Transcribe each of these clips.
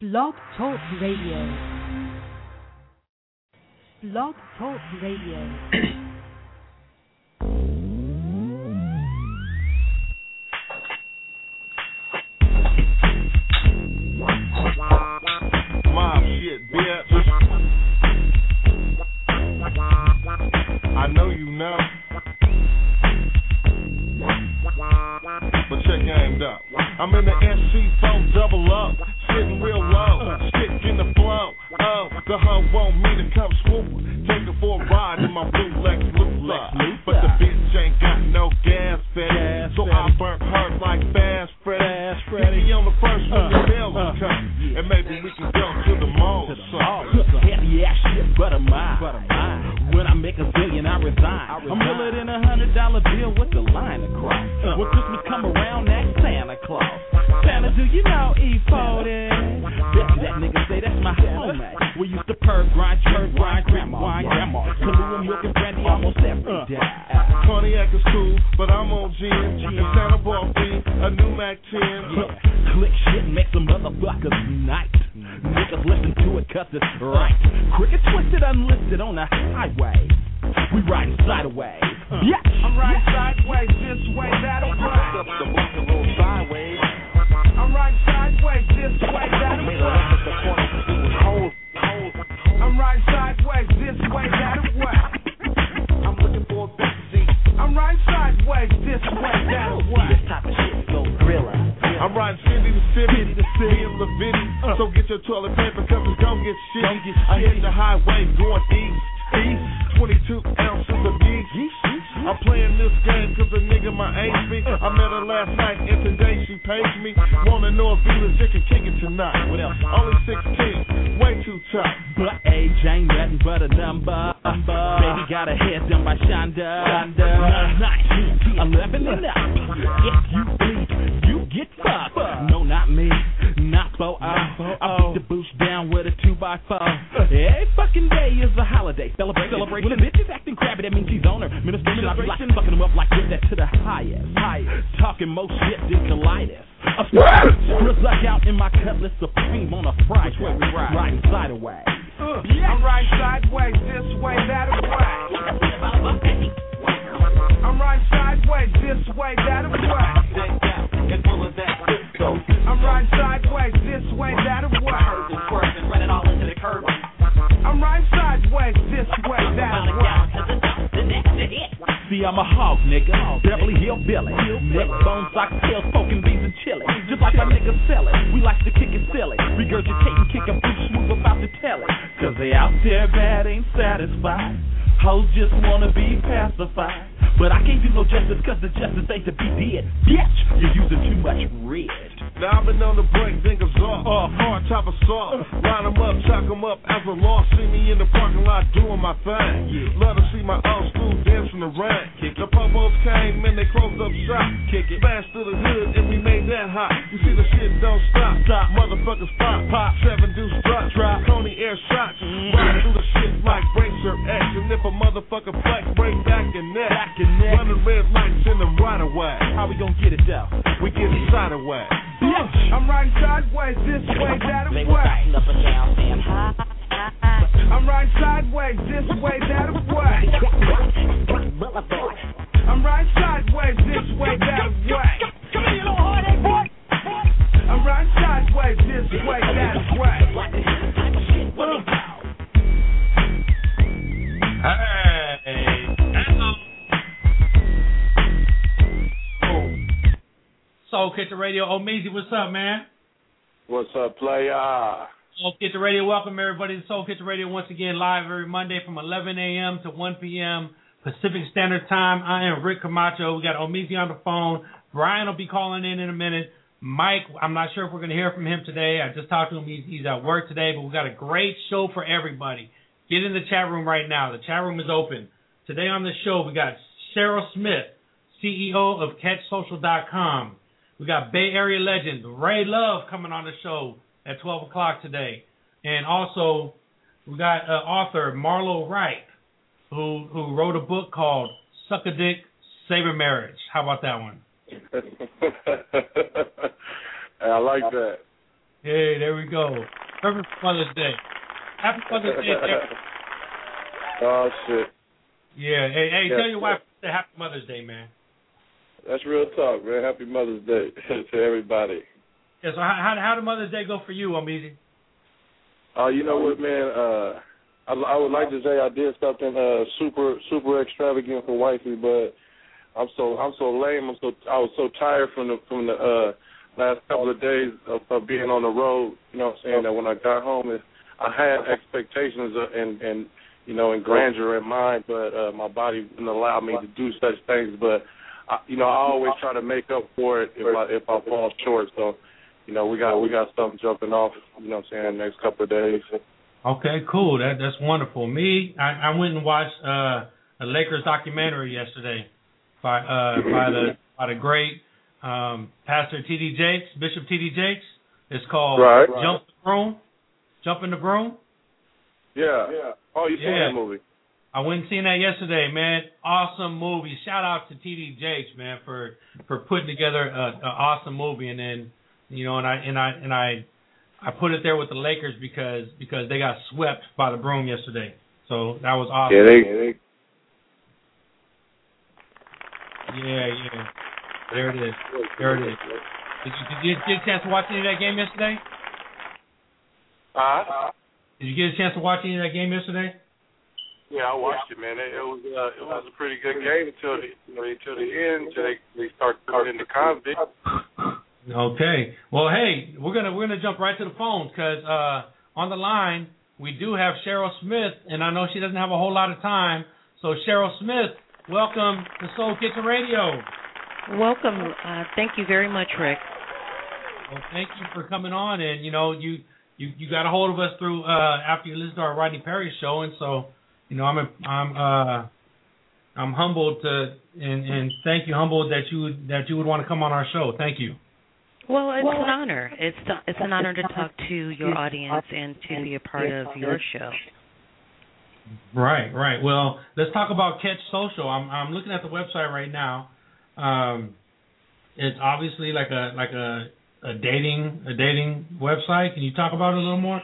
Blog Talk Radio. Blog Talk Radio. Mob shit, bitch. I know you know. But check aimed up. I'm in the SC4 double up, sitting real low, shit in the flow. Oh, the hoe want me to come swoop, take her for a ride in my blue Lex Luthor. But the bitch ain't got no gas fed, so I burnt her like Fast Freddy. Freddy on the first when uh, the bells is uh. coming, and maybe we can go to the mall something. Heavy ass shit, but of mine. When I make a billion, I resign. I'm realer than a hundred dollar bill with the line across. Uh. When Christmas come around, E40? Bet that nigga say that's my homie. We used to purr, grind, church, grind, grandma, wine, grandma. Kahlua, milk, and brandy almost every day. Cognac is cool, but I'm on gin. And Santa bought me a new Mac 10. Yeah, Click shit and make some motherfuckers night. Niggas listen to it cause it's right. Cricket twisted, unlisted on the highway. We riding sideways. Yeah, I'm riding sideways, this way, that way. Up the block a little sideways. I'm riding sideways, this way, that way. the corner, cold, cold. I'm riding sideways, this way, that way. I'm looking for a big seat. I'm riding sideways, this way, that way. this type of shit go thriller. I'm riding city to city, to city in Lavini. Uh. So get your toilet paper, cause it's gon' get shit. Don't get shit. I hit the highway going east, east. 22 ounces of yeast. I'm playing this game cause a nigga my age me. I met her last night and today she pays me. Wanna know if we legit can kick it tonight. What else? Only 16, way too tough. But age ain't nothing but a number. Baby got her hair done by Shonda. Nine, 11 and up. If you bleed, you get fucked. No, not me. Not for I. I beat the boost down with a 2 by 4 Every fucking day is a holiday. Celebrate, celebrate. When a bitch is acting crabby, that means she's on her. Ministration, I be like fucking them up like this, that to the highest. Highest. Talking most shit than colitis. A like out in my cutlass supreme on a Friday. Riding sideways. I'm riding sideways, this way, that way. I'm riding sideways, this way, that way. I'm riding sideways, this way, that way. I'm riding sideways, this way, that way. See, I'm a hog, nigga. Beverly Hill Billy. Neck bone, sock tail, smoking beans and chili. Just like my niggas sell it. We like to kick it silly. Regurgitating, kicking blue smooth about to tell it. Cause they out there bad, ain't satisfied. Hoes just wanna be pacified. But I can't do no justice cause the justice ain't to be did. Bitch, you're using too much red. Now I've been on the break, niggas off. Uh, hard top of salt. Line 'em up, chalk 'em up as a law. See me in the parking lot doing my thing. Love to see my old school dancing around. The popos came and they closed up shop. Kick it. Smashed through the hood and we made that hot. You see the shit don't stop. Stop. Motherfuckers pop. Pop. Seven deuce drop. Drop. Coney air shots. Mhm. Ride through the shit like bracer action. If a motherfucker flex, break back and neck. Back and neck. Running red lights in the right away. How we gonna get it though? We get inside away. Bitch. I'm riding sideways, this way, that way. up and down saying hi. I'm riding sideways, this way, that way. Boulevard. I'm riding sideways, this way, that way. Come here, you little heartache boy. I'm riding sideways, this way, that way. Like Soul Kitchen Radio. Oh, Omeezy, what's up, man? What's up, player? Soul Kitchen Radio. Welcome everybody to Soul Kitchen Radio once again live every Monday from 11 a.m. to 1 p.m. Pacific Standard Time. I am Rick Camacho. We got Omeezy on the phone. Brian will be calling in in a minute. Mike, I'm not sure if we're going to hear from him today. I just talked to him. He's, he's at work today, but we've got a great show for everybody. Get in the chat room right now. The chat room is open. Today on the show, we got Cheryl Smith, CEO of CatchSocial.com. We got Bay Area legend Ray Luv coming on the show at 12 o'clock today. And also, we got uh, author Marlo Wright, who, who wrote a book called Suck a Dick, Save a Marriage. How about that one? I like that. Hey, there we go. Perfect Mother's Day. Happy Mother's Day. Oh shit, Yeah. Hey, hey, Yes, tell your wife say Happy Mother's Day, man. That's real talk, man. Happy Mother's Day to everybody. Yeah. So how how, how did Mother's Day go for you, Omeezy? Uh, you know what, man? Uh, I, I would like to say I did something uh super super extravagant for wifey, but I'm so I'm so lame. I'm so I was so tired from the from the uh last couple of days of, of being on the road. You know what I'm saying? That when I got home, it, I had expectations of, and and you know and grandeur in mind, but uh my body didn't allow me to do such things. But I, you know I always try to make up for it if I if I fall short. So. You know, we got we got something jumping off, you know what I'm saying, next couple of days. Okay, cool. That that's wonderful. Me, I, I went and watched uh a Lakers documentary yesterday by uh by the by the great um Pastor T D Jakes, Bishop T D Jakes. It's called Right. Jump the Broom. Jump in the Broom. Yeah. yeah. Oh, you seen Yeah. that movie? I went and seen that yesterday, man. Awesome movie. Shout out to TD Jakes, man, for for putting together a, a awesome movie. And then, you know, and I and I and I I put it there with the Lakers because because they got swept by the broom yesterday. So that was awesome. Yeah, they, Yeah, yeah. There it is. There it is. Did you, did you get a chance to watch any of that game yesterday? Uh, Did you get a chance to watch any of that game yesterday? Yeah, I watched it, man. It, it was uh, it was a pretty good game until the you know, until the end, until they they start putting the convict. Okay. Well, hey, we're gonna we're gonna jump right to the phones because uh, on the line we do have Cheryl Smith, and I know she doesn't have a whole lot of time. So Cheryl Smith, welcome to Soul Kitchen Radio. Welcome. Uh, thank you very much, Rick. Well, thank you for coming on, and you know you you you got a hold of us through uh, after you listened to our Rodney Perry show, and so you know I'm a, I'm uh I'm humbled to and and thank you humbled that you would that you would want to come on our show. Thank you. Well, it's an honor. It's it's an honor to talk to your audience and to be a part of your show. Right, right. Well, let's talk about Catch Social. I'm I'm looking at the website right now. Um, it's obviously like a like a a dating a dating website. Can you talk about it a little more?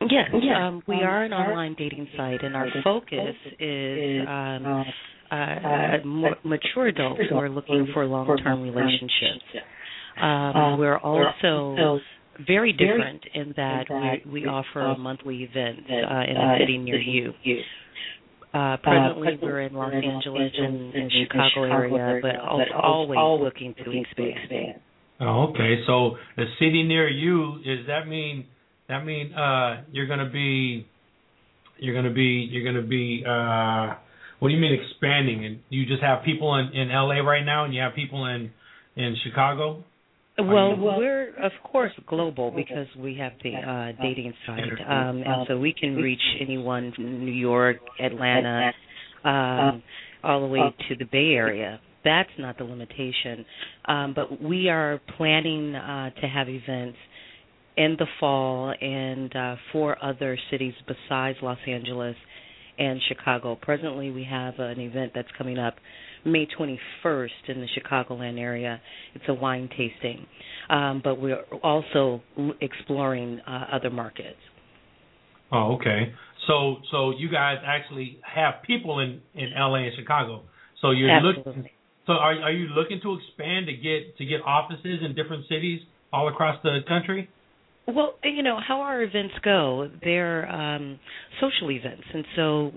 Yes, um, we are an online dating site, and our focus is um, uh, uh, more mature adults who are looking for long-term relationships. Um, we're also very different in that we, we offer a monthly events uh, in a city near you. Uh, presently, we're in Los Angeles and, and Chicago area, but also always looking to expand. Oh, okay. So the city near you is that mean that mean uh you're gonna be you're gonna be you're gonna be uh what do you mean expanding and you just have people in in LA right now and you have people in in Chicago? Well, we're of course global because we have the uh, dating site, um, and so we can reach anyone from New York, Atlanta, um, all the way to the Bay Area. That's not the limitation, um, but we are planning uh, to have events in the fall and uh, four other cities besides Los Angeles and Chicago. Presently, we have an event that's coming up May 21st in the Chicagoland area. It's a wine tasting, um, but we're also exploring uh, other markets. Oh, okay. So so you guys actually have people in in LA and Chicago. So you're looking so are are you looking to expand to get to get offices in different cities all across the country? Well, you know how our events go. They're um, social events, and so,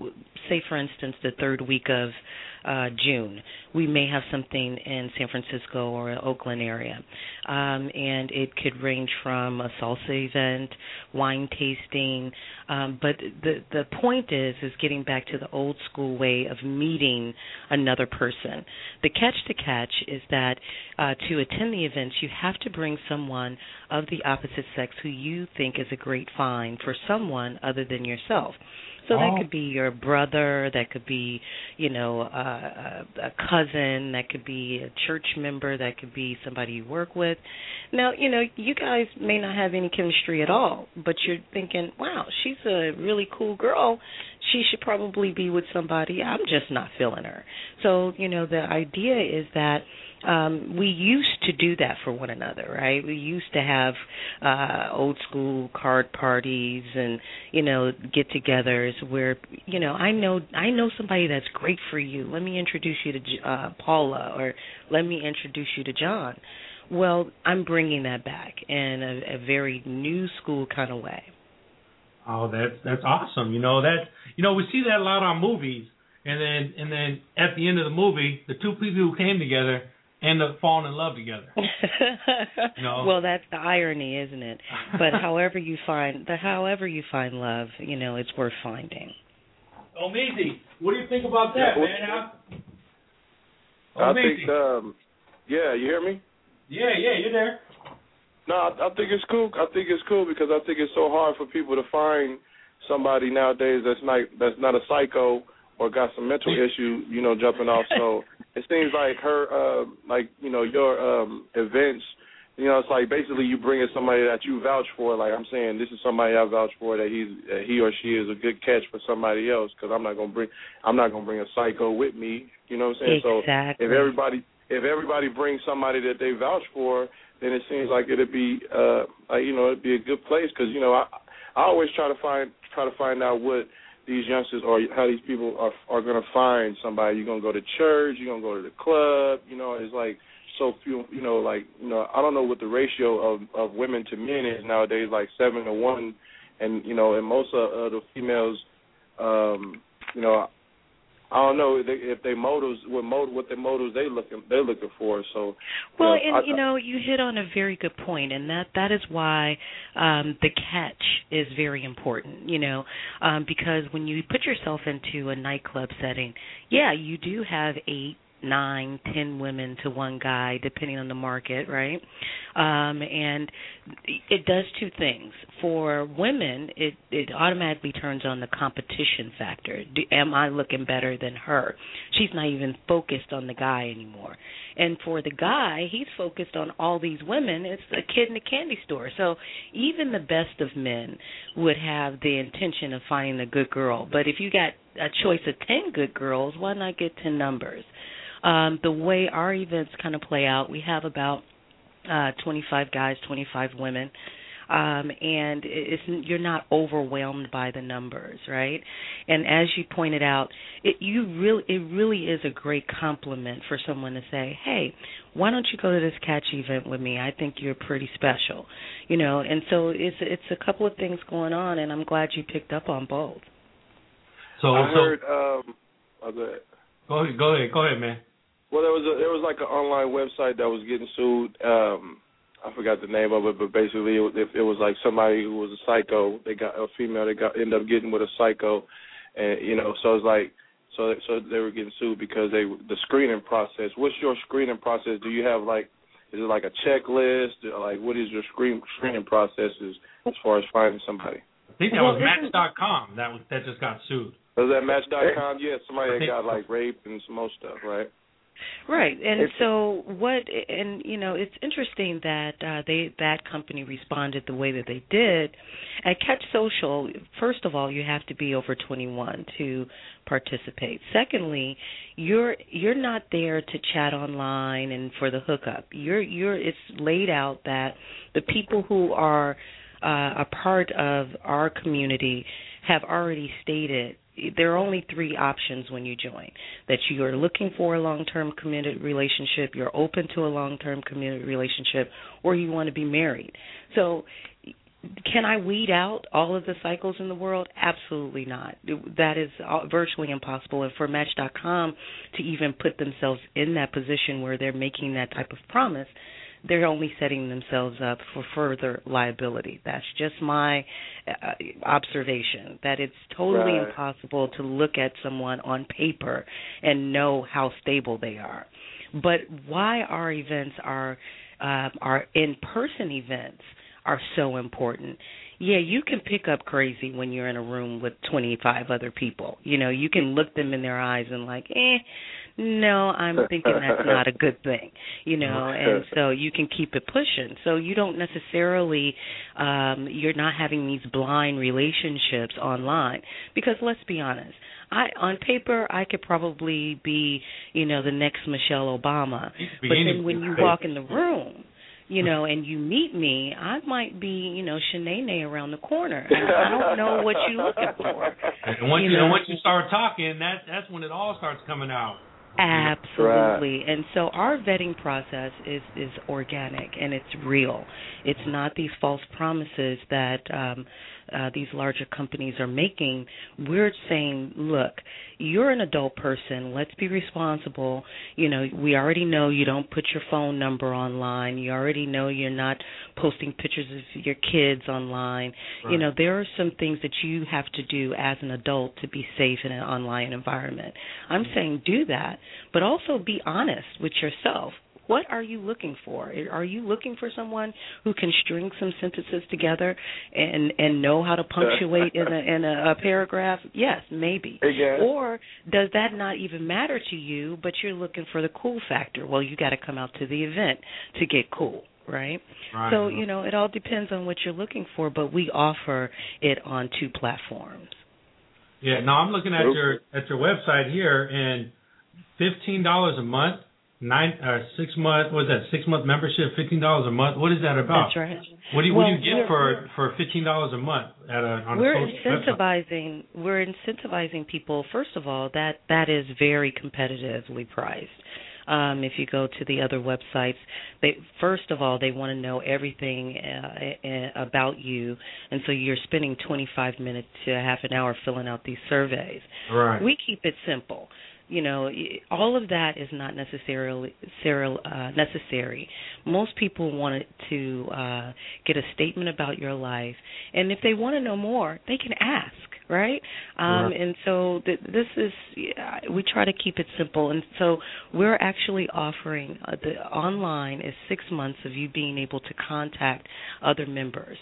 say for instance, the third week of uh, June, we may have something in San Francisco or Oakland area, um, and it could range from a salsa event, wine tasting. Um, but the the point is is getting back to the old school way of meeting another person. The catch to catch is that uh, to attend the events, you have to bring someone of the opposite sex who you think is a great find for someone other than yourself. So that Oh. could be your brother, that could be, you know, uh, a, a cousin, that could be a church member, that could be somebody you work with. Now, you know, you guys may not have any chemistry at all, but you're thinking, wow, she's a really cool girl. She should probably be with somebody. I'm just not feeling her. So, you know, the idea is that um we used to do that for one another right? We used to have uh old school card parties and you know get togethers where you know i know i know somebody that's great for you. Let me introduce you to uh paula or let me introduce you to john. Well i'm bringing that back in a, a very new school kind of way. Oh, that's that's awesome. You know that you know we see that a lot on movies, and then and then at the end of the movie, the two people who came together end up falling in love together. No. Well, that's the irony, isn't it? But however you find the however you find love, you know, it's worth finding. Oh, Maisie, what do you think about that, Yeah, well- man? How- I Oh, think, um, yeah, you hear me? yeah, yeah, you're there. No, I, I think it's cool. I think it's cool because I think it's so hard for people to find somebody nowadays that's not that's not a psycho or got some mental issue, you know, jumping off. So it seems like her, uh, like you know, your um events. You know, it's like basically you bring in somebody that you vouch for. Like I'm saying, this is somebody I vouch for that he's that he or she is a good catch for somebody else. Because I'm not gonna bring I'm not gonna bring a psycho with me. You know what I'm saying? Exactly. So if everybody if everybody brings somebody that they vouch for, then it seems like it'd be uh like, you know it'd be a good place because you know I I always try to find try to find out what these youngsters or how these people are are gonna find somebody. You're gonna go to church, you're gonna go to the club. You know, it's like so few. You know, like you know I don't know what the ratio of of women to men is nowadays, like seven to one, and you know and most of uh, the females, um, you know. I don't know if they, if they motives what motive what the motives they looking they're looking for. So Well, you know, and I- you know, you hit on a very good point, and that that is why um, the catch is very important. You know, um, because when you put yourself into a nightclub setting, yeah, you do have eight, nine, ten women to one guy, depending on the market, right? Um, and it does two things. For women, it it automatically turns on the competition factor. Do, am I looking better than her? She's not even focused on the guy anymore. And for the guy, he's focused on all these women. It's a kid in a candy store. So even the best of men would have the intention of finding a good girl. But if you got a choice of 10 good girls, why not get 10 numbers? Um, the way our events kind of play out, we have about uh, 25 guys, 25 women. Um, and it's you're not overwhelmed by the numbers, right? And as you pointed out, it you really it really is a great compliment for someone to say, "Hey, why don't you go to this catch event with me? I think you're pretty special," you know. And so it's it's a couple of things going on, and I'm glad you picked up on both. So, I so heard um oh, go ahead. go ahead, go ahead, go ahead, man. Well, there was a, there was like an online website that was getting sued. Um, I forgot the name of it, but basically, it, it, it was like somebody who was a psycho. They got a female. They got ended up getting with a psycho, and you know, so it's like, so so they were getting sued because they the screening process. What's your screening process? Do you have like, is it like a checklist? Or like, what is your screen screening processes as far as finding somebody? I think that was isn't- Match.com that was that just got sued. Was that Match.com? Yeah, somebody that got like raped and some more stuff, right? Right, and It's- so what? And you know, it's interesting that uh, they that company responded the way that they did. At Catch Social, first of all, you have to be over 21 to participate. Secondly, you're you're not there to chat online and for the hookup. You're you're it's laid out that the people who are uh, a part of our community have already stated there are only three options when you join that you are looking for a long-term committed relationship, you're open to a long-term committed relationship, or you want to be married. So can I weed out all of the cycles in the world? Absolutely not. That is virtually impossible. And for Match.com to even put themselves in that position where they're making that type of promise, they're only setting themselves up for further liability. That's just my uh, observation. That it's totally Right. impossible to look at someone on paper and know how stable they are. But why our events are uh, our in-person events are so important. Yeah, you can pick up crazy when you're in a room with 25 other people. You know, you can look them in their eyes and like, eh, no, I'm thinking that's not a good thing, you know, and so you can keep it pushing. So you don't necessarily, um, you're not having these blind relationships online because let's be honest, I on paper I could probably be, you know, the next Michelle Obama, but then when you walk in the room. You know, and you meet me, I might be, you know, Shanae around the corner. I don't know what you're looking for. And once You you, know. and once you start talking, that that's when it all starts coming out. Absolutely. And so our vetting process is is organic and it's real. It's not these false promises that um uh, these larger companies are making. We're saying, look, you're an adult person. Let's be responsible. You know, we already know you don't put your phone number online. You already know you're not posting pictures of your kids online. You know, there are some things that you have to do as an adult to be safe in an online environment. I'm saying do that, but also be honest with yourself. What are you looking for? Are you looking for someone who can string some sentences together and and know how to punctuate in a in a, a paragraph? Yes, maybe. Again. Or does that not even matter to you, but you're looking for the cool factor? Well, you got to come out to the event to get cool, right? Right. So, you know, it all depends on what you're looking for, but we offer it on two platforms. Yeah, no, I'm looking at your at your website here, and fifteen dollars a month, nine or six month, what is that? Six month membership, fifteen dollars a month. What is that about? That's right. What do you what do you get for for fifteen dollars a month at a on we're a social website? incentivizing we're incentivizing people first of all that that is very competitively priced um, if you go to the other websites they first of all they want to know everything uh, uh, about you and so you're spending 25 minutes to half an hour filling out these surveys Right. we keep it simple you know all of that is not necessarily uh, necessary. Most people want to uh get a statement about your life and if they want to know more they can ask right? Um and so th- this is we try to keep it simple and so we're actually offering uh, the online is 6 months of you being able to contact other members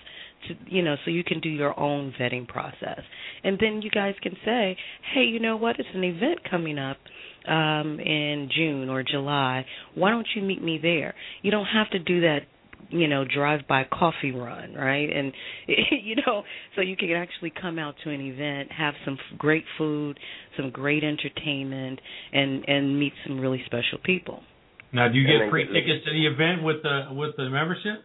to you know so you can do your own vetting process. And then you guys can say hey you know what? It's an event coming up um in June or July. Why don't you meet me there? You don't have to do that you know drive by coffee run right? And you know so you can actually come out to an event have some great food some great entertainment and and meet some really special people. Now, do you get free tickets to the event with the with the membership?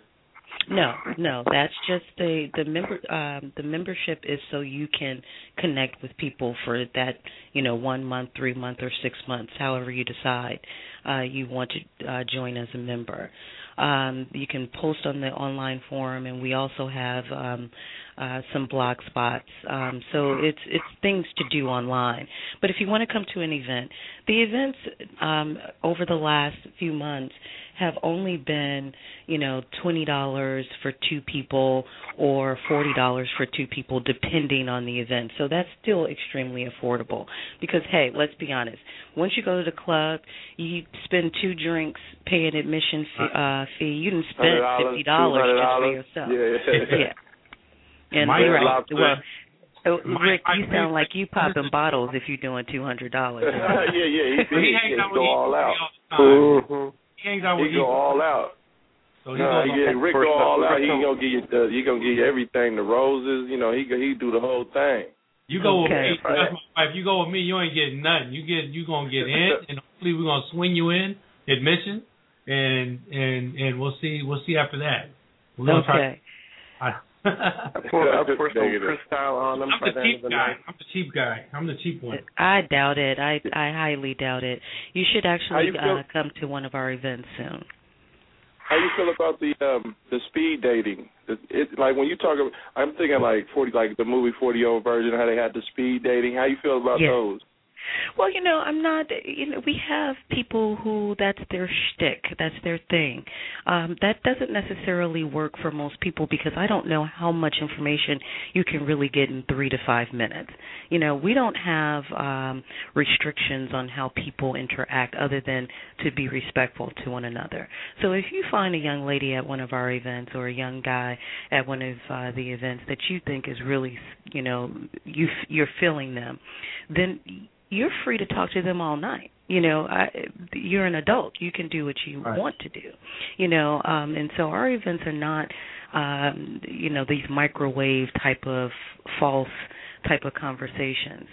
No, no, that's just the the member um the membership is so you can connect with people for that, you know, 1 month, 3 month or 6 months, however you decide uh you want to uh join as a member. Um you can post on the online forum and we also have um uh some blog spots. Um so it's it's things to do online. But if you want to come to an event, the events um over the last few months have only been, you know, twenty dollars for two people or forty dollars for two people, depending on the event. So that's still extremely affordable. Because hey, let's be honest, once you go to the club, you spend two drinks, pay an admission fee. Uh, fee. You didn't spend fifty dollars just for $200. yourself. Yeah. yeah. And Mike you're right. Lobster. Well, oh, Mike- Rick, you pays sound like you popping bottles if you're doing two hundred dollars. yeah, yeah, he, But he he, hangs he out with go all out. all the time. Mhm. He hangs out with He go all out. So he Nah, yeah, Rick go all out. first He gonna give you the, he gonna give you everything, the roses. You know, he he do the whole thing. You go Okay. with me. That's my wife. You go with me. You ain't getting nothing. You get. You gonna get in, and hopefully we're gonna swing you in admission, and and and we'll see. We'll see after that. We're gonna Okay. try. I pour, I pour some Negative. Cristal on them I'm by the the end cheap of the guy. night. I'm the cheap guy. I'm the cheap one. I doubt it. I I highly doubt it. You should actually you uh, come to one of our events soon. How you feel about the um the speed dating? It, it like when you talk, about, I'm thinking like forty, like the movie Forty Year Old Virgin, how they had the speed dating. How you feel about Yeah. those? Well, you know, I'm not. You know, we have people who that's their shtick, that's their thing. Um, that doesn't necessarily work for most people because I don't know how much information you can really get in three to five minutes. You know, we don't have um, restrictions on how people interact other than to be respectful to one another. So if you find a young lady at one of our events or a young guy at one of uh, the events that you think is really, you know, you you're feeling them, then you're free to talk to them all night. You know, I, you're an adult. You can do what you Right. want to do. You know, um, and so our events are not, um, you know, these microwave type of false type of conversations.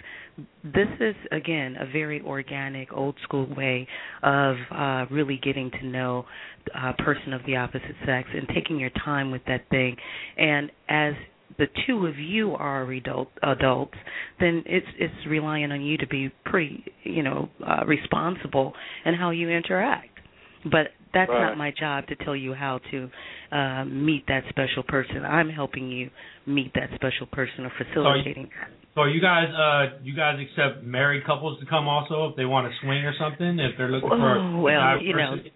This is again a very organic, old school way of uh, really getting to know a person of the opposite sex and taking your time with that thing. And as the two of you are adult, adults, then it's it's relying on you to be pretty, you know, uh, responsible in how you interact. But that's Right. not my job to tell you how to uh, meet that special person. I'm helping you meet that special person or facilitating that. So you guys, uh, you guys accept married couples to come also if they want to swing or something if they're looking for. Oh, a well, you know, person? uh,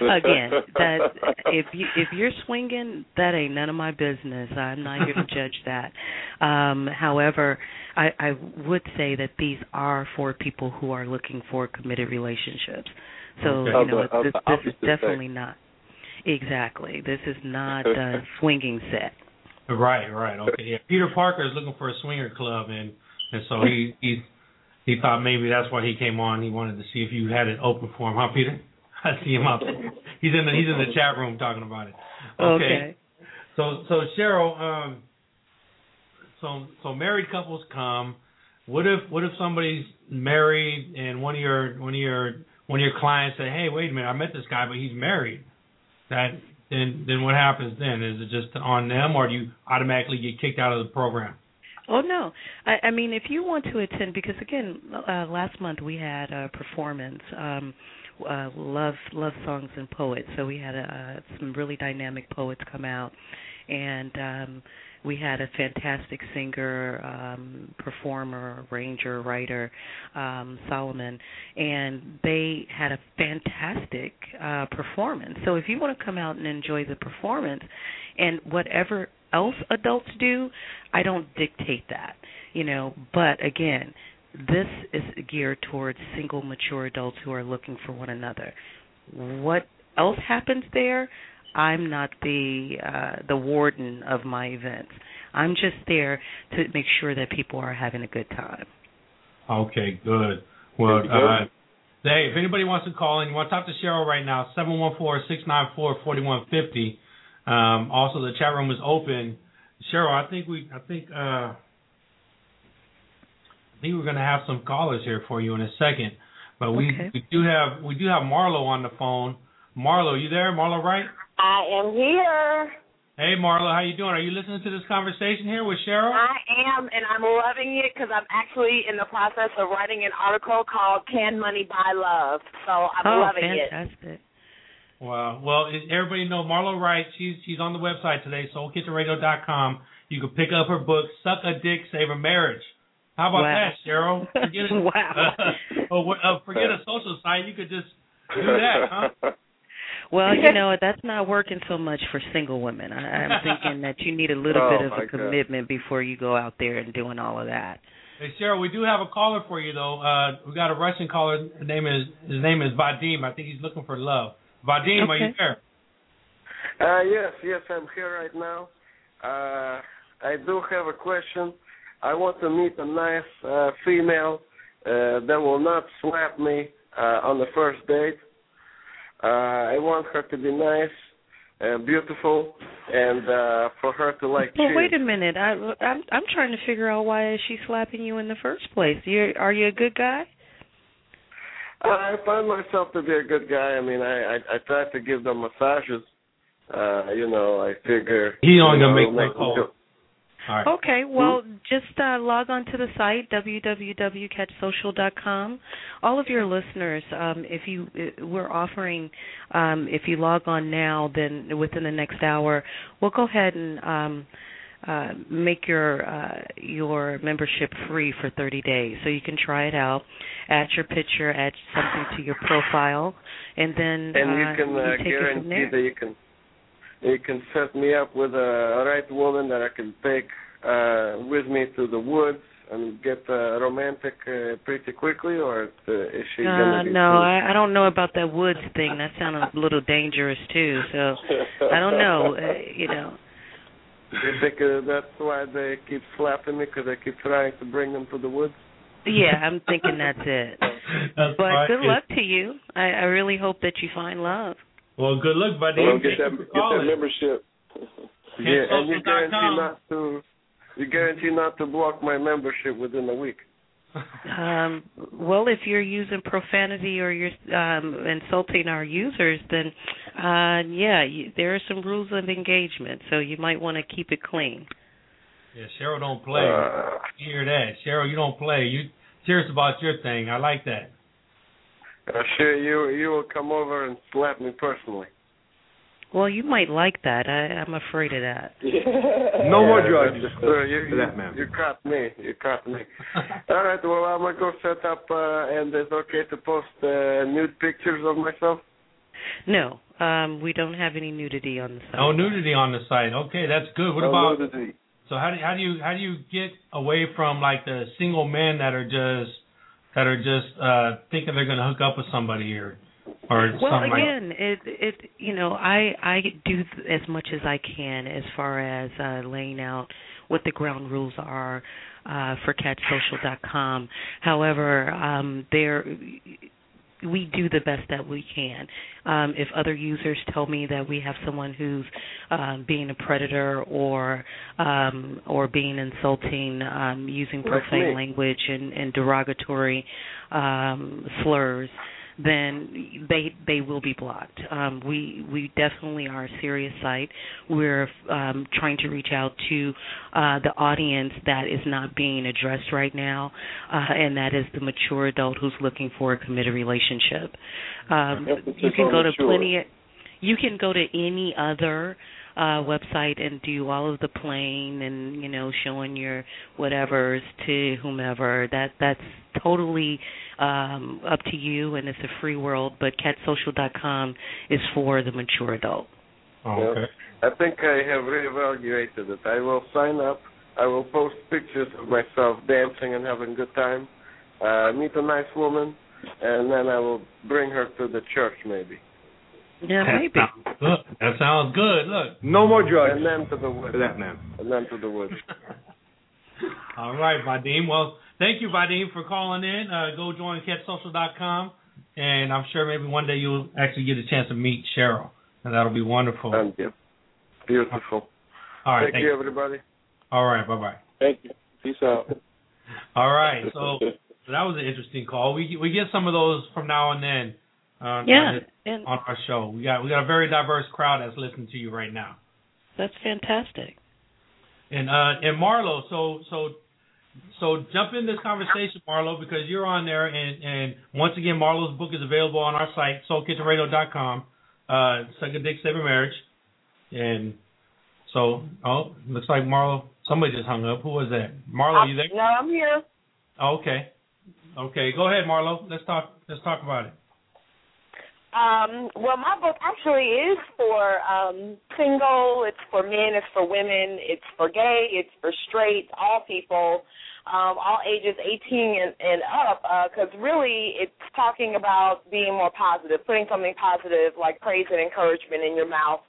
again, that if you if you're swinging, that ain't none of my business. I'm not here to judge that. Um, however, I, I would say that these are for people who are looking for committed relationships. So Okay. you know, the- of this, the this is opposite sex. definitely not exactly. This is not a swinging set. Right, right, okay. Yeah, Peter Parker is looking for a swinger club, and and so he he he thought maybe that's why he came on. He wanted to see if you had it open for him, huh, Peter? I see him up. there. He's in the he's in the chat room talking about it. Okay. So so Cheryl, um, so so married couples come. What if what if somebody's married and one of your one of your one of your clients say, hey, wait a minute, I met this guy, but he's married. That then then what happens then? Is it just on them, or do you automatically get kicked out of the program? Oh no, I, I mean if you want to attend, because again, uh, last month we had a performance, um, uh, love love songs and poets. So we had uh, some really dynamic poets come out, and um, we had a fantastic singer, um, performer, arranger, writer, um, Solomon, and they had a fantastic uh, performance. So if you want to come out and enjoy the performance, and whatever else adults do, I don't dictate that, you know. But again, this is geared towards single, mature adults who are looking for one another. What else happens there? I'm not the uh, the warden of my events. I'm just there to make sure that people are having a good time. Okay, good. Well, uh, hey, if anybody wants to call in, you want to talk to Cheryl right now, seven one four six nine four forty one fifty. Um, also, the chat room is open. Cheryl, I think we, I think, uh, I think we're going to have some callers here for you in a second. But we, Okay. we do have, we do have Marlo on the phone. Marlo, you there? Marlo, right? I am here. Hey, Marlo, how you doing? Are you listening to this conversation here with Cheryl? I am, and I'm loving it because I'm actually in the process of writing an article called "Can Money Buy Love?" So I'm oh, loving it. fantastic! Wow. Well, everybody know Marlo Wright. She's she's on the website today, soulkitchenradio.com. You can pick up her book, Suck a Dick, Save a Marriage. How about Wow. that, Cheryl? Forget it. Wow. oh, uh, forget a social site. You could just do that, huh? Well, you know that's not working so much for single women. I, I'm thinking that you need a little Oh, bit of my a God. commitment before you go out there and doing all of that. Hey, Cheryl, we do have a caller for you though. Uh, we got a Russian caller. His name is his name is Vadim. I think he's looking for love. Vadim, are you there? Uh, yes, yes, I'm here right now. Uh, I do have a question. I want to meet a nice uh, female uh, that will not slap me uh, on the first date. Uh, I want her to be nice and beautiful, and uh, for her to like Well, cheese. wait a minute. I, I'm I'm trying to figure out why is she slapping you in the first place. You are you a good guy? I find myself to be a good guy. I mean, I I, I try to give them massages. Uh, you know, I figure He only you gonna know, make one them call. Feel- All right. Okay, well, just uh, log on to the site www.catchsocial.com. All of your listeners, um, if you uh, we're offering, um, if you log on now, then within the next hour, we'll go ahead and um, uh, make your uh, your membership free for 30 days, so you can try it out. Add your picture, add something to your profile, and then and uh, you can uh, take it from guarantee there. that you can you can set me up with a right woman that I can take uh with me to the woods and get uh, romantic uh, pretty quickly, or uh, is she Uh, gonna be no, I, I don't know about that woods thing. That sounded a little dangerous too. So I don't know. Uh, you know, You think uh, that's why they keep slapping me because I keep trying to bring them to the woods? Yeah, I'm thinking that's it. That's But good luck to you. I, I really hope that you find love. Well, good luck, buddy. Well, get that get that membership. yeah, and you guarantee CatchSocial.com. not to you guarantee not to block my membership within a week. Um, well, if you're using profanity or you're um, insulting our users, then uh, yeah, you, there are some rules of engagement, so you might want to keep it clean. Yeah, Cheryl don't play. Uh, you hear that, Cheryl? You don't play. You serious about your thing. I like that. Uh, sure, you you will come over and slap me personally. Well, you might like that. I, I'm afraid of that. No more Yeah, drugs. that's- uh, you, you, that matter. you caught me. You caught me. All right. Well, I'm gonna go set up, uh, and it's okay to post uh, nude pictures of myself. No, um, we don't have any nudity on the site. No nudity on the site. Okay, that's good. What No about nudity. so how do how do you how do you get away from like the single men that are just that are just uh thinking they're gonna hook up with somebody or or Well, something like again, it it you know I I do as much as I can as far as uh, laying out what the ground rules are uh, for CatchSocial.com. However, um, there we do the best that we can. Um, if other users tell me that we have someone who's um, being a predator or um, or being insulting, um, using profane language and, and derogatory um, slurs, then they they will be blocked. Um, we we definitely are a serious site. We're um, trying to reach out to uh, the audience that is not being addressed right now, uh, and that is the mature adult who's looking for a committed relationship. Um, you can go to mature. plenty. Of, you can go to any other uh website and do all of the playing and you know showing your whatevers to whomever that that's totally um up to you and it's a free world but catsocial.com is for the mature adult Oh, okay. I think I have reevaluated it. I will sign up. I will post pictures of myself dancing and having a good time. Uh, meet a nice woman, and then I will bring her to the church, maybe. yeah maybe That sounds good. That sounds good. Look. No more drugs. And then to the woods. That matter. And then to the woods. All right, Vadim. Well, thank you, Vadim, for calling in. Uh, go join CatchSocial.com, and I'm sure maybe one day you'll actually get a chance to meet Cheryl, and that'll be wonderful. Thank you. beautiful. All right, Thank thank you, everybody. All right, bye bye. Thank you. Peace out. All right, so so that was an interesting call. We we get some of those from now and then. Uh, yeah on, the- and on our show, we got we got a very diverse crowd that's listening to you right now. that's fantastic And uh and Marlo, so so so jump in this conversation, Marlo, because you're on there and and once again Marlo's book is available on our site, soulkitchenradio.com. Uh Suck a Dick Save a Marriage. And so oh looks like Marlo somebody just hung up. Who was that? Marlo, you there? No, I'm here. Oh, okay. Okay, go ahead, Marlo. Let's talk let's talk about it. Um, well, my book actually is for um, single. It's for men. It's for women. It's for gay. It's for straight. All people, um, all ages 18 and, and up. Because really, it's talking about being more positive, putting something positive like praise and encouragement in your mouth,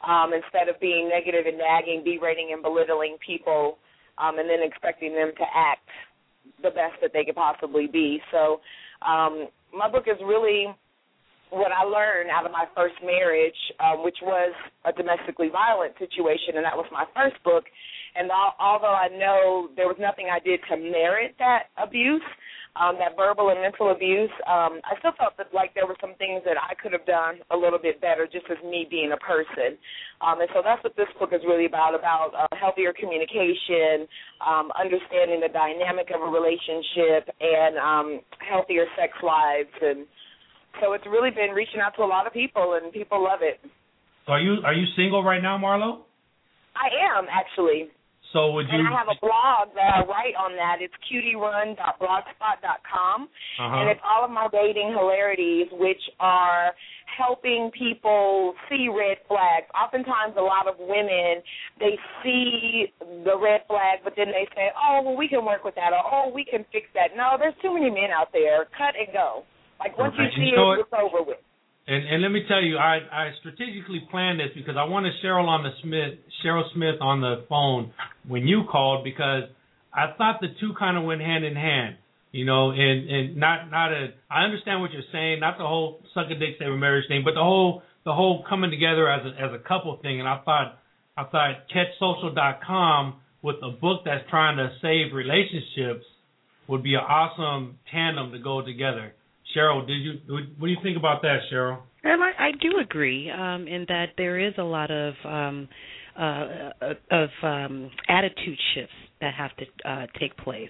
um, instead of being negative and nagging, berating and belittling people, um, and then expecting them to act the best that they could possibly be. So, um, my book is really what I learned out of my first marriage, um, which was a domestically violent situation, and that was my first book. And al- although I know there was nothing I did to merit that abuse, um, that verbal and mental abuse, um, I still felt that like there were some things that I could have done a little bit better, just as me being a person. Um, and so that's what this book is really about: about uh, healthier communication, um, understanding the dynamic of a relationship, and um, healthier sex lives and so it's really been reaching out to a lot of people, and people love it. So are you are you single right now, Marlo? I am actually, So would you and I have a blog that I write on that. It's cutierun.blogspot.com, uh-huh. and it's all of my dating hilarities, which are helping people see red flags. Oftentimes, a lot of women they see the red flag, but then they say, "Oh, well, we can work with that," or "Oh, we can fix that." No, there's too many men out there. Cut and go. Like once Right. you see it, it's over with. And and let me tell you, I I strategically planned this because I wanted Cheryl on the Smith Cheryl Smith on the phone when you called because I thought the two kind of went hand in hand. You know, and and not not a. I understand what you're saying. Not the whole suck a dick save a marriage thing, but the whole the whole coming together as a as a couple thing. And I thought I thought catchsocial.com with a book that's trying to save relationships would be an awesome tandem to go together. Cheryl, did you what do you think about that, Cheryl? And I, I do agree um, in that there is a lot of um, uh, of um, attitude shifts that have to uh, take place.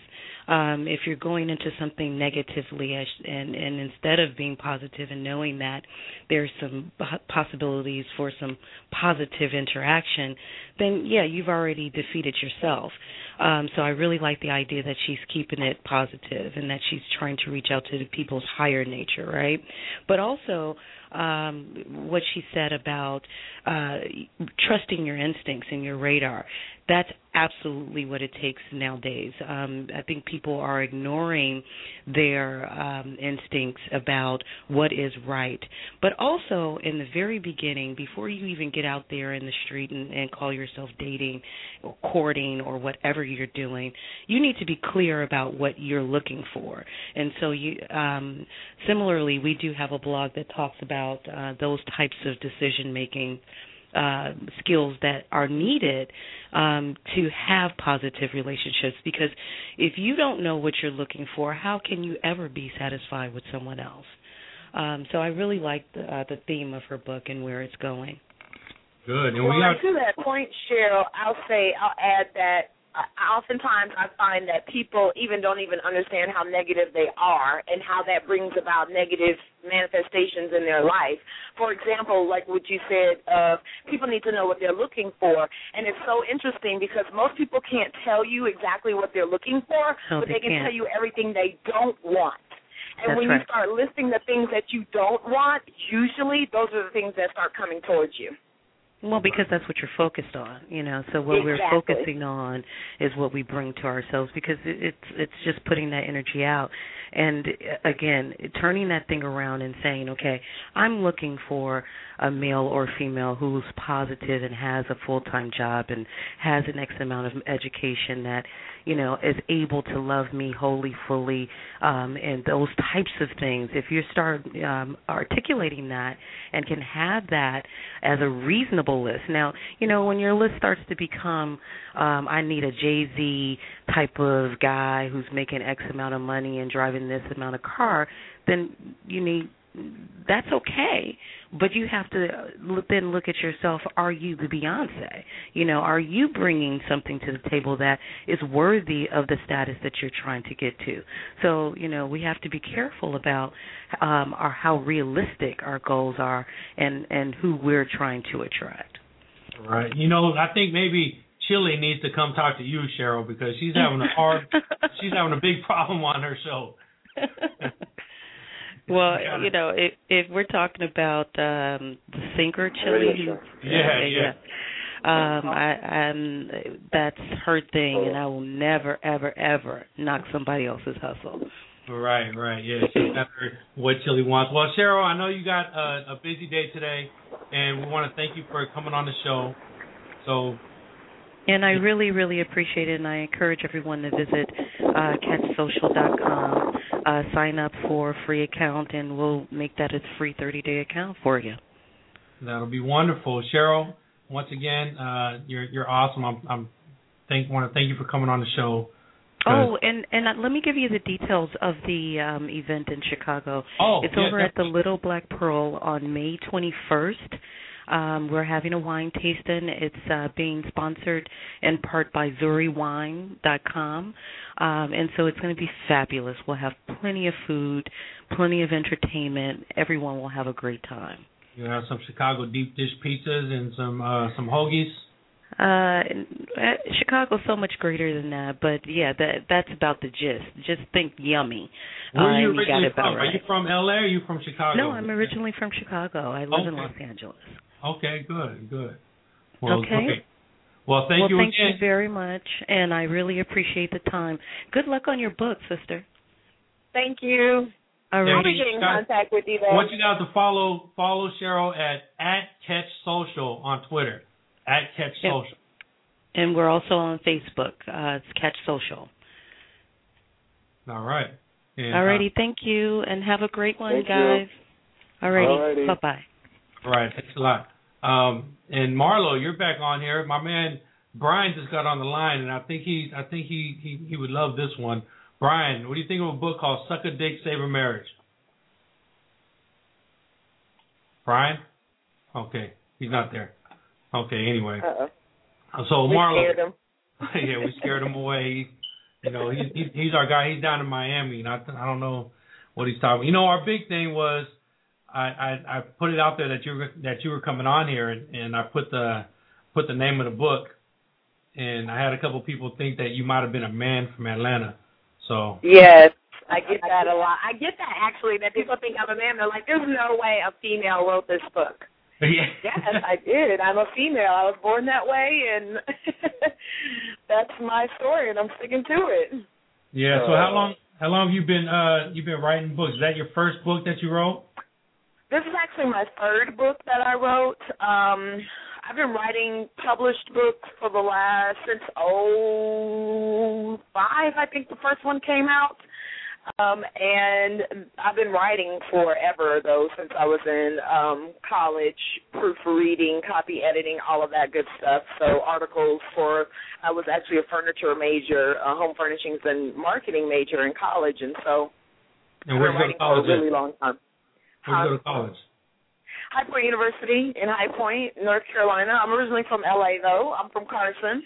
Um, if you're going into something negatively, and, and instead of being positive and knowing that there's some possibilities for some positive interaction, then yeah, you've already defeated yourself. Um, so I really like the idea that she's keeping it positive and that she's trying to reach out to the people's higher nature, right? But also um, what she said about uh, trusting your instincts and your radar. That's absolutely what it takes nowadays. Um, I think people are ignoring their um, instincts about what is right. But also, in the very beginning, before you even get out there in the street and, and call yourself dating or courting or whatever you're doing, you need to be clear about what you're looking for. And so, you um, similarly, we do have a blog that talks about uh, those types of decision making uh, skills that are needed um, to have positive relationships. Because if you don't know what you're looking for, how can you ever be satisfied with someone else? Um, so I really like the, uh, the theme of her book and where it's going. Good. And well, we have... to that point, Cheryl, I'll say I'll add that oftentimes I find that people even don't even understand how negative they are and how that brings about negative manifestations in their life. For example, like what you said, uh, people need to know what they're looking for, and it's so interesting because most people can't tell you exactly what they're looking for, no, but they, they can tell you everything they don't want. And That's when right. you start listing the things that you don't want, usually those are the things that start coming towards you. Well, because that's what you're focused on, you know. So what Exactly. we're focusing on is what we bring to ourselves because it- it's it's just putting that energy out. And uh, again, turning that thing around and saying, okay, I'm looking for a male or female who's positive and has a full-time job and has an X amount of education that, you know, is able to love me wholly, fully, um, and those types of things. If you start um, articulating that and can have that as a reasonable list. Now, you know, when your list starts to become, um, I need a Jay Z type of guy who's making X amount of money and driving this amount of car, then you need that's okay. But you have to then look at yourself. Are you the Beyoncé? You know are you bringing something to the table that is worthy of the status that you're trying to get to? So you know we have to be careful about um our how realistic our goals are and and who we're trying to attract. Right. You know, I think maybe Chilli needs to come talk to you, Cheryl, because she's having a hard, she's having a big problem on her show. well, Got it. you know, if if we're talking about um the sinker chili, Sure. Yeah, yeah. Um, I, um, that's her thing, and I will never, ever, ever knock somebody else's hustle. Right, right. Yeah, she's what Chilli wants. Well, Cheryl, I know you got a, a busy day today, and we want to thank you for coming on the show. So, And I really, really appreciate it, and I encourage everyone to visit uh, catchsocial.com, uh, sign up for a free account, and we'll make that a free 30-day account for you. That'll be wonderful, Cheryl. Once again, uh, you're you're awesome. I'm, I'm thank want to thank you for coming on the show. Oh, and and uh, let me give you the details of the um, event in Chicago. Oh, it's yeah, over at the. Little Black Pearl on May 21st. Um, we're having a wine tasting. It's uh, being sponsored in part by ZuriWine.com, um, and so it's going to be fabulous. We'll have plenty of food, plenty of entertainment. Everyone will have a great time. You have some Chicago deep dish pizzas and some uh, some hoagies. Uh, uh, Chicago's so much greater than that, but yeah, that that's about the gist. Just think yummy. Where are you and you got originally it about from? Are you from LA or are you from Chicago? No, I'm originally from Chicago. I live in Los Angeles. Okay, good, good. Well, Okay. Well, thank well, you thank again. you very much, and I really appreciate the time. Good luck on your book, sister. Thank you. All I'll be getting in contact with you I want you guys to follow follow Cheryl at at Catch Social on Twitter. At Catch Yep. Social. And we're also on Facebook. Uh, it's Catch Social. All right. And, Alrighty, thank you, and have a great one, Thank you. guys. Alrighty, Alrighty. bye bye. Right, thanks a lot. Um, and Marlo, you're back on here. My man Brian just got on the line, and I think he, I think he, he, he would love this one. Brian, what do you think of a book called "Suck a Dick, Save a Marriage"? Brian, okay, he's not there. Okay, anyway, Uh-oh. so We Marlo, scared him. yeah, we scared him away. He, you know, he's he's he's our guy. He's down in Miami, and I I don't know what he's talking. You know, our big thing was I I, I put it out there that you were that you were coming on here, and, and I put the put the name of the book, and I had a couple people think that you might have been a man from Atlanta. So Yes, I get that a lot. I get that actually that people think I'm a man. They're like, "There's no way a female wrote this book." yeah, Yes, I did. I'm a female. I was born that way, and that's my story, and I'm sticking to it. yeah. So how long how long have you been uh You've been writing books? Is that your first book that you wrote? This is actually my third book that I wrote. Um, I've been writing published books for the last since oh five, I think the first one came out. Um, and I've been writing forever though, since I was in um college, proofreading, copy editing, all of that good stuff. So articles for I was actually a furniture major, a home furnishings and marketing major in college and so And I've been you go to writing for a really long time. Where you go to college? High Point University in High Point, North Carolina. I'm originally from LA though. I'm from Carson.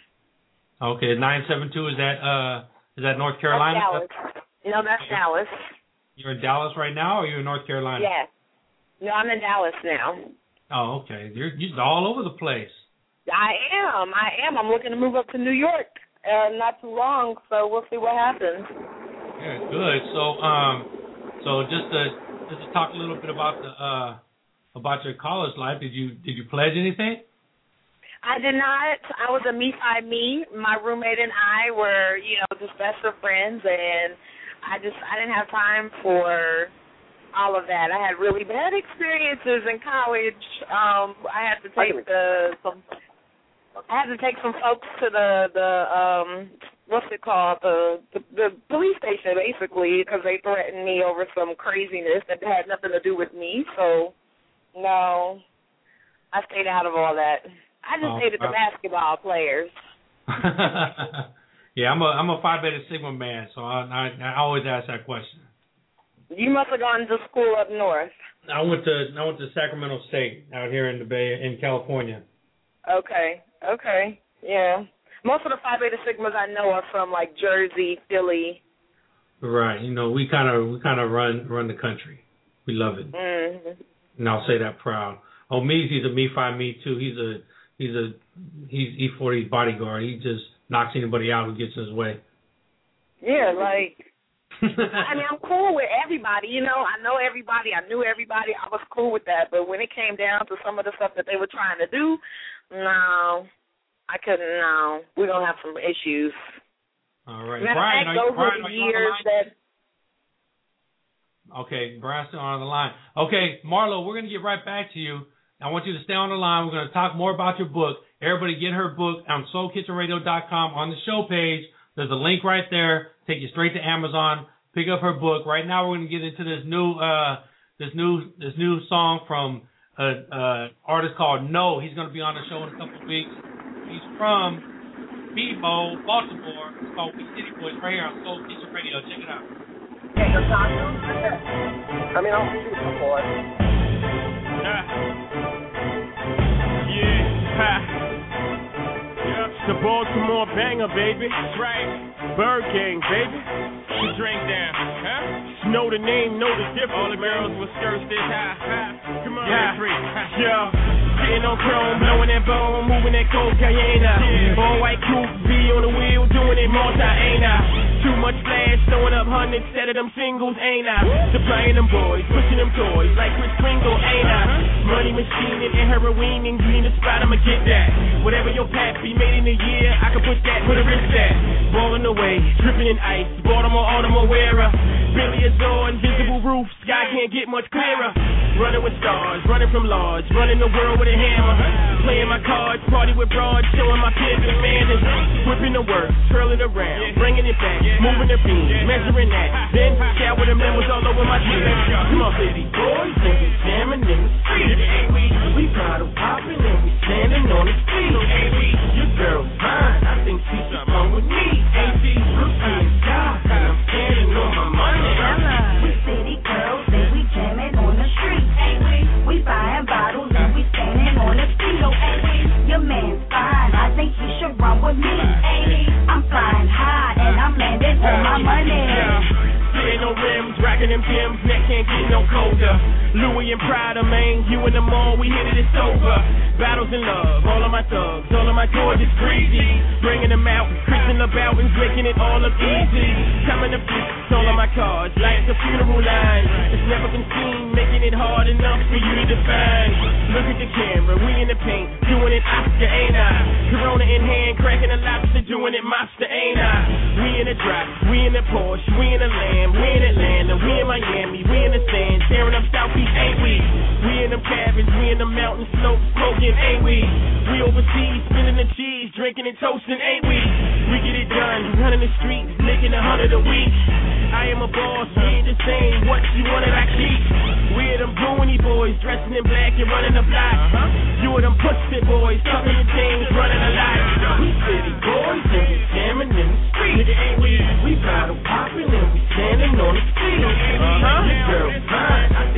Okay, nine seven two. Is that uh is that North Carolina? That's Dallas. No, that's Dallas. You're in Dallas right now, or you're in North Carolina? Yeah. No, I'm in Dallas now. Oh, okay. You're you're all over the place. I am. I am. I'm looking to move up to New York. Uh, not too long, so we'll see what happens. Yeah, good. So um, so just to to talk a little bit about the uh about your college life. Did you did you pledge anything? I did not. I was a me by me. My roommate and I were, you know, just best of friends, and I just I didn't have time for all of that. I had really bad experiences in college. Um, I had to take the some. I had to take some folks to the the um what's it called the the, the police station basically because they threatened me over some craziness that had nothing to do with me. So no, I stayed out of all that. I just Oh, hated the basketball players. yeah, I'm a I'm a Phi Beta Sigma man, so I I, I always ask that question. You must have gone to school up north. I went to I went to Sacramento State out here in the Bay in California. Okay, okay, yeah. Most of the Phi Beta Sigmas I know are from like Jersey, Philly. Right. You know, we kind of we kind of run run the country. We love it, Mm. and I'll say that proud. Oh, me, he's a me five me too. He's a he's a he's E40's bodyguard. He just knocks anybody out who gets in his way. Yeah, like I mean, I'm cool with everybody. You know, I know everybody. I knew everybody. I was cool with that. But when it came down to some of the stuff that they were trying to do, no, I couldn't. No, we're gonna have some issues. All right, Matter Brian. fact, Are, those Brian, were are the you on the years line? that Okay, Brian's still on the line. Okay, Marlo, we're gonna get right back to you. I want you to stay on the line. We're gonna talk more about your book. Everybody, get her book on SoulKitchenRadio.com on the show page. There's a link right there. Take you straight to Amazon. Pick up her book. Right now, we're gonna get into this new uh this new this new song from an uh, artist called No. He's gonna be on the show in a couple of weeks. He's from B-more, Baltimore. It's called We City Boys right here on Soul Kitchen Radio. Check it out. I mean, I'll see you before. Yeah, ha. Yep, it's the Baltimore banger, baby. That's right. Bird Gang, baby. Put your drink down, huh? Just know the name, know the difference. All the girls with skirts this high, high. Come on, yeah. free. Yeah. Sitting on chrome, blowing that bone, moving that cocaine. All white coupe, be on the wheel, doing it multi, ain't I? Too much flash, throwing up hundreds instead of them singles, ain't I? Supplying them boys, pushing them toys like Kris Kringle, ain't I? Money machine and heroin, and need a spot, I'ma get that. Whatever your path be made in a year, I can push that, put a wrist that. Balling away, dripping in ice, Baltimore, Baltimore wearer. Billy Azor, invisible rule, roof, sky can't get much clearer. Running with stars, running from large, running the world with a hammer. Playing my cards, party with broads, showing my pins and manners. Whipping the work, twirling around, bringing it back, moving the beam, measuring that. Then shower the members all over my. Come on, city boys, we jamming in the street. We bottle popping and we standing on the street. Your girl's fine, I think she should come with me. Ain't she? I'm sky, and I'm standing on my money. We city girls and we jamming on the street. We buying bottles and we standing on the street. Your man's fine, I think he should run with me. Money. Racking them gems, neck can't get no colder. Louis and Prada, man, you in the mall, we hit it, it's over. Battles in love, all of my thugs, all of my gorgeous greasy. Bringing them out, Christian about and making it all look easy. Coming to fix all of my cards, like the funeral line. It's never been seen, making it hard enough for you to define. Look at the camera, we in the paint, doing it Oscar, ain't I? Corona in hand, cracking a lobster, doing it monster, ain't I? We in the drop, we in the Porsche, we in the Lamb, we in Atlanta, we in Miami, we in the sand, tearing up South Beach, ain't we? We in them cabins, we in the mountain slopes, smoking, ain't we? We overseas, spinning the cheese, drinking and toasting, ain't we? We get it done, running the streets, making a hundred a week. I am a boss, we ain't the same, what you wanted I keep. We are them boonie boys, dressing in black and running the block. You are them pussy boys, tucking your chains, running a lot. We city boys and we jamming in the street. Nigga, ain't we? We bottle popping and we standing on the street. Uh-huh. Girl fine,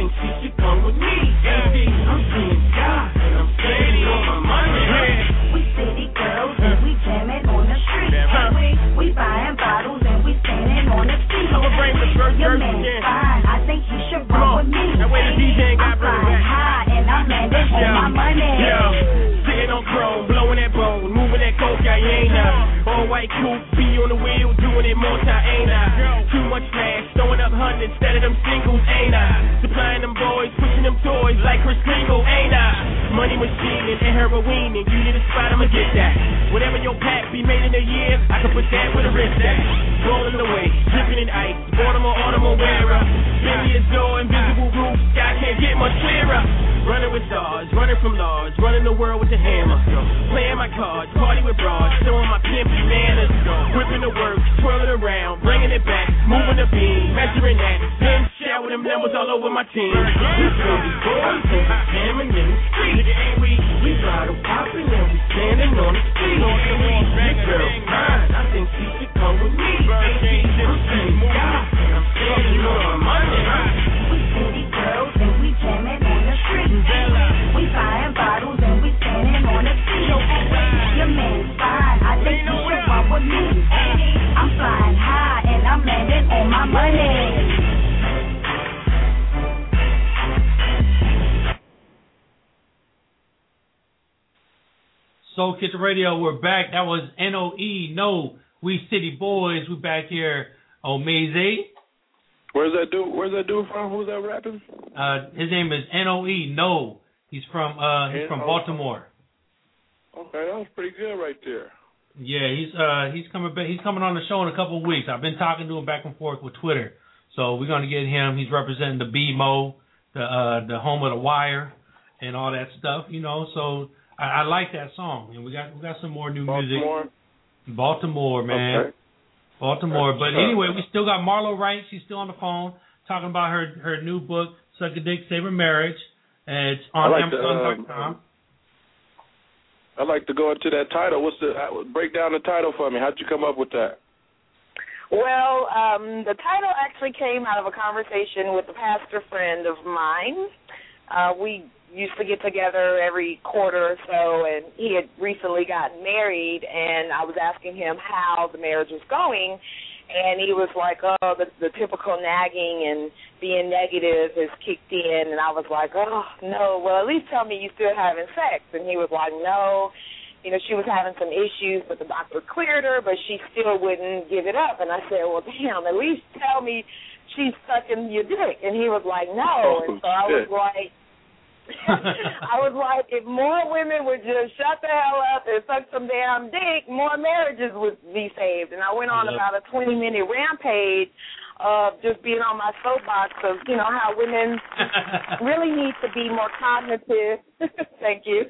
Radio, we're back. That was N-O-E, No, We City Boys. We're back here on Maze. Where's that dude? Where's that dude from? Who's that rapping? Uh, his name is N-O-E, No. He's from uh, he's from Baltimore. Okay, that was pretty good right there. Yeah, he's uh he's coming back. He's coming on the show in a couple of weeks. I've been talking to him back and forth with Twitter, so we're gonna get him. He's representing the B-more, the uh the home of the Wire, and all that stuff. You know, so I, I like that song, and we got we got some more new Baltimore. music. Baltimore, man. Okay. Baltimore. That's But what's anyway, we still got Marlo Wright. She's still on the phone talking about her her new book, Suck a Dick, Save a Marriage. And it's on I like Amazon.com. um, I'd like to go into that title. What's the uh, break down the title for me? How'd you come up with that? Well, um, the title actually came out of a conversation with a pastor friend of mine. Uh, we used to get together every quarter or so, and he had recently gotten married, and I was asking him how the marriage was going, and he was like, "Oh, the, the typical nagging and being negative has kicked in," and I was like, "Oh no, well at least tell me you still having sex," and he was like, "No." you know, she was having some issues, but the doctor cleared her, but she still wouldn't give it up. And I said, well, damn, at least tell me she's sucking your dick. And he was like, no. And oh, so I was like, I was like, if more women would just shut the hell up and suck some damn dick, more marriages would be saved. And I went on Yep. about a 20 minute rampage of just being on my soapbox of you know how women really need to be more cognitive. Thank you,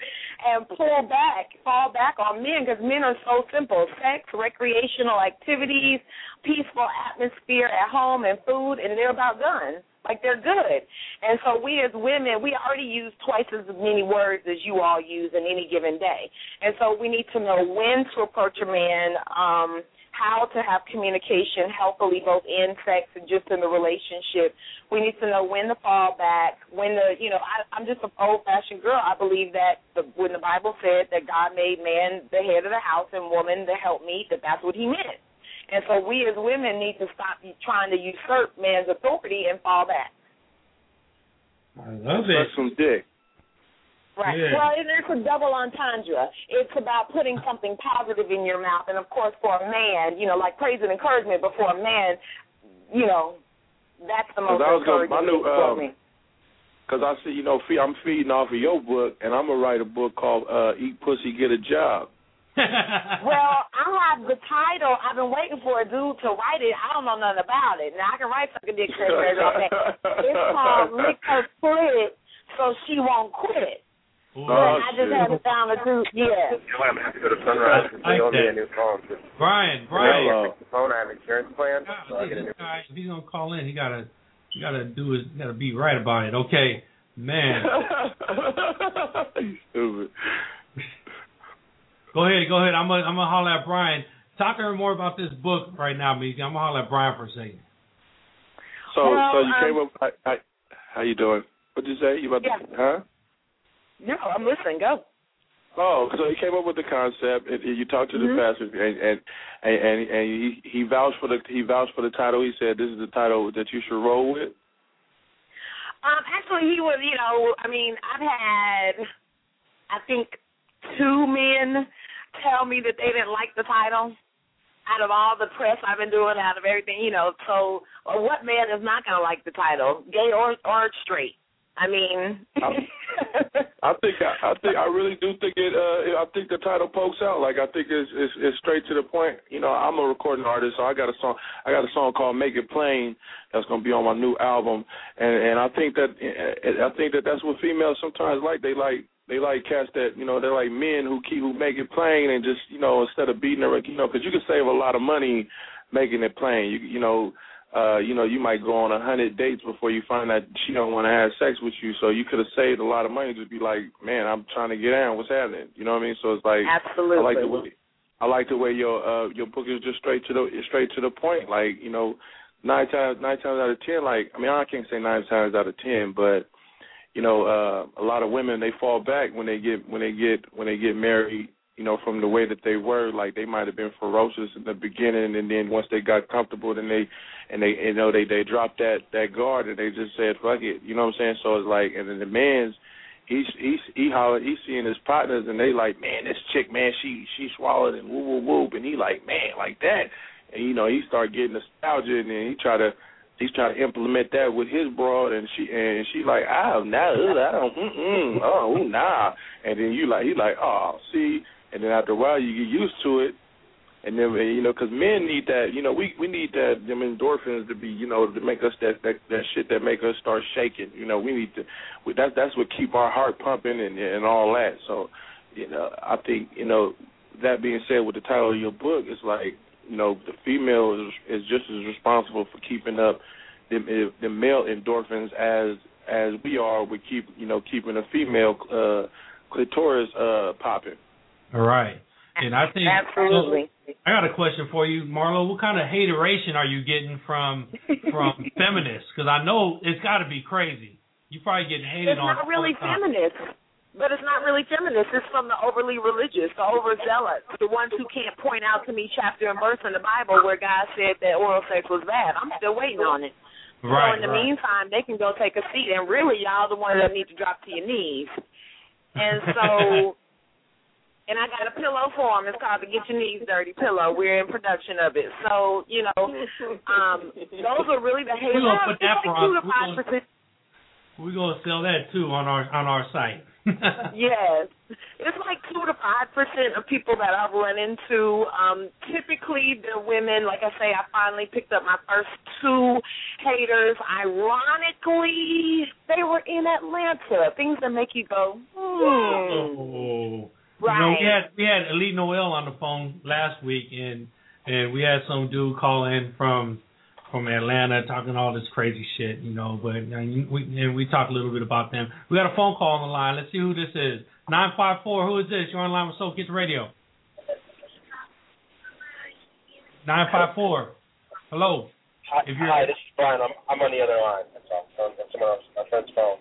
and pull back, fall back on men because men are so simple: sex, recreational activities, peaceful atmosphere at home, and food, and they're about guns. Like they're good. And so we as women, we already use twice as many words as you all use in any given day. And so we need to know when to approach a man, um, how to have communication healthily both in sex and just in the relationship. We need to know when to fall back, when the you know, I I'm just an old fashioned girl. I believe that the when the Bible said that God made man the head of the house and woman the helpmeet, that that's what he meant. And so we as women need to stop trying to usurp man's authority and fall back. I love Suck some dick. Right. Yeah. Well, and it's a double entendre. It's about putting something positive in your mouth, and of course, for a man, you know, like praise and encouragement. But for a man, you know, that's the most Cause I was gonna, encouraging my new, for um, me. Cause I see, you know, fe- I'm feeding off of your book, and I'm gonna write a book called uh, "Eat Pussy, Get a Job." Well, I have the title. I've been waiting for a dude to write it. I don't know nothing about it. Now I can write something dick crazy all day. It's called "Lick Her Split So She Won't Quit." Oh, but I oh, just shit. haven't found a dude. Yeah. You know what? I'm gonna have to go to Sunrise because they I owe me like a new phone. Brian, Brian. know, fix the phone. I have insurance plan, God, so I get a new. guy, if he's gonna call in, he gotta, he gotta do his, he gotta be right about it. Okay, man. You Stupid. Go ahead, go ahead. I'm gonna, I'm gonna holler at Brian. Talk to her more about this book right now, Meek. I'm gonna holler at Brian for a second. So, Well, so you um, came up. I, I, how you doing? What'd you say? You about? Yeah. To, huh? No, I'm listening. Go. Oh, so he came up with the concept, and you talked to the Mhm. pastor, and and and and, and he he vouched for the he vouched for the title. He said this is the title that you should roll with. Um, actually, he was. You know, I mean, I've had, I think, two men tell me that they didn't like the title. Out of all the press I've been doing, out of everything, you know, so what man is not going to like the title, gay or or straight? I mean, I think I, I think I really do think it. Uh, I think the title pokes out. Like I think it's, it's it's straight to the point. You know, I'm a recording artist, so I got a song. I got a song called "Make It Plain" that's gonna be on my new album, and and I think that I think that that's what females sometimes like. They like they like cats that you know they're like men who keep who make it plain and just you know instead of beating her, you know, because you can save a lot of money making it plain. You you know uh, you know, you might go on a hundred dates before you find that she don't want to have sex with you. So you could have saved a lot of money. Just be like, man, I'm trying to get down. What's happening? You know what I mean? So it's like, Absolutely. I like the way, I like the way your uh, your book is just straight to the straight to the point. Like, you know, nine times nine times out of ten, like, I mean, I can't say nine times out of ten, but you know, uh, a lot of women they fall back when they get when they get when they get married you know, from the way that they were, like they might have been ferocious in the beginning, and then once they got comfortable, then they, and they, you know, they they dropped that that guard, and they just said, "Fuck it," you know what I'm saying? So it's like, and then the man's, he's he's he holler, he's seeing his partners, and they like, man, this chick, man, she she swallowed and whoop whoop whoop, and he like, man, like that, and you know, he start getting nostalgia, and then he try to. He's trying to implement that with his broad, and she and she like, ah, oh no, I don't, mm-mm, oh nah, and then you like, he like, oh, see, and then after a while you get used to it, and then you know, because men need that, you know, we we need that them endorphins to be, you know, to make us that that that shit that make us start shaking. You know, we need to, we, that that's what keep our heart pumping and and all that. So, you know, I think you know, that being said, with the title of your book, it's like you know, the female is is just as responsible for keeping up the the male endorphins as as we are with keep you know keeping a female uh clitoris uh popping. All right. And I think Absolutely. So, I got a question for you, Marlo. What kind of hateration are you getting from from feminists? Because I know it's got to be crazy. You probably getting hated it's on. not really all the time. feminist. But it's not really feminist. It's from the overly religious, the overzealous, the ones who can't point out to me chapter and verse in the Bible where God said that oral sex was bad. I'm still waiting on it. Right. so in the right. meantime, they can go take a seat, and really, y'all the ones that need to drop to your knees. And so, and I got a pillow for them. It's called the Get Your Knees Dirty pillow. We're in production of it. So, you know, um, those are really the haters. We're gonna put that for us. We're gonna- We're gonna sell that too on our on our site. yes. It's like two to five percent of people that I've run into. Um, typically they're women. Like I say, I finally picked up my first two haters. Ironically, they were in Atlanta. Things that make you go, hmm. Oh. Right. You know, we had we had Elite Noel on the phone last week, and and we had some dude call in from from Atlanta talking all this crazy shit, you know. But and we and we talked a little bit about them. We got a phone call on the line. Let's see who this is. Nine five four. Who is this? You're on line with Soul Kitchen Radio. Nine five four. Hello. Hi, If you're- hi, this is Brian. I'm I'm on the other line. That's all. On on someone else, my friend's phone.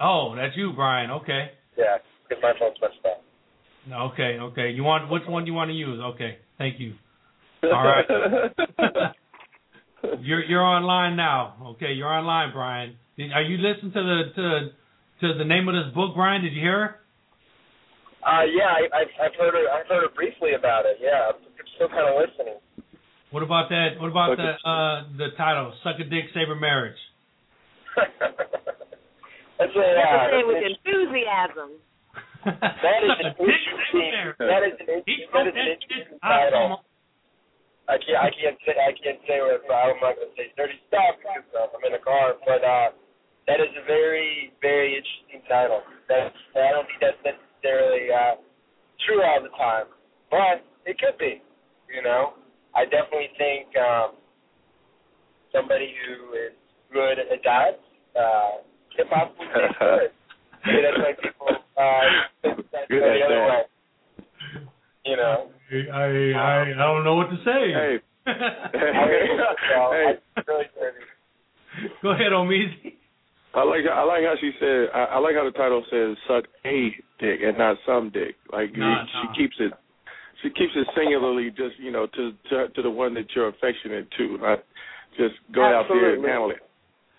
Oh, that's you, Brian. Okay. Yeah, because my phone's messed up. Okay. Okay. You want which one do you want to use? Okay. Thank you. All right. You're you're online now. Okay, you're online, Brian. Did, are you listening to the to to the name of this book, Brian? Did you hear it? Uh, yeah, I, I've I've heard her, I've heard her briefly about it. Yeah, I'm still kind of listening. What about that? What about Okay. the uh the title, "Suck a Dick, Save a Marriage"? That's a, You have uh, say with enthusiasm. that is an a dick, interesting. a marriage. That is an He interesting. wrote That is an interesting title. I can't I can't say I can't say what I'm not gonna say dirty stuff because uh, I'm in the car, but uh that is a very, very interesting title. That's I don't think that's necessarily uh true all the time. But it could be. You know? I definitely think um somebody who is good at that, uh can possibly be good. Maybe that's why people uh think that's the other way. You know. I I I don't know what to say. Hey. I hey, really. Go ahead, Omeezy. I like I like how she said I, I like how the title says suck a dick and not some dick. Like Nah, she nah. keeps it she keeps it singularly just you know to to, to the one that you're affectionate to, not just go out there and handle it.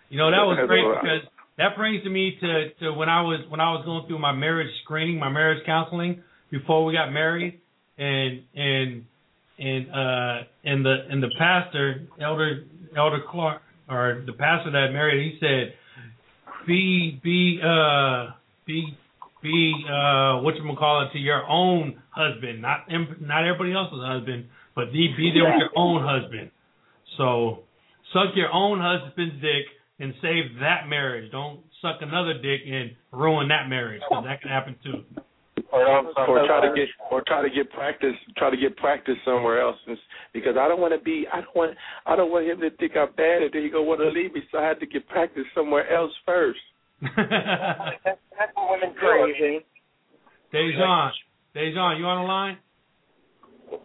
You know that was great because that brings to me to to when I was when I was going through my marriage screening, my marriage counseling before we got married, and and and uh and the and the pastor elder elder Clark or the pastor that married he said be be uh be be uh what you call it to your own husband not em- not everybody else's husband but be be there with your own husband. So suck your own husband's dick and save that marriage. Don't suck another dick and ruin that marriage because that can happen too Or, don't suck Or try to get or try to get practice try to get practice somewhere else because I don't want to be I don't want I don't want him to think I'm bad and then he gonna want to leave me so I had to get practice somewhere else first. That's, that's what women do. I mean, Dejan, Dejan, you on the line?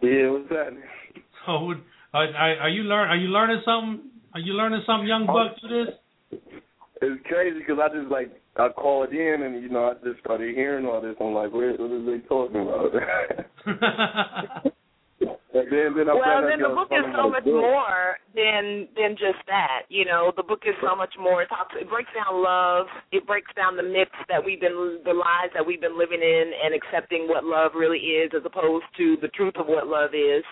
Yeah, what's that? So, would- are, are are you learn? Are you learning something? Are you learning something, young buck, through this? It's crazy because I just like I called in and you know I just started hearing all this. I'm like, what, what are they talking about? and then, then I well, found out then the book is so much book. more than than just that. You know, the book is so much more. It talks. It breaks down love. It breaks down the myths that we've been, the lies that we've been living in, and accepting what love really is, as opposed to the truth of what love is.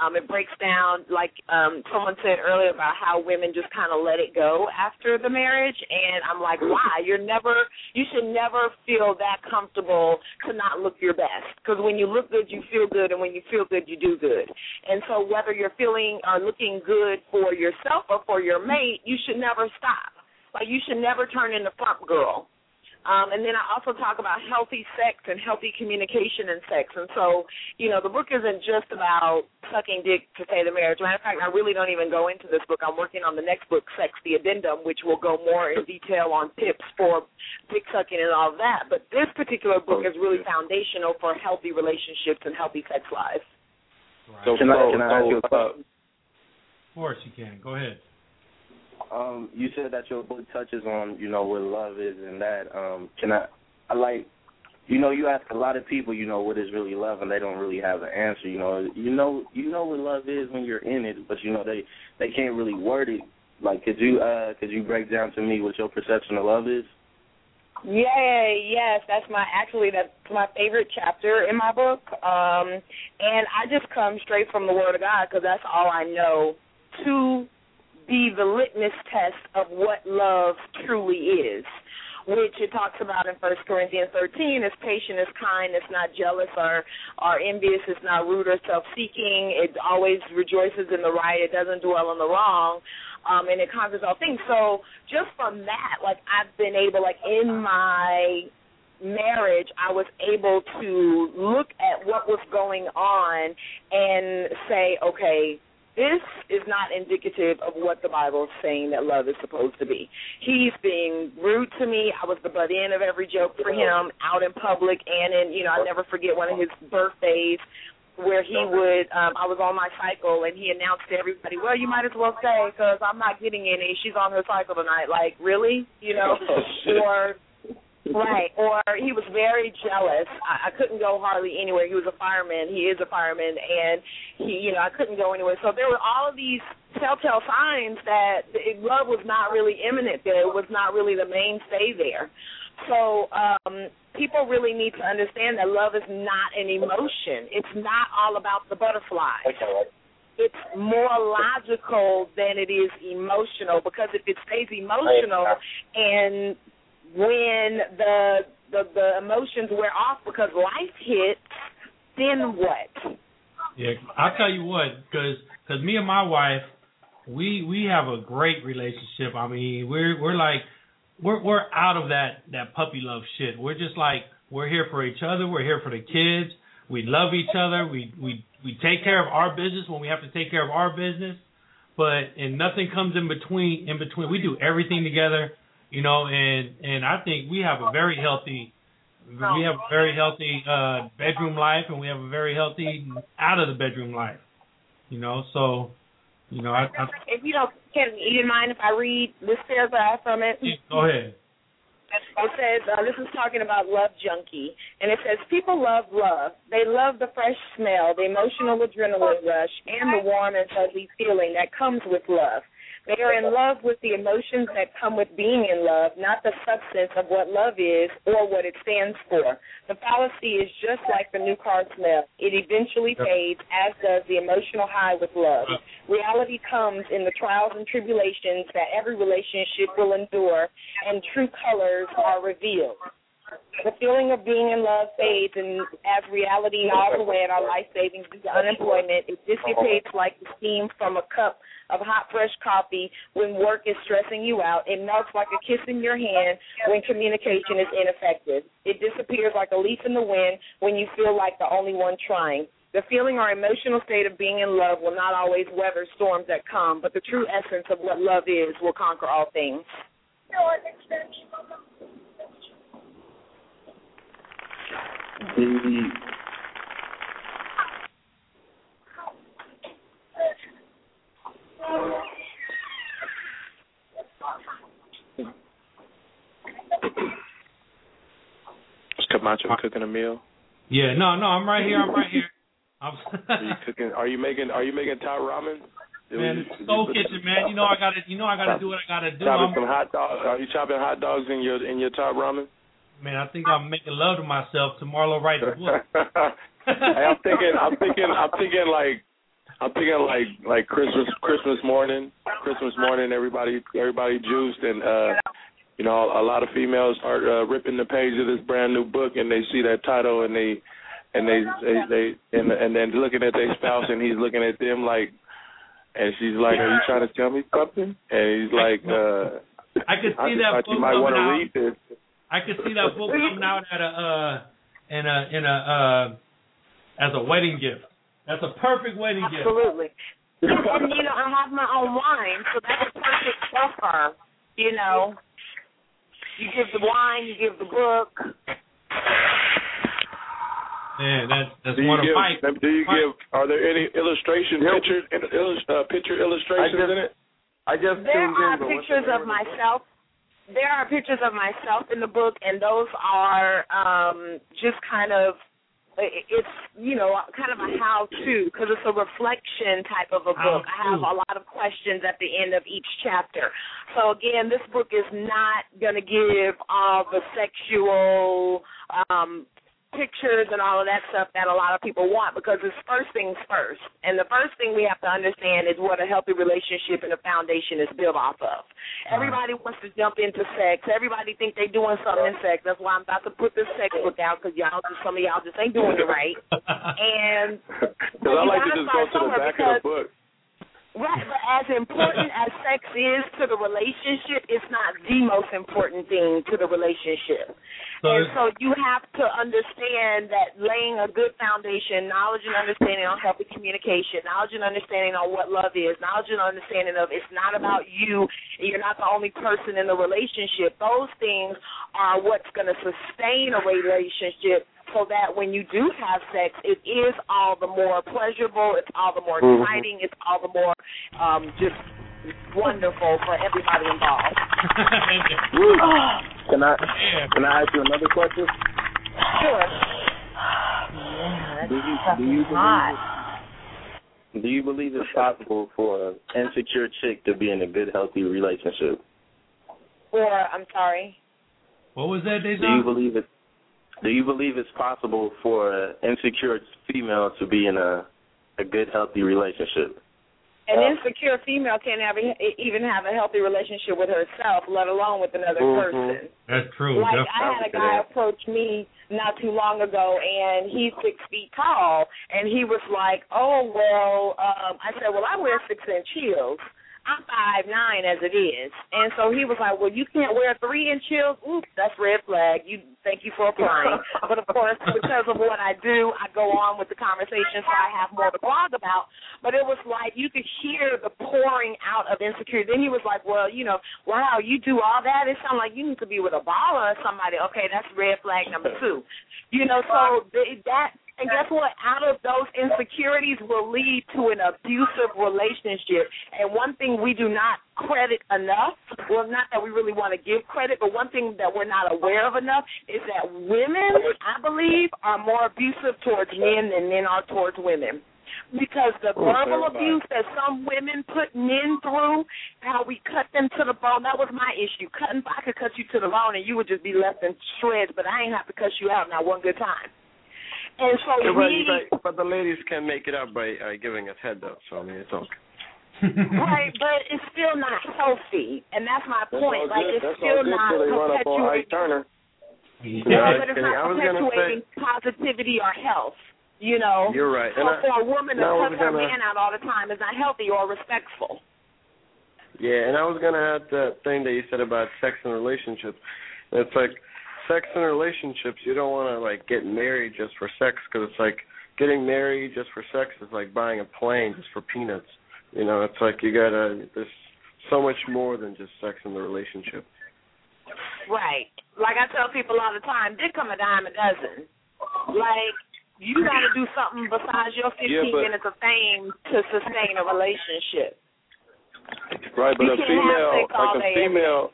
Um, it breaks down, like um, someone said earlier, about how women just kind of let it go after the marriage, and I'm like, why? You're never, you should never feel that comfortable to not look your best, because when you look good, you feel good, and when you feel good, you do good. And so, whether you're feeling or looking good for yourself or for your mate, you should never stop. Like you should never turn into flump girl. Um, and then I also talk about healthy sex and healthy communication in sex. And so, you know, the book isn't just about sucking dick to save the marriage. Matter of fact, I really don't even go into this book. I'm working on the next book, Sex the Addendum, which will go more in detail on tips for dick sucking and all that. But this particular book is really foundational for healthy relationships and healthy sex lives. So Can I- can I ask you a so, uh, Of course you can. Go ahead. Um, you said that your book touches on, you know, what love is and that. Um, can I, I like, you know, you ask a lot of people, you know, what is really love, and they don't really have an answer. You know, you know, you know what love is when you're in it, but you know they they can't really word it. Like, could you uh could you break down to me what your perception of love is? Yay, yes, that's my actually that's my favorite chapter in my book. Um and I just come straight from the word of God because that's all I know to be the litmus test of what love truly is. which it talks about in First Corinthians 13. It's patient, it's kind, it's not jealous or or envious, it's not rude or self-seeking. It always rejoices in the right. It doesn't dwell on the wrong. Um, and it conquers all things. So just from that, like I've been able, like in my marriage, I was able to look at what was going on and say, okay, this is not indicative of what the Bible is saying that love is supposed to be. He's being rude to me. I was the butt end of every joke for him out in public and in, you know, I never forget one of his birthdays where he would um I was on my cycle and he announced to everybody, "Well, you might as well stay cuz I'm not getting any. She's on her cycle tonight." Like, really? You know? or Right. Or he was very jealous. I, I couldn't go hardly anywhere. He was a fireman. He is a fireman, and he, you know, I couldn't go anywhere. So there were all of these telltale signs that it, love was not really imminent there. It was not really the mainstay there. So um people really need to understand that love is not an emotion. It's not all about the butterflies. It's more logical than it is emotional because if it stays emotional and when the the the emotions wear off because life hits, then what? Yeah, I'll tell you what, because cause me and my wife, we we have a great relationship. I mean, we're we're like we're we're out of that that puppy love shit. We're just like we're here for each other. We're here for the kids. We love each other. We we we take care of our business when we have to take care of our business. But and nothing comes in between. In between, we do everything together. You know, and and I think we have a very healthy we have a very healthy uh bedroom life and we have a very healthy out of the bedroom life. You know, so you know, I, I If you don't, can you didn't mind if I read this paragraph from it? go ahead. It says, uh, this is talking about Love Junkie, and it says, people love love. They love the fresh smell, the emotional adrenaline rush, and the warm and fuzzy feeling that comes with love. They are in love with the emotions that come with being in love, not the substance of what love is or what it stands for. The fallacy is just like the new car smell. It eventually fades, as does the emotional high with love. Reality comes in the trials and tribulations that every relationship will endure, and true colors are revealed. The feeling of being in love fades, and as reality gnaws away at our life savings due to unemployment, it dissipates like the steam from a cup of hot, fresh coffee when work is stressing you out. It melts like a kiss in your hand when communication is ineffective. It disappears like a leaf in the wind when you feel like the only one trying. The feeling or emotional state of being in love will not always weather storms that come, but the true essence of what love is will conquer all things. The Is Camacho cooking a meal? Yeah, no, no, I'm right here. I'm right here. I'm Are you cooking? Are you making? Are you making top ramen? man, it's Soul Kitchen, man. You know I gotta, you know I gotta do what I gotta do. Chopping I'm, some hot dogs. Are you chopping hot dogs in your in your top ramen? Man, I think I'm making love to myself. Tomorrow write the book. hey, I'm thinking. I'm thinking. I'm thinking like. I'm thinking like like Christmas Christmas morning. Christmas morning. Everybody everybody juiced and uh you know a lot of females are uh, ripping the page of this brand new book and they see that title and they and they they, they and and then looking at their spouse and he's looking at them like and she's like, "Are you trying to tell me something?" And he's like, uh I could see just that thought book you might want to read this. I could see that book coming out at a uh in a in a uh as a wedding gift. That's a perfect wedding gift. Absolutely. and you know, I have my own wine, so that's a perfect buffer. You know, you give the wine, you give the book. Man, that's that's Do you one of give? my Do you my- give? Are there any illustration pictures? Uh, picture illustrations just- in it? I just There tuned in, are pictures of myself. There are pictures of myself in the book, and those are um just kind of it's you know kind of a how-to because it's a reflection type of a book. I have a lot of questions at the end of each chapter. So again, this book is not going to give all the sexual um pictures and all of that stuff that a lot of people want because it's first things first. And the first thing we have to understand is what a healthy relationship and a foundation is built off of. Everybody wants to jump into sex. Everybody think they're doing something in sex. That's why I'm about to put this sex book out because y'all, some of y'all just ain't doing it right. And Because I like to just go to the back of the book. Right, but as important as sex is to the relationship, it's not the most important thing to the relationship. So and so you have to understand that laying a good foundation, knowledge and understanding on healthy communication, knowledge and understanding on what love is, knowledge and understanding of it's not about you, you're not the only person in the relationship. Those things are what's going to sustain a relationship so that when you do have sex, it is all the more pleasurable, it's all the more Mhm. exciting, it's all the more um, just wonderful for everybody involved. Can I can I ask you another question? Sure. Do you, do you believe do you believe it's possible for an insecure chick to be in a good, healthy relationship? Or I'm sorry. What was that, Do you believe it? Do you believe it's possible for an insecure female to be in a a good, healthy relationship? An insecure female can't have a, even have a healthy relationship with herself, let alone with another Mhm. person. That's true. Like Def- I had a guy approach me not too long ago, and he's six feet tall, and he was like, "Oh well," um, I said, "Well, I wear six inch heels." I'm five nine as it is, and so he was like, "Well, you can't wear three inch heels." Oops, that's red flag. You thank you for applying, but of course, because of what I do, I go on with the conversation, so I have more to blog about. But it was like you could hear the pouring out of insecurity. Then he was like, "Well, you know, wow, you do all that. It sounds like you need to be with a baller or somebody." Okay, that's red flag number two. You know, so th- that and guess what? Out of those insecurities will lead to an abusive relationship. And one thing we do not credit enough, well, not that we really want to give credit, but one thing that we're not aware of enough is that women, I believe, are more abusive towards men than men are towards women. Because the Oh, verbal abuse that some women put men through, how we cut them to the bone, that was my issue. Cutting, I could cut you to the bone and you would just be left in shreds, but I ain't have to cut you out not one good time. And so Yeah, but, we, but, but the ladies can make it up by uh, giving us head up, so I mean it's okay. right, but it's still not healthy, and that's my point. all like good. it's That's still not till they run up on perpetuating. Ike Turner. Yeah, but it's and not was gonna perpetuating positivity or health. You know, You're right. So And for a woman to and cuss her man out all the time is not healthy or respectful. Yeah, and I was gonna add that thing that you said about sex and relationships. It's like sex and relationships. You don't want to like get married just for sex because it's like getting married just for sex is like buying a plane just for peanuts. You know, it's like you gotta. There's so much more than just sex in the relationship. Right. Like I tell people all the time, dick come a dime a dozen. Like you got to do something besides your 15 Yeah, but- minutes of fame to sustain a relationship. Right, but You a female, like a female,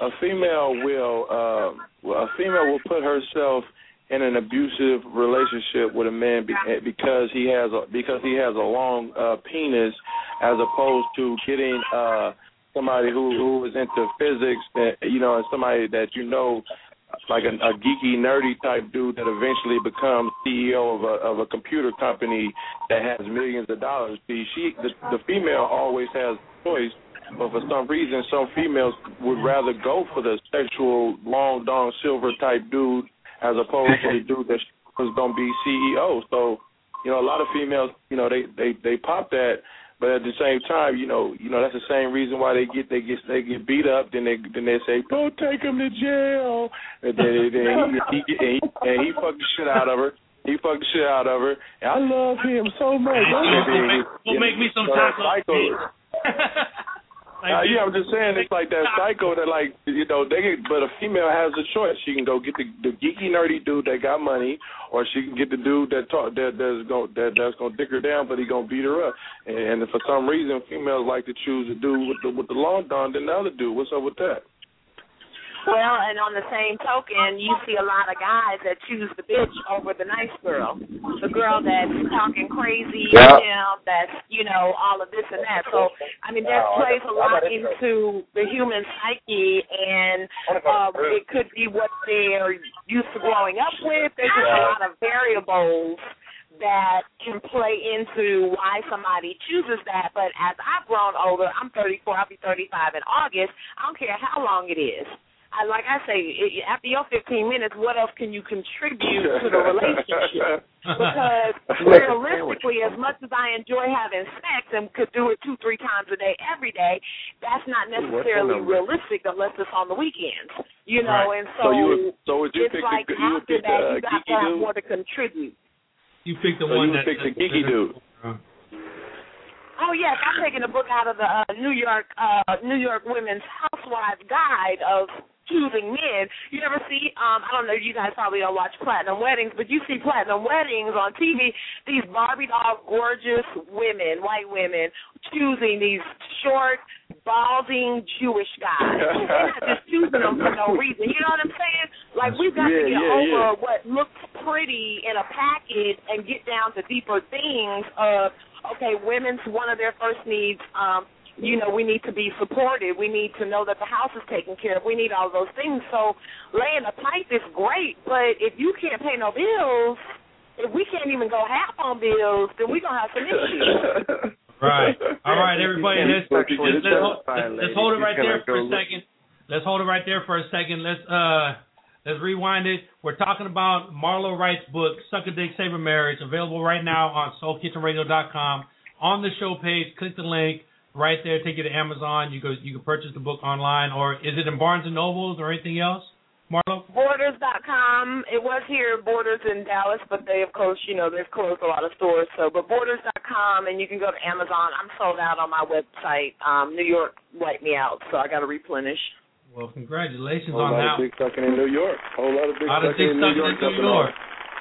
a female will, uh, a female will put herself in an abusive relationship with a man eh, because he has a because he has a long uh, penis, as opposed to getting uh, somebody who who is into physics, and, you know, and somebody that you know, like a, a geeky, nerdy type dude that eventually becomes CEO of a of a computer company that has millions of dollars. See, she the, the female always has choice, but for some reason, some females would rather go for the sexual long dong silver type dude as opposed to the dude that was gonna be CEO. So, you know, a lot of females, you know, they they they pop that. But at the same time, you know, you know that's the same reason why they get they get they get beat up. Then they then they say, "Don't take him to jail." And then, then he, he, and he and he fucked the shit out of her. He fucked the shit out of her. And I love him so much. And then he- Go make me some so tacos. uh, yeah, I'm just saying it's like that psycho that like you know they get, but a female has a choice. She can go get the, the geeky nerdy dude that got money, or she can get the dude that talk that that's gonna that that's gonna dick her down, but he gonna beat her up. And, and for some reason, females like to choose the dude with the with the long don than the other dude. What's up with that? Well, and on the same token, you see a lot of guys that choose the bitch over the nice girl, the girl that's talking crazy, Yeah. you know, that's you know all of this and that. So I mean, that plays a lot into the human psyche, and uh, it could be what they're used to growing up with. There's just a lot of variables that can play into why somebody chooses that. But as I've grown older, I'm 34, I'll be 35 in August. I don't care how long it is. I, like I say, it, after your 15 minutes, what else can you contribute to the relationship? Because realistically, as much as I enjoy having sex and could do it two, three times a day, every day, that's not necessarily realistic unless it's on the weekends. You know, Right. and So so, you would- so would you it's pick the- like you would after pick, that, you got geeky to have dude? more to contribute. You picked the So one you that pick the geeky dude. Oh yes, I'm taking a book out of the uh, New York uh, New York Women's Housewives Guide of choosing men. You never see um I don't know, you guys probably don't watch Platinum Weddings, but you see Platinum Weddings on TV, these Barbie doll gorgeous women, white women, choosing these short, balding Jewish guys. They're not just choosing them for no reason. You know what I'm saying? Like we've got to get yeah, over yeah. what looks pretty in a package and get down to deeper things of okay, women's one of their first needs, um, you know, we need to be supported. We need to know that the house is taken care of. We need all those things. So laying a pipe is great, but if you can't pay no bills, if we can't even go half on bills, then we're gonna have some issues. Right. All right, everybody. Let's let's, let's, hold, let's, let's hold it right there for a second. Let's hold it right there for a second. Let's uh let's rewind it. We're talking about Marlo Wright's book, Suck a Dick Save a Marriage, available right now on SoulKitchenRadio.com. On the show page, click the link right there. Take you to Amazon. You go. You can purchase the book online, or is it in Barnes and Nobles or anything else? Marlo. Borders.com. It was here, Borders in Dallas, but they, of course, you know, they've closed a lot of stores. So, but Borders.com, and you can go to Amazon. I'm sold out on my website. Um, New York wiped me out, so I got to replenish. Well, congratulations Whole on lot that. of dick sucking in New York. A Whole lot of big Lot of sucking in New York. in New up York.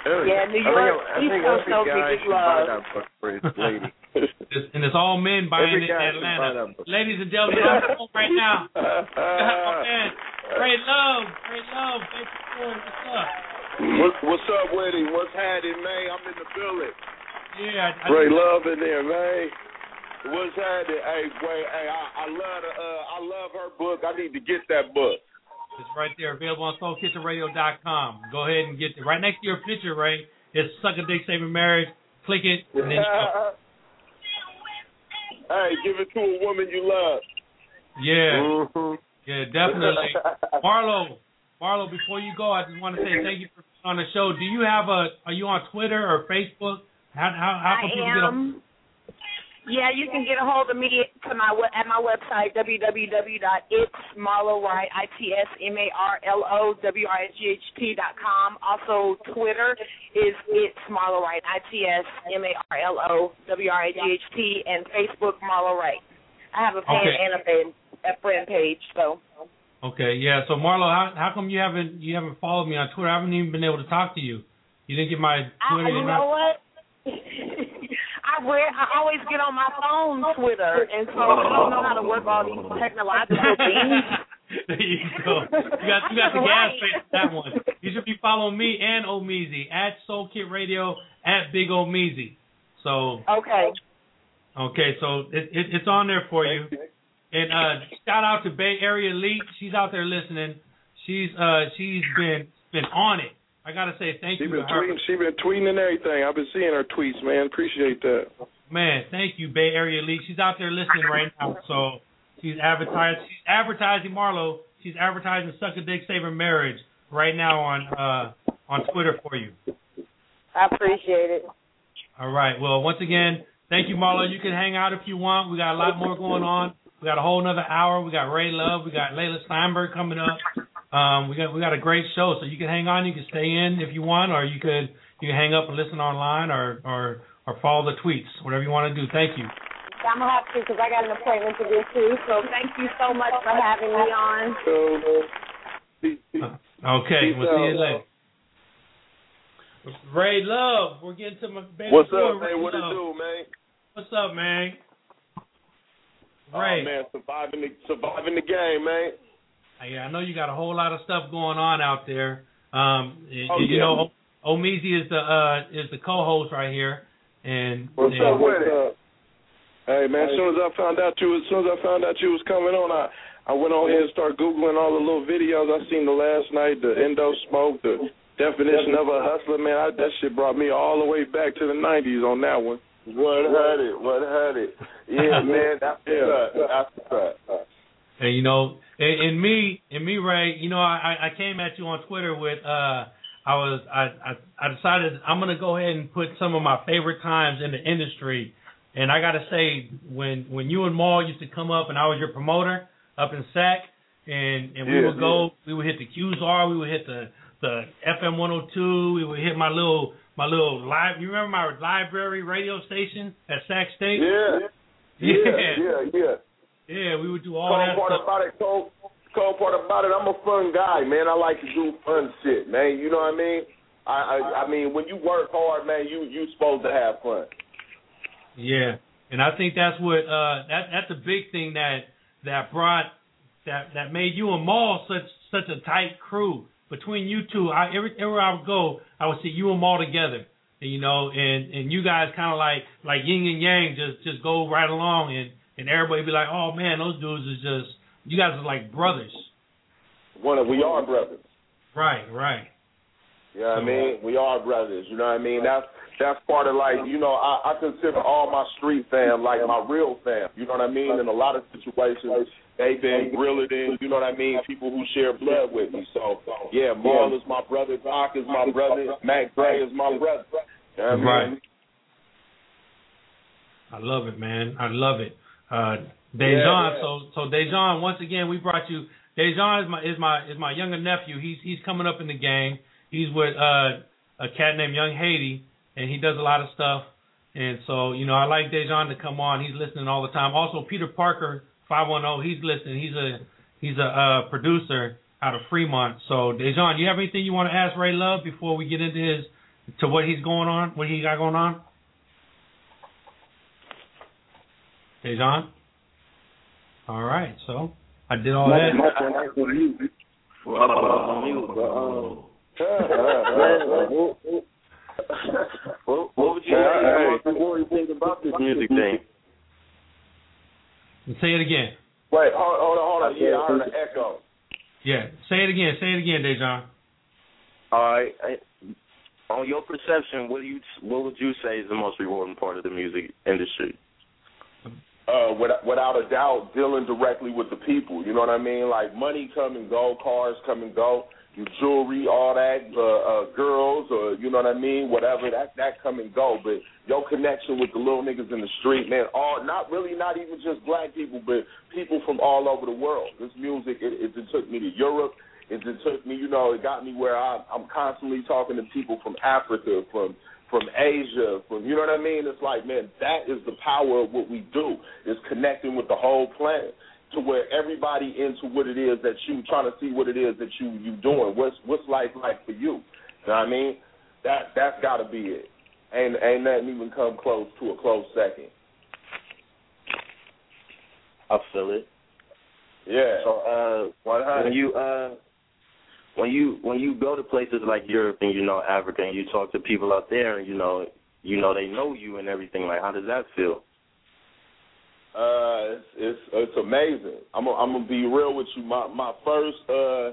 Yeah, New I think- York, I East think Coast every knows guy me just should buy that book for his lady. It's- and it's all men buying Every it in guy should buy Atlanta. Ladies and gentlemen, on the phone right now. oh, man. Great love, great love. Thank you for it. What's up? What's, what's up, Weddy? What's happening, man? I'm in the building. Yeah, I, I Great love in there, man. What's happening? Hey, wait, hey, I, I love the, uh, I love her book. I need to get that book. It's right there, available on SoulKitchenRadio.com. Go ahead and get it. Right next to your picture, Ray, it's Suck a Dick Saving Marriage. Click it, and then you go. hey, give it to a woman you love. Yeah, Mhm. yeah, definitely. Marlo, Marlo, before you go, I just want to say thank you for being on the show. Do you have a? Are you on Twitter or Facebook? How how how can I people get a am. Yeah, you can get a hold of me to my at my website www.itsmarlowright i t s m a r l o w r i g h t dot com. Also, Twitter is it's Marlo Wright i t s m a r l o w r i g h t and Facebook Marlo Wright. I have a fan Okay. and a fan a friend page, so Okay, yeah. So Marlo, how how come you haven't you haven't followed me on Twitter? I haven't even been able to talk to you. You didn't get my Twitter. I, you know what? I wear, I always get on my phone Twitter, and so I don't know how to work all these technological things. there you go. You got you got the gas face for that one. You should be following me and Omeezy at Soul Kit Radio at Big Omeezy. So Okay. okay, so it, it it's on there for you. And uh shout out to Bay Area Elite. She's out there listening. She's uh she's been been on it. I gotta say thank She you been to tweeting. She been tweeting and everything. I've been seeing her tweets, man. Appreciate that. Man, thank you, Bay Area Elite. She's out there listening right now. So she's advertising. She's advertising Marlo. She's advertising Suck a Dick Saver Marriage right now on uh on Twitter for you. I appreciate it. All right. Well, once again, thank you, Marlo. You can hang out if you want. We got a lot more going on. We got a whole another hour. We got Ray Luv. We got Leila Stenberg coming up. Um, we got we got a great show. So you can hang on. You can stay in if you want, or you could you can hang up and listen online, or or or follow the tweets, whatever you want to do. Thank you. I'm gonna have to because I got an appointment to get to. So thank you so much for having me on. Okay, we'll see you later. Ray Luv, we're getting to my baby What's boy, up, Ray man? What it do, man? What's up, man? Ray. Oh man, surviving the surviving the game, man. Yeah, I know you got a whole lot of stuff going on out there. Um, Oh, you yeah. know, Omeezy is the uh is the co-host right here, and What's and- up with it? Hey man, as soon as I found out you, as soon as I found out you was coming on, I I went on here and started googling all the little videos I seen the last night, the endo smoke, the definition of a hustler. Man, I, that shit brought me all the way back to the '90s on that one. What had it? What had it? Yeah, man, that's the cut. That's the cut. And you know, and, and me, and me, Ray. You know, I, I came at you on Twitter with. uh I was, I, I, I decided I'm gonna go ahead and put some of my favorite times in the industry. And I gotta say, when when you and Mall used to come up, and I was your promoter up in SAC, and and we Yeah, would go, we would hit the QZR, we would hit the the FM 102, we would hit my little my little live. You remember my library radio station at Sac State? Yeah. Yeah. Yeah, yeah, yeah. Yeah, we would do all Cold that part stuff. about it, cold, cold part about it, I'm a fun guy, man. I like to do fun shit, man. You know what I mean? I, I I mean, when you work hard, man, you you supposed to have fun. Yeah, and I think that's what uh that that's a big thing that that brought that that made you and Mall such such a tight crew. Between you two, I every everywhere I would go, I would see you and Mall together. You know, and and you guys kind of like like yin and yang, just just go right along, and and everybody be like, oh man, those dudes is just you guys are like brothers. One of we are brothers. Right, right. You know what I mean? We are brothers. You know what I mean? That's that's part of like you know I, I consider all my street fam like my real fam. You know what I mean? In a lot of situations, they've been realer than you know what I mean. People who share blood with me. So yeah, Mall is my brother. Doc is my brother. Mac Gray is my brother. You know what I mean? Right. I love it, man. I love it. Uh Dejan, yeah. so so Dejan, once again we brought you Dejan is my is my is my younger nephew. He's he's coming up in the game. He's with uh a cat named Young Haiti and he does a lot of stuff. And so, you know, I like Dejan to come on. He's listening all the time. Also Peter Parker, five one oh, he's listening. He's a he's a uh producer out of Fremont. So Dejan, you have anything you want to ask Ray Luv before we get into his to what he's going on, what he got going on? Dejan? All right, so I did all that. What, what would you say? What would you think about this music thing? Say it again. Wait, hold, hold on, hold on. Yeah, I heard an echo. Yeah, say it again. Say it again, Dejan. All right. I, on your perception, what do you what would you say is the most rewarding part of the music industry? Uh, without, without a doubt, dealing directly with the people. You know what I mean? Like money come and go, cars come and go, your jewelry, all that, uh, uh, girls, or you know what I mean? Whatever that that come and go. But your connection with the little niggas in the street, man, all not really, not even just black people, but people from all over the world. This music, it, it, took me to Europe. It took me, you know, it got me where I, I'm constantly talking to people from Africa, from from Asia, from you know what I mean? It's like, man, that is the power of what we do, is connecting with the whole planet to where everybody into what it is that you trying to see what it is that you you doing. What's what's life like for you? You know what I mean? That that's gotta be it. Ain't ain't nothing even come close to a close second. I feel it. Yeah. So uh, when you uh, when you when you go to places like Europe and you know Africa and you talk to people out there and you know you know they know you and everything, like how does that feel? Uh, it's it's, it's amazing. I'm i I'm gonna be real with you. My my first uh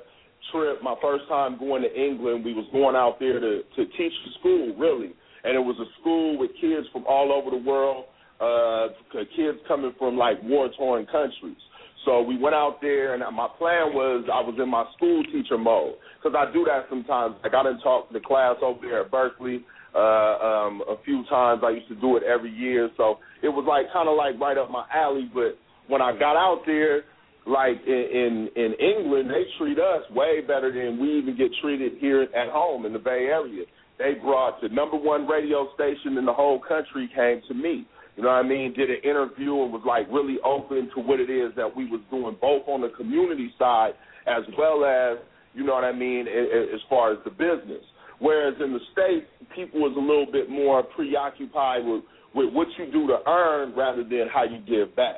trip, my first time going to England, we was going out there to to teach the school really, and it was a school with kids from all over the world. Uh, kids coming from like war torn countries. So we went out there, and my plan was I was in my school teacher mode because I do that sometimes. Like I didn't talk to the class over there at Berkeley uh, um, a few times. I used to do it every year, so it was like kind of like right up my alley. But when I got out there, like in, in in England, they treat us way better than we even get treated here at home in the Bay Area. They brought the number one radio station in the whole country came to me. You know what I mean? Did an interview and was like really open to what it is that we was doing, both on the community side as well as you know what I mean as far as the business. Whereas in the states, people was a little bit more preoccupied with with what you do to earn rather than how you give back.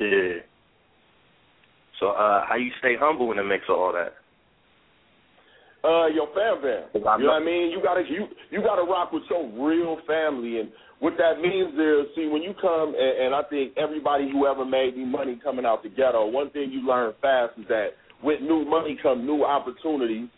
Yeah. So uh, how you stay humble in the mix of all that? Uh, your fam fam. You know what I mean? You gotta you you gotta rock with your real family, and what that means is, see, when you come, and, and I think everybody who ever made any money coming out the ghetto, one thing you learn fast is that with new money come new opportunities.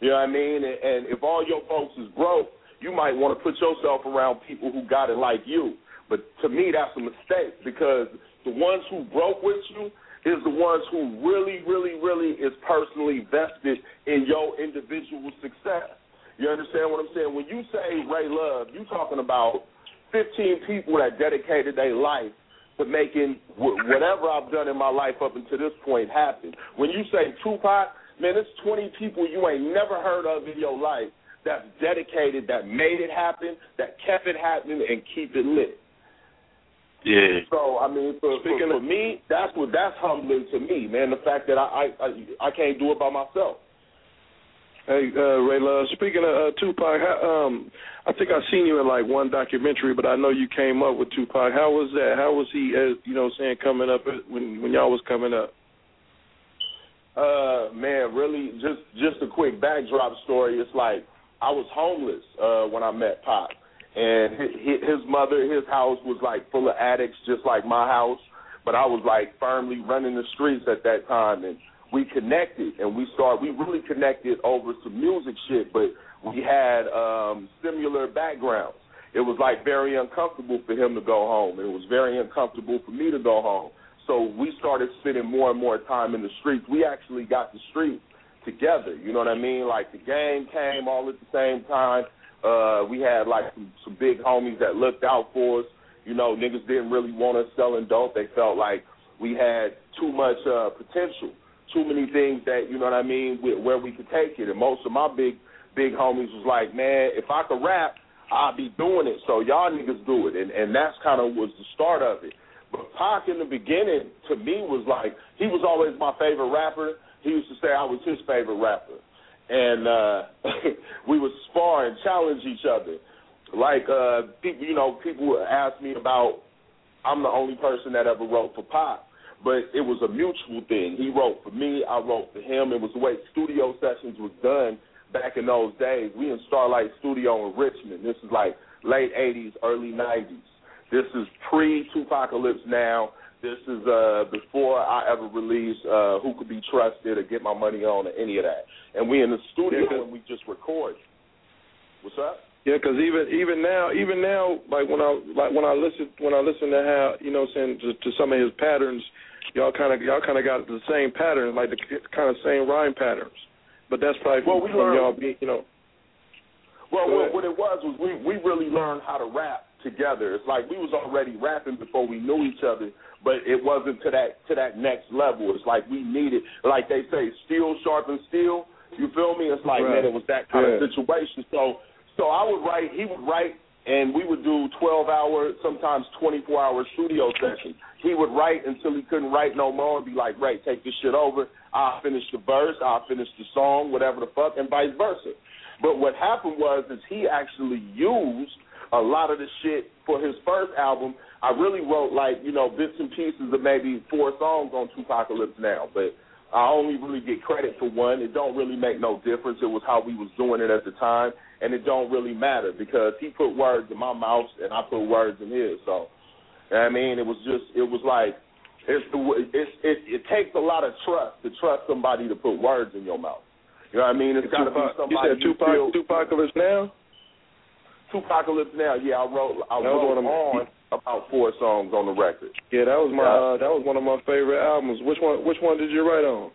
You know what I mean? And, and if all your folks is broke, you might want to put yourself around people who got it like you. But to me, that's a mistake because the ones who broke with you is the ones who really, really, really is personally vested in your individual success. You understand what I'm saying? When you say Ray Luv, you talking about 15 people that dedicated their life to making whatever I've done in my life up until this point happen. When you say Tupac, man, it's 20 people you ain't never heard of in your life that's dedicated, that made it happen, that kept it happening, and keep it lit. Yeah. So I mean, for, for, for me, that's what that's humbling to me, man. The fact that I I I, I can't do it by myself. Hey, uh, Ray Luv. Speaking of uh, Tupac, how, um, I think I seen you in like one documentary, but I know you came up with Tupac. How was that? How was he? As you know, saying coming up when when y'all was coming up. Uh, man, really, just just a quick backdrop story. It's like I was homeless uh, when I met Pop, and his, his mother, his house was like full of addicts, just like my house. But I was like firmly running the streets at that time, and we connected, and we started. We really connected over some music shit, but we had um, similar backgrounds. It was like very uncomfortable for him to go home, and it was very uncomfortable for me to go home. So we started spending more and more time in the streets. We actually got the streets together. You know what I mean? Like the game came all at the same time. Uh, we had like some, some big homies that looked out for us. You know, niggas didn't really want us selling dope. They felt like we had too much uh, potential, too many things that you know what I mean, where we could take it. And most of my big big homies was like, man, if I could rap, I'd be doing it. So y'all niggas do it, and and that's kind of was the start of it. But Pac in the beginning to me was like he was always my favorite rapper. He used to say I was his favorite rapper, and uh we would spar and challenge each other. Like uh people, you know, people would ask me about. I'm the only person that ever wrote for Pac, but it was a mutual thing. He wrote for me, I wrote for him. It was the way studio sessions was done back in those days. We in Starlight Studio in Richmond. This is like late '80s, early '90s. This is pre 2Pacalypse now. This is uh before I ever released uh Who Could Be Trusted or Get My Money On or any of that. And we in the studio and we just record. What's up? Yeah, because even even now, even now, like when I like when I listen when I listen to how you know, saying to, to some of his patterns, y'all kind of y'all kind of got the same pattern, like the kind of same rhyme patterns. But that's probably Well, we from learned- y'all being, you know. Well, ahead. what it was was we we really learned how to rap together. It's like we was already rapping before we knew each other, but it wasn't to that to that next level. It's like we needed, like they say, steel sharpens steel. You feel me? It's like Right. man, it was that kind Yeah. of situation. So so I would write, he would write, and we would do twelve hour, sometimes twenty four hour studio sessions. He would write until he couldn't write no more, and be like, Ray, take this shit over. I'll finish the verse, I'll finish the song, whatever the fuck, and vice versa. But what happened was is he actually used a lot of the shit for his first album. I really wrote like, you know, bits and pieces of maybe four songs on 2Pacalypse now, but I only really get credit for one. It don't really make no difference. It was how we was doing it at the time, and it don't really matter because he put words in my mouth and I put words in his. So, I mean, it was just, it was like, it's the, it's, it, it takes a lot of trust to trust somebody to put words in your mouth. You know what I mean? It's got to be Tupac, you said Tupac, feel, 2Pacalypse now. 2Pacalypse now. Yeah, I wrote I That wrote on about four songs on the record. Yeah, that was my uh, that was one of my favorite albums. Which one Which one did you write on?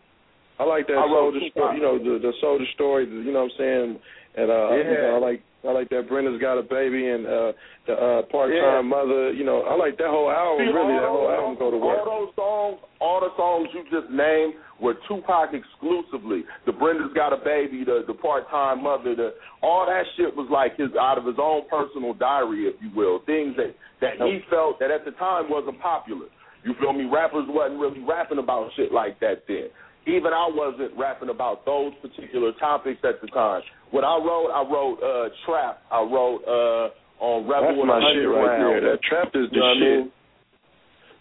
I like that I soldier story. You know the the soldier story. You know what I'm saying? And uh, you Yeah. know, I like I like that Brenda's got a baby and uh, the uh, part time Yeah. mother. You know, I like that whole album. See, really, that whole those- album go to work. All those songs, all the songs you just named were Tupac exclusively. The Brenda's Got a Baby, the the part time mother, the all that shit was like his out of his own personal diary, if you will. Things that that he felt that at the time wasn't popular. You feel me? Rappers wasn't really rapping about shit like that then. Even I wasn't rapping about those particular topics at the time. What I wrote, I wrote uh Trap. I wrote uh on Rebel That's and my shit right there. That trap is the You know what I shit. mean?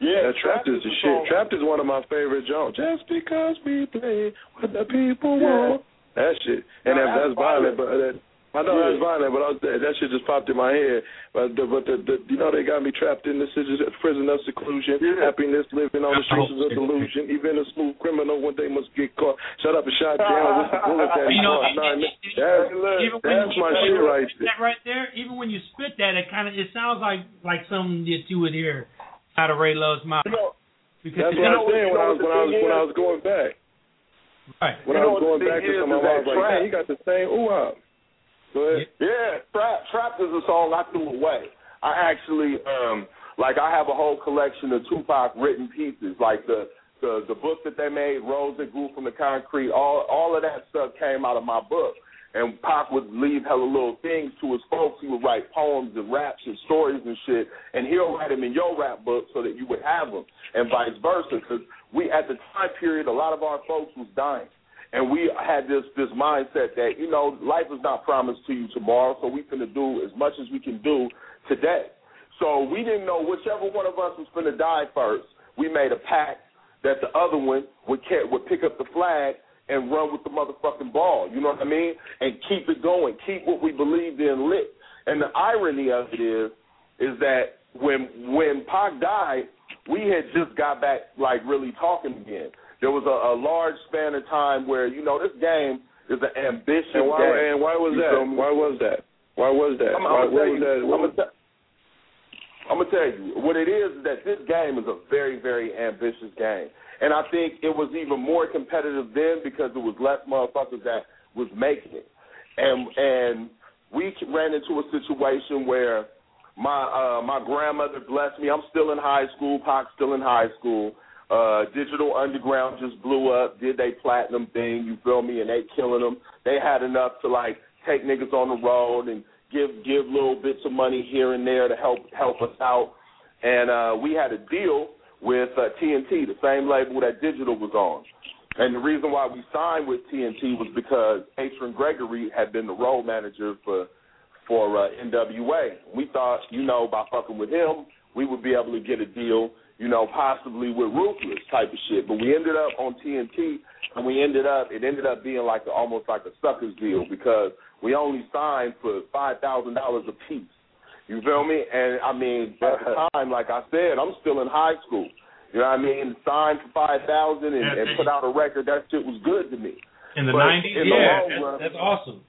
Yeah, that Trapped is the shit. Trapped is one of my favorite songs. Just because we play what the people want. That shit. And Now, that, that's that's violent, but uh, I know Yeah. that's violent, but I was, that shit just popped in my head. But the, but the, the you know they got me trapped in this prison of seclusion, happiness living on the streets of delusion. Even a smooth criminal one day must get caught. Shut up and shot down with the bullet that You know, caught. Nah, it- man, that's even when that's my shit right there. That right there, even when you spit that, it kind of it sounds like like something that you would hear out of Ray Luv's mouth. because That's what I'm saying when I was when I was when I was going back. Right. When I was going back to some of my I was like, man, he got the same ooh ah. Ahead. Yeah, Trap Trapped is a song I threw away. I actually um like I have a whole collection of Tupac written pieces, like the the the book that they made, Rose that grew from the concrete, all all of that stuff came out of my book. And Pac would leave hella little things to his folks. He would write poems and raps and stories and shit, and he'll write them in your rap book so that you would have them, and vice versa. Because we, at the time period, a lot of our folks was dying, and we had this this mindset that you know life is not promised to you tomorrow, so we finna do as much as we can do today. So we didn't know whichever one of us was finna die first. We made a pact that the other one would ca- would pick up the flag and run with the motherfucking ball. You know what I mean? And keep it going. Keep what we believed in lit. And the irony of it is, is that when when Pac died, we had just got back like really talking again. There was a, a large span of time where you know this game is an ambitious And why game. and why was You that? Why was that? Why was that? I'm, I'm what gonna tell you. What I'm was- gonna, tell- I'm gonna tell you what it is. Is that this game is a very, very ambitious game, and I think it was even more competitive then because it was less motherfuckers that was making it, and and we ran into a situation where my uh my grandmother blessed me. I'm still in high school. Pac's still in high school. Uh, Digital Underground just blew up, did they platinum thing, you feel me, and they killing them. They had enough to like take niggas on the road and give give little bits of money here and there to help help us out. And uh, we had a deal with uh, TNT, the same label that Digital was on. And the reason why we signed with TNT was because Atron Gregory had been the role manager for for uh, NWA. We thought, you know, by fucking with him, we would be able to get a deal, you know, possibly with Ruthless type of shit. But we ended up on TNT, and we ended up, it ended up being like a, almost like a sucker's deal because we only signed for five thousand dollars a piece. You feel me? And I mean, at the time, like I said, I'm still in high school. You know what I mean? Signed for five thousand and, and put out a record. That shit was good to me. In the nineties, in the yeah, that's, run- that's awesome.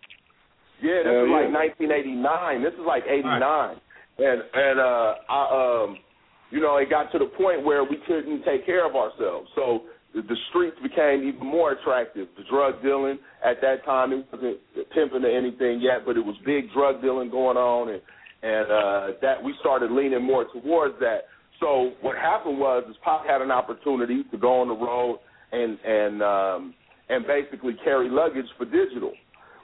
yeah, this Hell is like 1989. This is like 89, and and uh, I um, you know, it got to the point where we couldn't take care of ourselves. So the, streets became even more attractive. The drug dealing at that time it wasn't pimping or anything yet, but it was big drug dealing going on, and and uh, that we started leaning more towards that. So what happened was, is Pop had an opportunity to go on the road and and um, and basically carry luggage for digital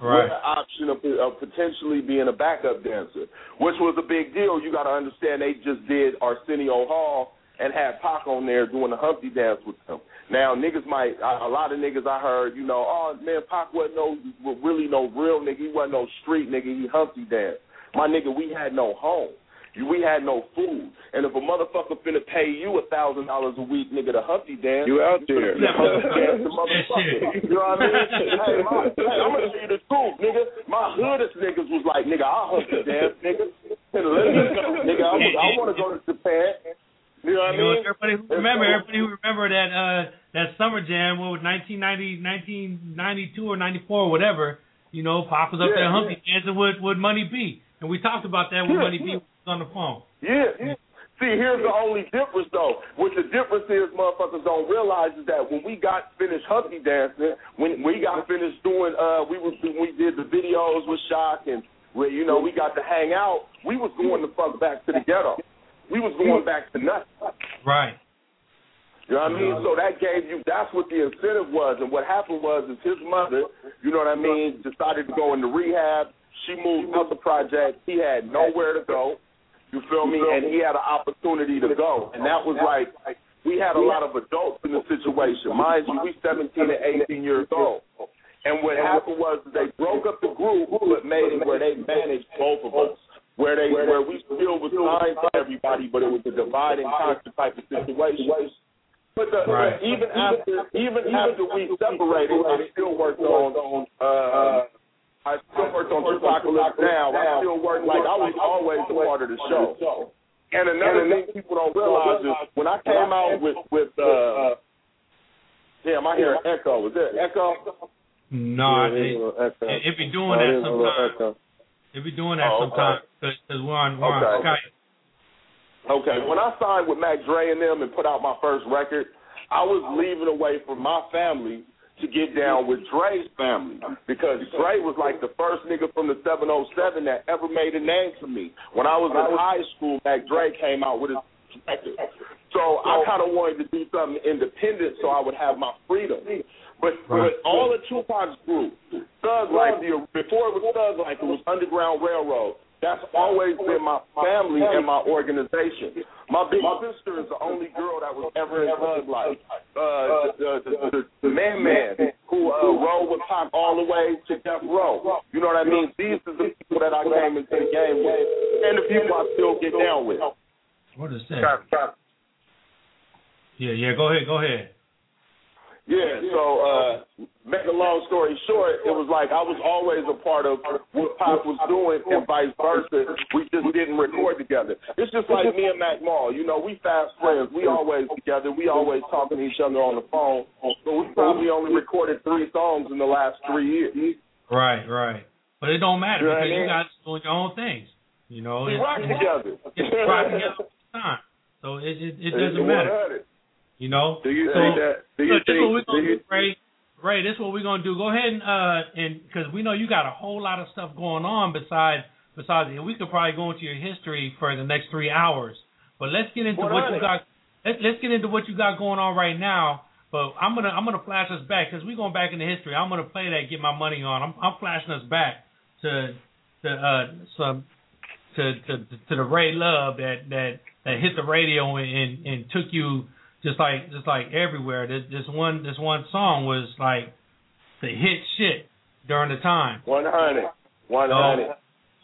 with the option of, of potentially being a backup dancer, which was a big deal. You got to understand they just did Arsenio Hall and had Pac on there doing the Humpty dance with them. Now niggas might a a lot of niggas I heard, you know, oh man, Pac wasn't no really no real nigga. He wasn't no street nigga. He Humpty dance. My nigga, we had no home. You- We had no food, and if a motherfucker finna pay you a thousand dollars a week, nigga, to Humpty dance, You out there. finna Humpty dance the motherfucker. You know what I mean? hey, my, hey, I'm gonna tell you the truth, nigga. My hoodest niggas was like, nigga, I'll Humpty dance, nigga. nigga, I, was, I want to go to Japan. You know what I You know, mean? everybody who remember, everybody who remember that uh that summer jam, what was 1990, 1992 or 94 or whatever. You know, Pop was up Yeah, there humpy dancing with with Money B, and we talked about that when Yeah, Money B was on the phone. Yeah, yeah. See, here's the only difference though. What the difference is, motherfuckers don't realize is that when we got finished Humpty dancing, when we got finished doing, uh, we was when we did the videos with Shock and where you know we got to hang out. We was going the fuck back to the ghetto. We was going back to nothing. Right. You know what I mean? So that gave you that's what the incentive was. And what happened was is his mother, you know what I mean, decided to go into rehab. She moved out the project. He had nowhere to go. You feel me? And he had an opportunity to go. And that was like we had a lot of adults in the situation. Mind you, we seventeen and eighteen years old. And what happened was they broke up the group but made it where they managed both of us. where they where we still was signed to everybody, but it was a divide and conquer type of situation. But the, Right. even after even after we separated, I still worked on uh I still worked on 2Pacalypse now. I still work like I was always a part of the show. And another thing people don't realize is when I came out with with uh damn I hear an echo. Is there an echo? No, Yeah, it, there's a echo. it, it be doing that sometimes. It be doing that Oh, sometimes because we're on we're on Okay. Skype. Okay, when I signed with Mac Dre and them and put out my first record, I was leaving away from my family to get down with Dre's family because Dre was like the first nigga from the 707 that ever made a name for me. When I was in high school, Mac Dre came out with his record. So I kind of wanted to do something independent so I would have my freedom. But Right. but all of Tupac's group, Thug Life, the, before it was Thug Life, it was Underground Railroad. That's always been my family and my organization. My big sister is the only girl that was ever in Thug Life. Uh, the, the, the, the Man Man who uh, rode with Pac all the way to Death Row. You know what I mean? These are the people that I came into the game with, and the people I still get down with. What is that? Yeah, yeah. Go ahead, go ahead. Yeah, so uh make a long story short, it was like I was always a part of what Pop was doing and vice versa. We just didn't record together. It's just like me and Mac Mall. You know, we fast friends. We always together. We always talking to each other on the phone. But we probably only recorded three songs in the last three years. Right, right. But it don't matter You because you guys doing your own things. You know, We it's, rock together. it's rock together all the time. So it it, it doesn't matter. 100. You know. Do you so, think that? Do you this is what we're think? Gonna you, do, Ray. Ray, this is what we're gonna do. Go ahead and uh and because we know you got a whole lot of stuff going on besides besides and we could probably go into your history for the next three hours. But let's get into what you 100. got. Let's let's get into what you got going on right now. But I'm gonna I'm gonna flash us back because we're going back into history. I'm gonna play that, get my money on. I'm I'm flashing us back to to uh some to to to the Ray Luv that that that hit the radio and and, and took you just like just like everywhere. This this one this one song was like the hit shit during the time. 100. 100. So,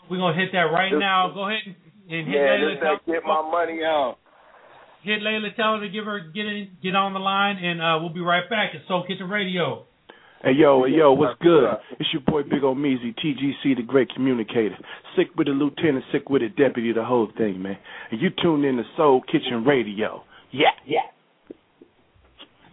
we're gonna hit that right This- now. Go ahead and, and hit Yeah, Leila. this that get my money out. Hit Leila. Tell her to give her get in, get on the line, and uh, we'll be right back. It's Soul Kitchen Radio. Hey yo, hey yo, what's good? It's your boy Big Omeezy, TGC, the great communicator. Sick with the lieutenant, sick with the deputy, the whole thing, man. And you tuned in to Soul Kitchen Radio. Yeah, yeah.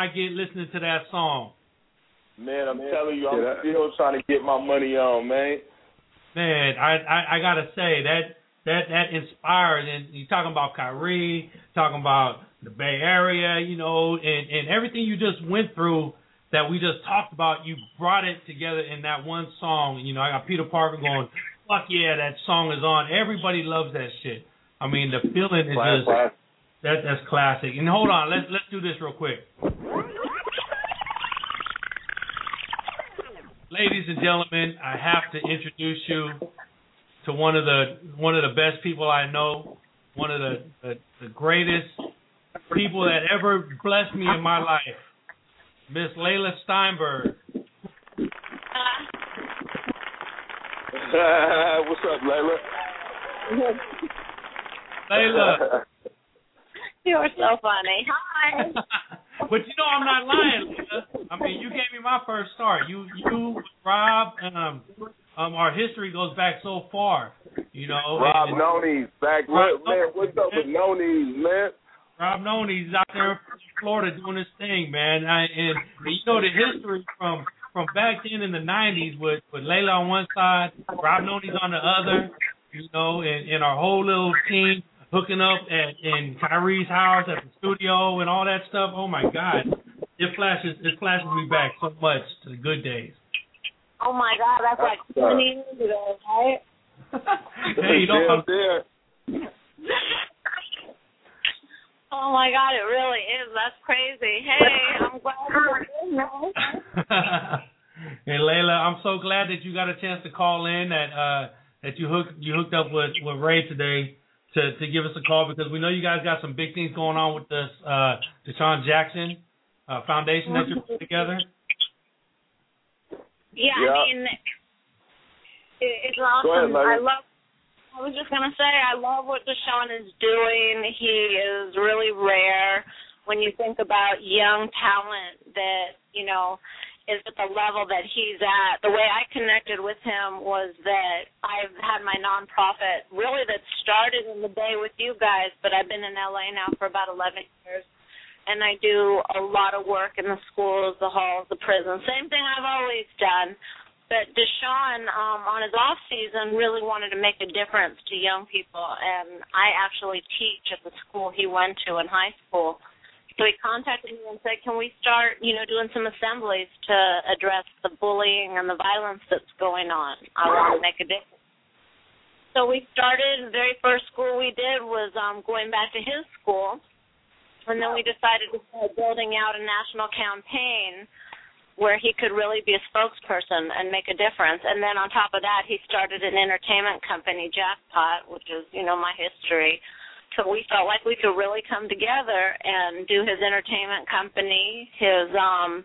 I get listening to that song. Man, I'm telling you, I'm still trying to get my money on, man. Man, I, I I gotta say that that that inspired and you talking about Kyrie, talking about the Bay Area, you know, and and everything you just went through that we just talked about, you brought it together in that one song. You know, I got Peter Parker going, "Fuck yeah, that song is on." Everybody loves that shit. I mean, the feeling is just class. That that's classic. And hold on, let's let's do this real quick. Ladies and gentlemen, I have to introduce you to one of the one of the best people I know, one of the the, the greatest people that ever blessed me in my life, Miss Leila Stenberg. What's up, Leila? Leila, You're so funny. Hi. but you know I'm not lying, Leila. I mean, you gave me my first start. You you Rob um um our history goes back so far, you know. Rob and- Noni's back. Rob What, man, what's up with Noni's, man? Rob Noni's out there in Florida doing his thing, man. I, and you know the history from from back then in the '90s with with Leila on one side, Rob Noni's on the other, you know, and, and our whole little team hooking up at in Kyrie's house at the studio and all that stuff. Oh my God, it flashes it flashes me back so much to the good days. Oh my God, that's like 20 years ago, right? Hey, you know, Yeah, Oh my God, it really is. That's crazy. Hey, I'm glad you're here. hey Leila, I'm so glad that you got a chance to call in that uh that you hooked you hooked up with, with Ray today to to give us a call because we know you guys got some big things going on with this uh DeSean Jackson uh foundation that you're putting together. Yeah, Yeah. I mean, it, it's awesome. Ahead, I love. I was just gonna say, I love what DeSean is doing. He is really rare when you think about young talent that you know is at the level that he's at. The way I connected with him was that I've had my nonprofit really that started in the day with you guys, but I've been in LA now for about 11 years. And I do a lot of work in the schools, the halls, the prisons. Same thing I've always done. But DeSean, um, on his off season, really wanted to make a difference to young people, and I actually teach at the school he went to in high school. So he contacted me and said, "Can we start, you know, doing some assemblies to address the bullying and the violence that's going on? I want to make a difference." So we started. The very first school we did was um, going back to his school, and then we decided to start building out a national campaign where he could really be a spokesperson and make a difference. And then on top of that, he started an entertainment company, Jackpot, which is, you know, my history. So we felt like we could really come together and do his entertainment company, his um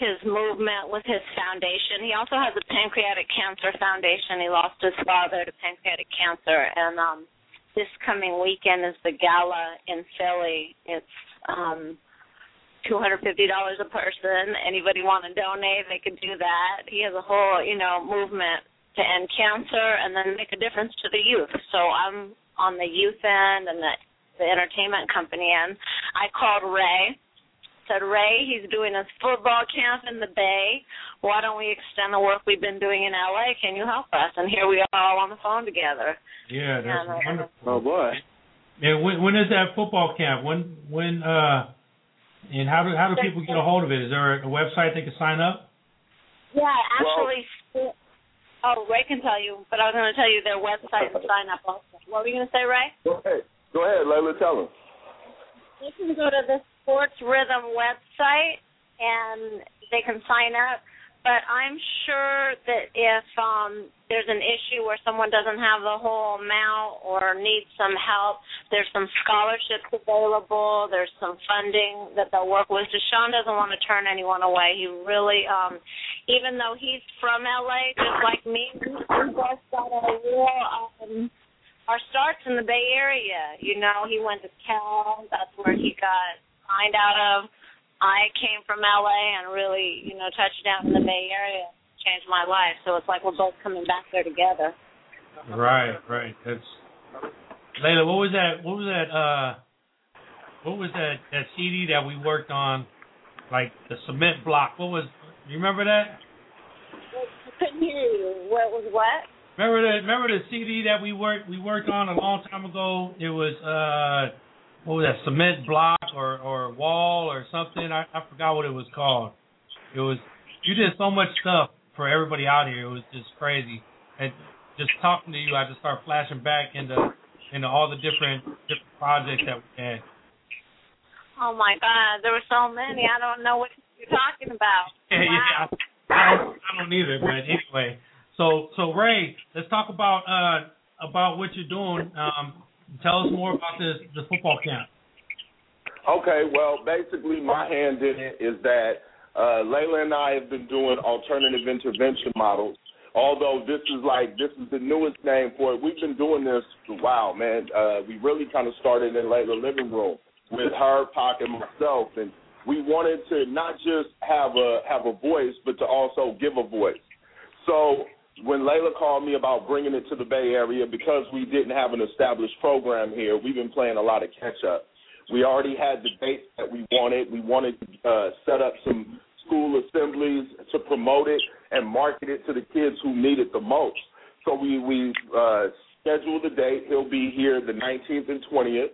his movement with his foundation. He also has a pancreatic cancer foundation. He lost his father to pancreatic cancer and um this coming weekend is the gala in Philly. It's um two hundred fifty dollars a person. Anybody want to donate, they can do that. He has a whole, you know, movement to end cancer and then make a difference to the youth. So I'm on the youth end and the the entertainment company end. I called Ray. Said Ray, he's doing his football camp in the Bay. Why don't we extend the work we've been doing in LA? Can you help us? And here we are all on the phone together. Yeah, that's And, uh, wonderful. Oh boy. And when when is that football camp? When when uh and how do how do people get a hold of it? Is there a website they can sign up? Yeah, actually, oh, Ray can tell you, but I was going to tell you their website and sign up also. What were you going to say, Ray? Go ahead. Go ahead, Leila. Tell them. They can go to the Sports Rhythm website and they can sign up. But I'm sure that if um, there's an issue where someone doesn't have the whole amount or needs some help, there's some scholarships available. There's some funding that they'll work with. DeSean doesn't want to turn anyone away. He really, um, even though he's from LA, just like me, we both got a real um, our starts in the Bay Area. You know, he went to Cal. That's where he got signed out of. I came from LA and really, you know, touched down in the Bay Area, changed my life. So it's like we're both coming back there together. Right, right. That's Leila. What was that? What was that? Uh, what was that? That CD that we worked on, like the cement block. What was? You remember that? I couldn't hear you. What was what? Remember the remember the CD that we worked we worked on a long time ago? It was uh what was that cement block or or wall or something? I, I forgot what it was called. It was you did so much stuff for everybody out here. It was just crazy. And just talking to you, I just start flashing back into into all the different different projects that we had. Oh my God, there were so many. I don't know what you're talking about. Yeah, yeah. I, I don't I don't either, but anyway. So so Ray, let's talk about uh about what you're doing. Um tell us more about this the football camp. Okay, well, basically, my hand in it is that uh, Leila and I have been doing alternative intervention models. Although this is like this is the newest name for it, we've been doing this. Wow, man, uh, we really kind of started in Leila's living room with her, Pac, and myself, and we wanted to not just have a have a voice, but to also give a voice. So when Leila called me about bringing it to the Bay Area, because we didn't have an established program here, we've been playing a lot of catch up. We already had the dates that we wanted. We wanted to uh, set up some school assemblies to promote it and market it to the kids who need it the most. So we we uh, scheduled the date. He'll be here the 19th and 20th.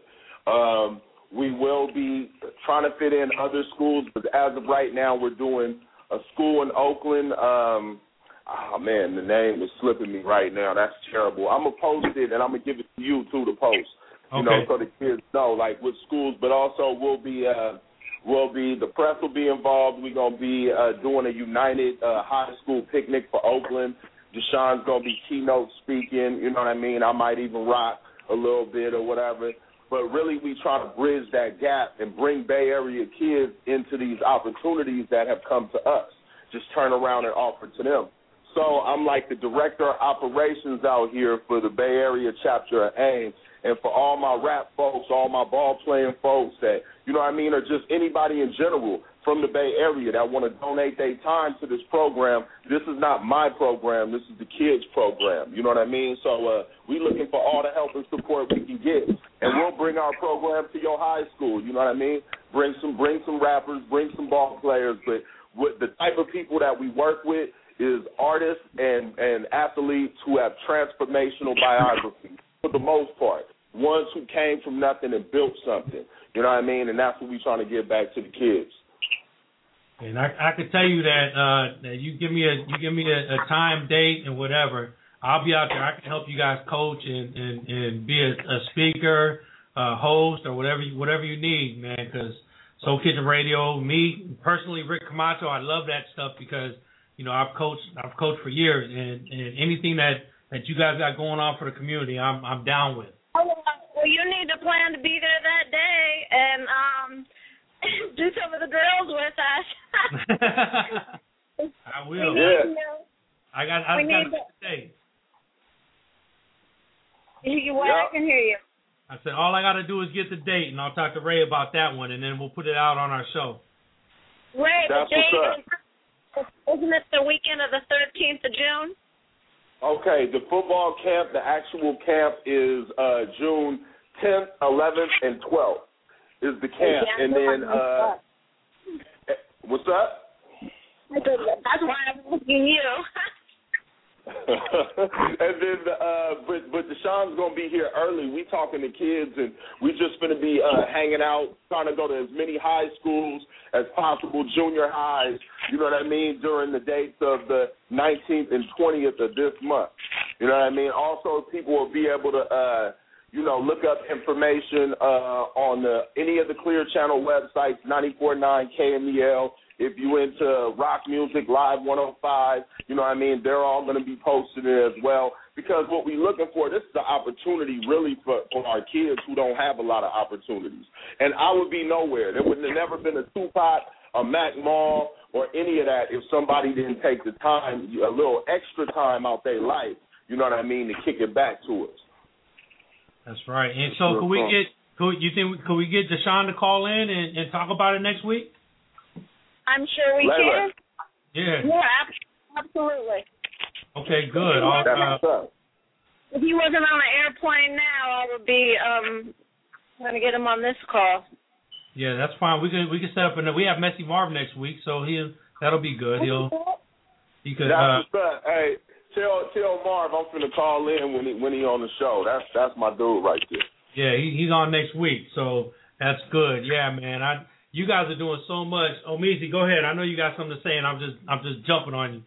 Um, we will be trying to fit in other schools, but as of right now, we're doing a school in Oakland. Um, oh man, the name is slipping me right now. That's terrible. I'm gonna post it and I'm gonna give it to you too to post. You know, so the kids know like with schools, but also we'll be uh we'll be the press will be involved. We're gonna be uh doing a united uh high school picnic for Oakland. DeSean's gonna be keynote speaking, you know what I mean? I might even rock a little bit or whatever. But really we try to bridge that gap and bring Bay Area kids into these opportunities that have come to us. just turn around and offer to them. So I'm like the director of operations out here for the Bay Area chapter of AIM. And for all my rap folks, all my ball playing folks that, you know what I mean, or just anybody in general from the Bay Area that want to donate their time to this program, this is not my program. This is the kids' program. You know what I mean? So uh, we looking for all the help and support we can get. And we'll bring our program to your high school. You know what I mean? Bring some bring some rappers, bring some ball players. But with the type of people that we work with is artists and, and athletes who have transformational biographies for the most part. Ones who came from nothing and built something. You know what I mean? And that's what we're trying to give back to the kids. And I, I could tell you that uh, that you give me a you give me a, a time, date, and whatever. I'll be out there. I can help you guys coach and and, and be a, a speaker, uh, host, or whatever you, whatever you need, man. Because Soul Kitchen Radio, me personally, Rick Camacho, I love that stuff because you know I've coached I've coached for years, and and anything that that you guys got going on for the community, I'm I'm down with. Oh, well, you need to plan to be there that day and um do some of the girls with us. I will. We need to. I got I We got need to to- say. You, what? I can hear you. I said all I got to do is get the date, and I'll talk to Ray about that one, and then we'll put it out on our show. Ray, the date what's is, isn't it the weekend of the 13th of June? Okay, the football camp, the actual camp is uh, June 10th, 11th, and 12th is the camp, and then uh, eh, what's up? That's why I'm looking you. and then, uh, but but DeSean's gonna be here early. We talking to kids, and we just gonna be uh, hanging out, trying to go to as many high schools as possible, junior highs. You know what I mean? During the dates of the 19th and 20th of this month. You know what I mean? Also, people will be able to. Uh, you know, look up information uh, on the, any of the Clear Channel websites, 94.9 KMEL. If you into rock music, Live 105, you know what I mean? They're all going to be posted there as well. Because what we're looking for, this is the opportunity really for, for our kids who don't have a lot of opportunities. And I would be nowhere. There would have never been a Tupac, a Mac Mall, or any of that if somebody didn't take the time, a little extra time out their life, you know what I mean, to kick it back to us. That's right. And so, could we get could you think could we get DeSean to call in and, and talk about it next week? I'm sure we Leila. can. Yeah. Yeah, ab- absolutely. Okay. Good. I'll, uh, If he wasn't on an airplane now, I would be um going to get him on this call. yeah, that's fine. We can we can set up and we have Messy Marv next week, so he that'll be good. He'll he could. Uh, That's what's. Hey, tell tell Marv I'm finna call in when he when he on the show. That's that's my dude right there. yeah, he, he's on next week, so that's good. Yeah, man. I you guys are doing so much. Omeezy, go ahead. I know you got something to say, and I'm just I'm just jumping on you.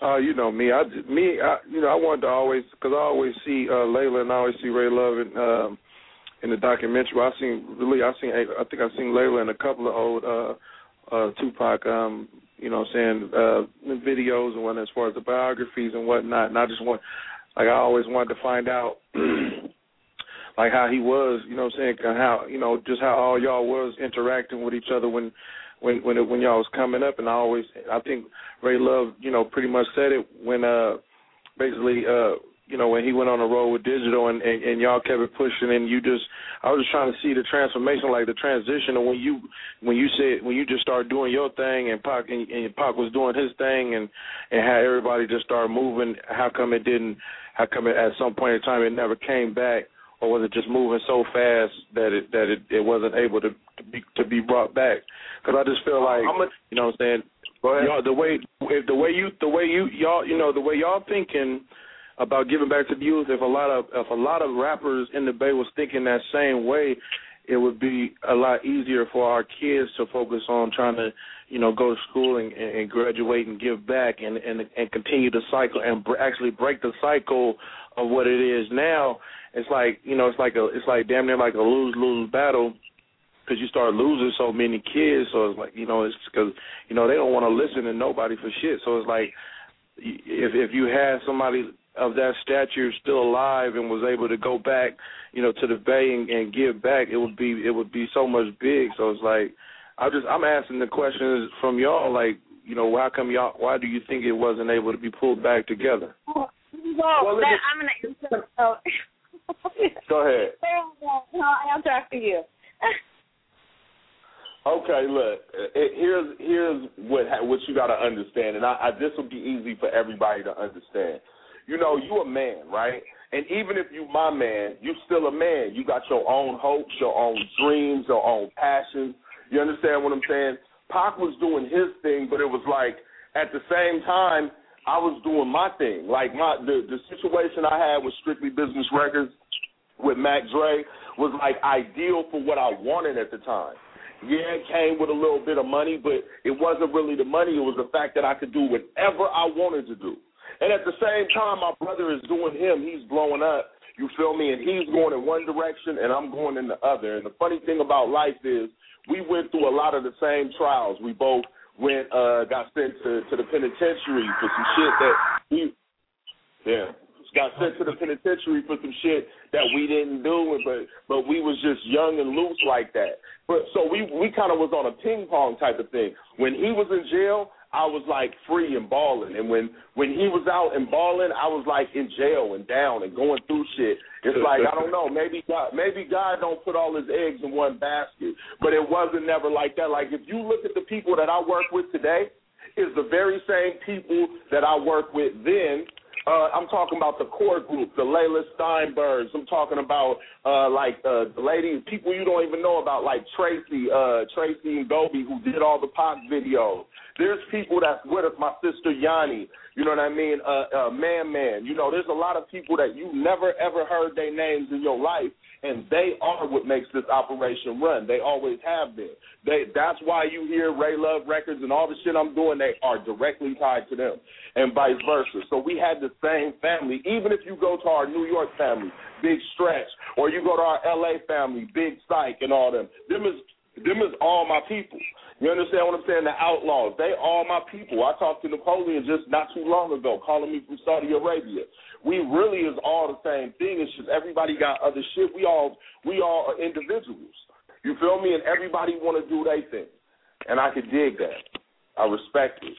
Uh, you know me. I me. I, you know, I wanted to always because I always see uh, Leila and I always see Ray Luv in, um, in the documentary. I seen really. I seen. I think I seen Leila in a couple of old uh, uh, Tupac. Um, you know, what I'm saying uh, videos and what as far as the biographies and whatnot. And I just want, like, I always wanted to find out. Like how he was, you know what I'm saying, how you know just how all y'all was interacting with each other when when when it, when y'all was coming up, and I always I think Ray Luv, you know, pretty much said it when uh basically uh you know when he went on the road with digital and, and and y'all kept it pushing and you just I was just trying to see the transformation like the transition and when you when you said when you just started doing your thing and Pac and, and Pac was doing his thing and and how everybody just started moving how come it didn't how come it at some point in time it never came back or was it just moving so fast that it that it, it wasn't able to, to be to be brought back? Because I just feel like you know what I'm saying. Y'all, the way if the way you the way you y'all you know the way y'all thinking about giving back to the youth. If a lot of if a lot of rappers in the Bay was thinking that same way, it would be a lot easier for our kids to focus on trying to you know go to school and, and graduate and give back and and and continue the cycle and br- actually break the cycle of what it is now. It's like you know it's like a it's like damn near like a lose lose battle because you start losing so many kids. So it's like you know it's because you know they don't want to listen to nobody for shit. So it's like if if you had somebody of that stature still alive and was able to go back, you know, to the bay and, and give back, it would be it would be so much big. So it's like I just I'm asking the questions from y'all, like you know, how come y'all? Why do you think it wasn't able to be pulled back together? Well, Well, that, I'm gonna answer. Oh. Go ahead. Oh, no, I'll answer after you. Okay, look. It, here's here's what ha- what you got to understand, and I, I this will be easy for everybody to understand. You know, you a man, right? And even if you my man, you still a man. You got your own hopes, your own dreams, your own passions. You understand what I'm saying? Pac was doing his thing, but it was like at the same time I was doing my thing. Like my the the situation I had with Strictly Business Records with Mac Dre was like ideal for what I wanted at the time. Yeah, it came with a little bit of money, but it wasn't really the money. It was the fact that I could do whatever I wanted to do. And at the same time, my brother is doing him. He's blowing up. You feel me? And he's going in one direction, and I'm going in the other. And the funny thing about life is, we went through a lot of the same trials. We both went, uh, got sent to to the penitentiary for some shit that we, yeah, got sent to the penitentiary for some shit that we didn't do, but but we was just young and loose like that. But so we we kind of was on a ping pong type of thing. When he was in jail, I was like free and balling, and when when he was out and balling, I was like in jail and down and going through shit. It's like I don't know, maybe God maybe God don't put all his eggs in one basket, but it wasn't never like that. Like if you look at the people that I work with today, is the very same people that I work with then. Uh, I'm talking about the core group, the Leila Stenbergs. I'm talking about uh, like uh, the ladies, people you don't even know about, like Tracy, uh, Tracy and Gobi, who did all the Pac videos. There's people that's with us. My sister Yanni, you know what I mean? Uh, uh, Man Man, you know, there's a lot of people that you never ever heard their names in your life, and they are what makes this operation run. They always have been. They that's why you hear Ray Luv Records and all the shit I'm doing. They are directly tied to them, and vice versa. So we had the same family. Even if you go to our New York family, Big Stretch, or you go to our L.A. family, Big Syke, and all them, them is them is all my people. You understand what I'm saying? The outlaws, they all my people. I talked to Napoleon just not too long ago, calling me from Saudi Arabia. We really is all the same thing. It's just everybody got other shit. We all we all are individuals. You feel me? And everybody want to do their thing, and I can dig that. I respect it.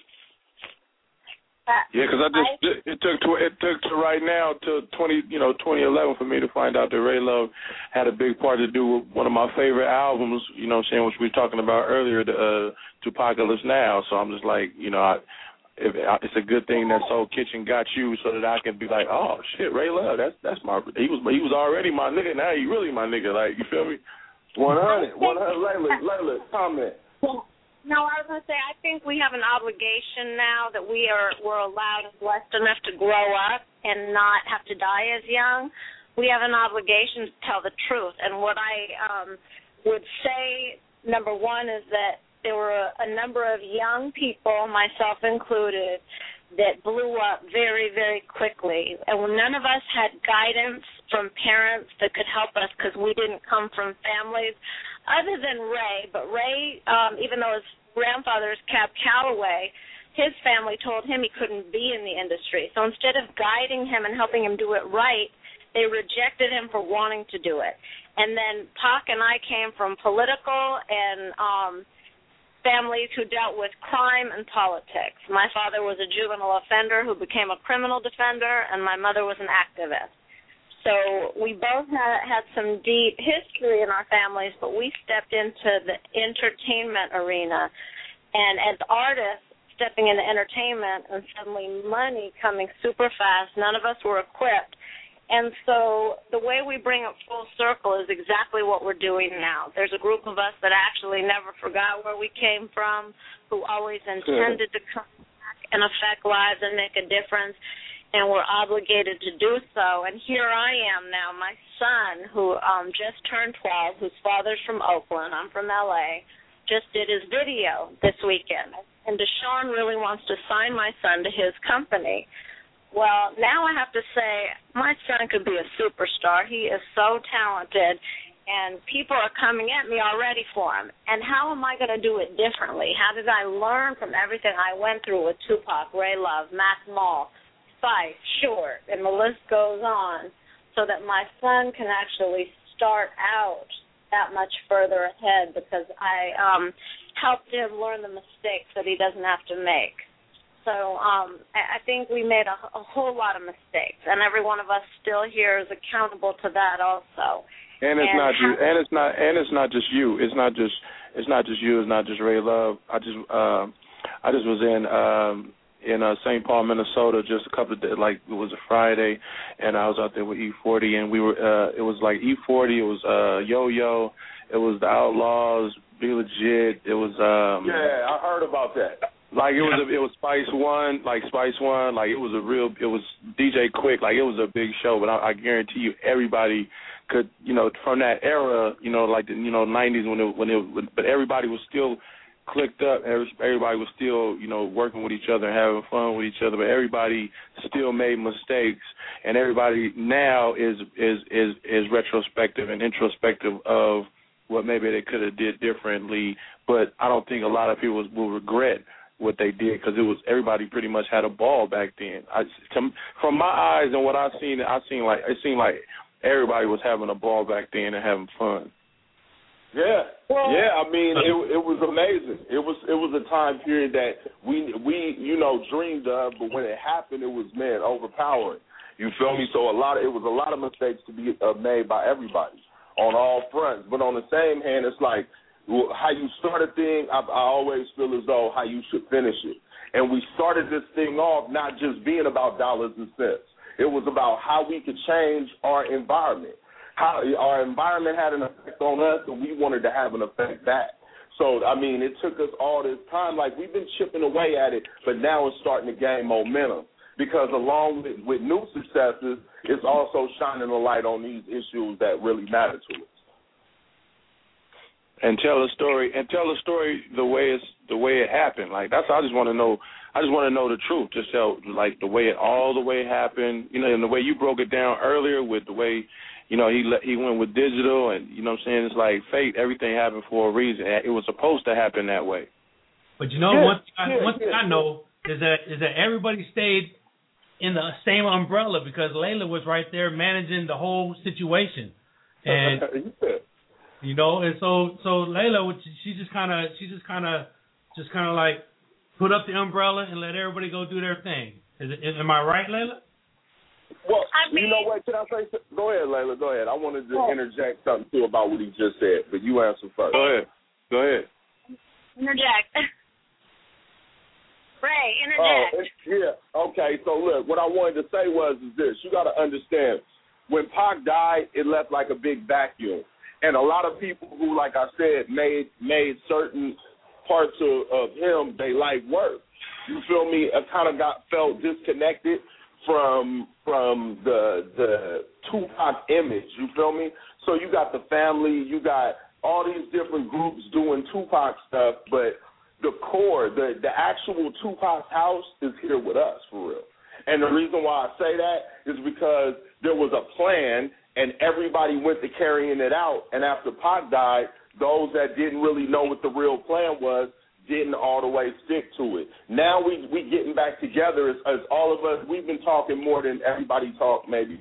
Yeah, because I just it, it took to it took to right now to twenty you know twenty eleven for me to find out that Ray Luv had a big part to do with one of my favorite albums. You know, what I'm saying which we were talking about earlier, the uh, 2Pacalypse Now. So I'm just like, you know, I, if, it's a good thing that Soul Kitchen got you so that I can be like, oh shit, Ray Luv, that's that's my he was he was already my nigga. Now he really my nigga. Like you feel me? One hundred, one hundred. Leila, Leila, comment. No, I was to say I think we have an obligation now that we are we're allowed and blessed enough to grow up and not have to die as young. We have an obligation to tell the truth. And what I um, would say, number one, is that there were a, a number of young people, myself included, that blew up very, very quickly. And none of us had guidance from parents that could help us because we didn't come from families other than Ray, but Ray, um, even though his grandfather Cab Calloway, his family told him he couldn't be in the industry. So instead of guiding him and helping him do it right, they rejected him for wanting to do it. And then Pac and I came from political and um families who dealt with crime and politics. My father was a juvenile offender who became a criminal defender and my mother was an activist. So we both had, had some deep history in our families, but we stepped into the entertainment arena. And as artists stepping into entertainment and suddenly money coming super fast, none of us were equipped. And so the way we bring it full circle is exactly what we're doing now. There's a group of us that actually never forgot where we came from, who always intended to come back and affect lives and make a difference and we're obligated to do so. And here I am now, my son, who um just turned 12, whose father's from Oakland, I'm from LA, just did his video this weekend. And DeSean really wants to sign my son to his company. Well, now I have to say, my son could be a superstar. He is so talented, and people are coming at me already for him. And how am I going to do it differently? How did I learn from everything I went through with Tupac, Ray Luv, Mac Mall, Fife, Short, and the list goes on, so that my son can actually start out that much further ahead because I um helped him learn the mistakes that he doesn't have to make. So um I I think we made a, a whole lot of mistakes, and every one of us still here is accountable to that also. And it's And not how- just and it's not and it's not just you. It's not just it's not just you. It's not just Ray Luv. I just um I just was in um in uh St. Paul, Minnesota just a couple of days like it was a Friday and I was out there with E forty and we were uh it was like E forty, it was uh Yo Yo, it was the Outlaws, B-Legit, it was um Yeah, I heard about that. Like it was a, it was Spice One, like Spice One, like it was a real it was DJ Quik, like it was a big show. But I, I guarantee you, everybody could you know from that era, you know like the you know nineties when it when it but everybody was still clicked up. Everybody was still you know working with each other, and having fun with each other. But everybody still made mistakes, and everybody now is is is is retrospective and introspective of what maybe they could have did differently. But I don't think a lot of people will regret what they did because it was everybody pretty much had a ball back then. I to, from my eyes and what I seen, I seen like it seemed like everybody was having a ball back then and having fun. Yeah, yeah. I mean, it it was amazing. It was it was a time period that we we you know dreamed of, but when it happened, it was man overpowering. You feel me? So a lot of it was a lot of mistakes to be uh, made by everybody on all fronts. But on the same hand, it's like well, how you start a thing. I, I always feel as though how you should finish it. And we started this thing off not just being about dollars and cents. It was about how we could change our environment how our environment had an effect on us, and we wanted to have an effect back. So I mean, it took us all this time. Like we've been chipping away at it, but now it's starting to gain momentum because along with, with new successes, it's also shining a light on these issues that really matter to us. And tell a story and tell a story the way it's the way it happened. Like that's I just want to know. I just want to know the truth. Just tell like the way it all the way happened. You know, and the way you broke it down earlier with the way, you know, he let, he went with digital and you know what I'm saying. It's like fate. Everything happened for a reason. It was supposed to happen that way. But you know, Yeah, one thing, I, yeah, one thing I know is that is that everybody stayed in the same umbrella because Leila was right there managing the whole situation, and you know, and so so Leila, would- she just kind of she just kind of just kind of like put up the umbrella and let everybody go do their thing. Is it, am I right, Leila? Well, you know what? Can I say? some- Go ahead, Leila. Go ahead. I wanted to interject something too about what he just said, but you answer first. Go ahead. Go ahead. Interject. Ray, Oh, interject. it's, yeah. Okay. So look, what I wanted to say was is this: you got to understand, when Pac died, it left like a big vacuum, and a lot of people who, like I said, made made certain parts of, of him they like work. You feel me? I kind of got felt disconnected from from the the Tupac image. You feel me? So you got the family, you got all these different groups doing Tupac stuff, but the core, the the actual Tupac house is here with us for real. And the reason why I say that is because there was a plan and everybody went to carrying it out. And after Pac died, those that didn't really know what the real plan was didn't all the way stick to it. Now we we getting back together as, as all of us. We've been talking more than everybody talked maybe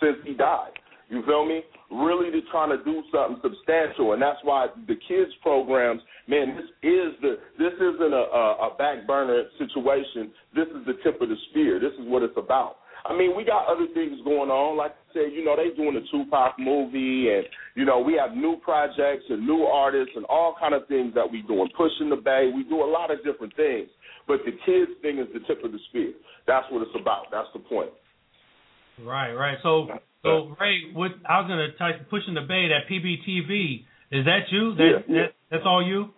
since he died. You feel me? Really to trying to do something substantial, and that's why the kids programs, man, this is the this isn't a, a, a back burner situation. This is the tip of the spear. This is what it's about. I mean, we got other things going on. Like said, you know, they doing a Tupac movie, and you know, we have new projects and new artists and all kind of things that we doing. Pushing the bay, we do a lot of different things. But the kids thing is the tip of the spear. That's what it's about. That's the point. Right, right. So so Ray, what I was gonna type pushing the bait at PBTV. Is that you? That, Yeah, yeah. that that's all you?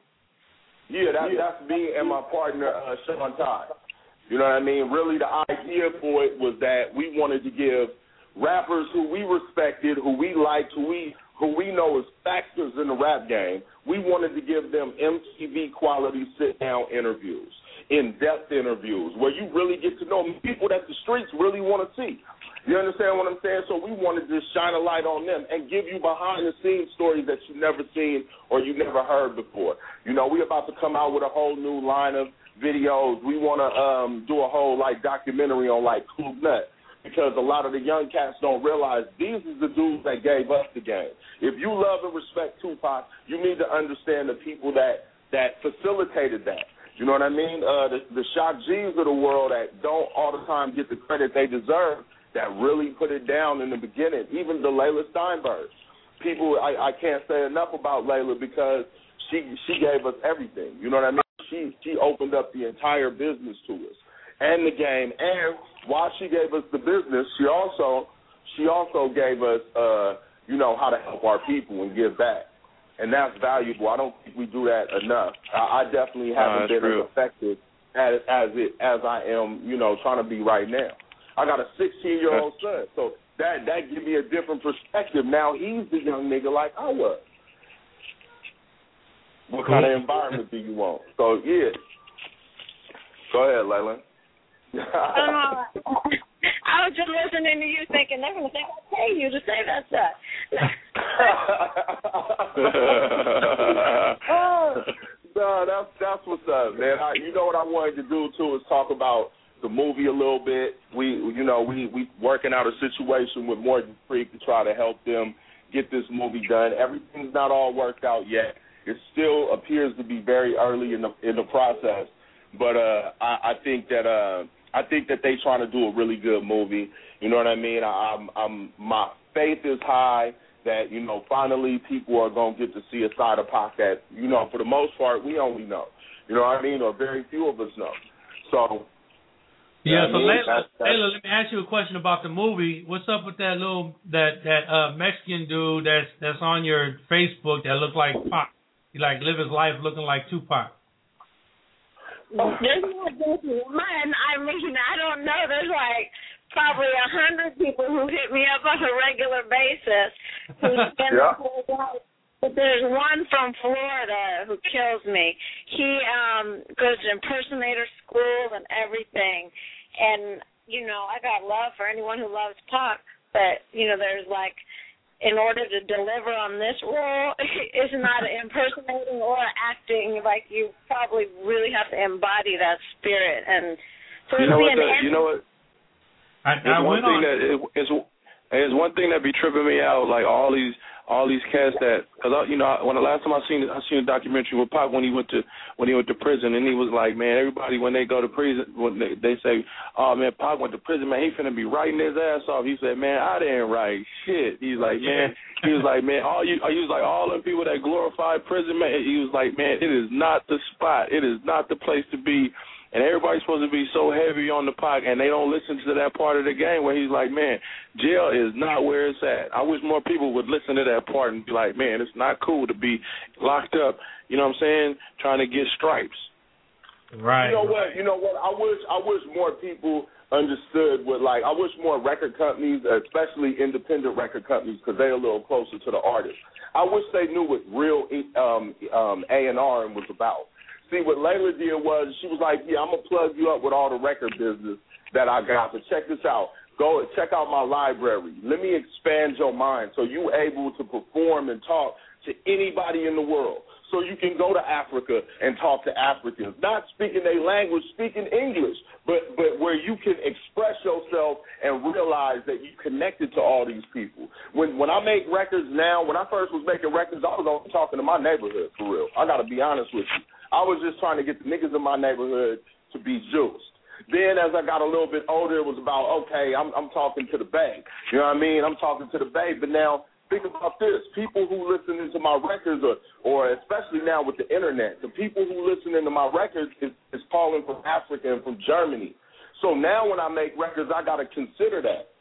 Yeah, that, that's me and my partner, uh, Sean Todd. You know what I mean? Really, the idea for it was that we wanted to give rappers who we respected, who we liked, who we who we know as factors in the rap game. We wanted to give them MTV quality sit down interviews, in depth interviews, where you really get to know people that the streets really want to see. You understand what I'm saying? So we wanted to shine a light on them and give you behind the scenes stories that you've never seen or you never heard before. You know, we're about to come out with a whole new line of videos. We want to um, do a whole like documentary on like Club Nut. Because a lot of the young cats don't realize these is the dudes that gave us the game. If you love and respect Tupac, you need to understand the people that that facilitated that. You know what I mean? Uh, the, the Shock G's of the world that don't all the time get the credit they deserve, that really put it down in the beginning. Even the Leila Stenberg. People, I, I can't say enough about Leila because she she gave us everything. You know what I mean? She she opened up the entire business to us and the game. And while she gave us the business, she also she also gave us uh, you know how to help our people and give back and that's valuable. I don't think we do that enough. I, I definitely haven't been true. as effective as as it as I am, you know, trying to be right now. I got a 16 year old son, so that that give me a different perspective. Now he's the young nigga like I was. What kind of environment do you want? So yeah, go ahead, Leila. Uh, I was just listening to you thinking they're going to think I pay you to say that stuff. no, that's that's what's up, man. I, you know what I wanted to do too is talk about the movie a little bit. We, you know, we we working out a situation with Morgan Creek to try to help them get this movie done. Everything's not all worked out yet. It still appears to be very early in the in the process, but uh, I, I think that uh, I think that they trying to do a really good movie. You know what I mean? I, I'm, I'm my faith is high that you know finally people are gonna get to see a side of Pac that you know for the most part we only know. You know what I mean? Or very few of us know. So Yeah, I so mean, Leila, that's- that's- Leila, let me ask you a question about the movie. What's up with that little that that uh Mexican dude that's that's on your Facebook that look like Pac? He like live his life looking like Tupac. There's not just one. I mean, I don't know. There's like probably a hundred people who hit me up on a regular basis who spend Yeah. their whole life. But there's one from Florida who kills me. He um goes to impersonator school and everything. And, you know, I got love for anyone who loves Pac, but, you know, there's like in order to deliver on this role, it's not impersonating or acting. Like you probably really have to embody that spirit, and so You know what? The, you know what? I, There's I one went on. thing that it, it's it's one thing that be tripping me out. Like all these all these cats that because you know when the last time I seen I seen a documentary with Pac when he went to when he went to prison and he was like man everybody when they go to prison when they, they say oh man Pac went to prison man he finna be writing his ass off. He said man I didn't write shit. He's like man he was like man all you he was like all them people that glorify prison man he was like man it is not the spot it is not the place to be and everybody's supposed to be so heavy on the Pac, and they don't listen to that part of the game where he's like, man, jail is not where it's at. I wish more people would listen to that part and be like, man, it's not cool to be locked up. You know what I'm saying? Trying to get stripes. Right. You know what? You know what? I wish I wish more people understood what like I wish more record companies, especially independent record companies, because they're a little closer to the artist. I wish they knew what real um um A and R was about. See what Leila did was she was like, yeah, I'm gonna plug you up with all the record business that I got. But check this out. Go check out my library. Let me expand your mind so you able to perform and talk to anybody in the world. So you can go to Africa and talk to Africans, not speaking their language, speaking English, but but where you can express yourself and realize that you connected to all these people. When when I make records now, when I first was making records, I was only talking to my neighborhood for real. I got to be honest with you. I was just trying to get the niggas in my neighborhood to be juiced. Then as I got a little bit older, it was about okay, I'm I'm talking to the bay. You know what I mean? I'm talking to the bay. But now think about this: people who listen to my records, or or especially now with the internet, the people who listen to my records is, is calling from Africa and from Germany. So now when I make records, I got to consider that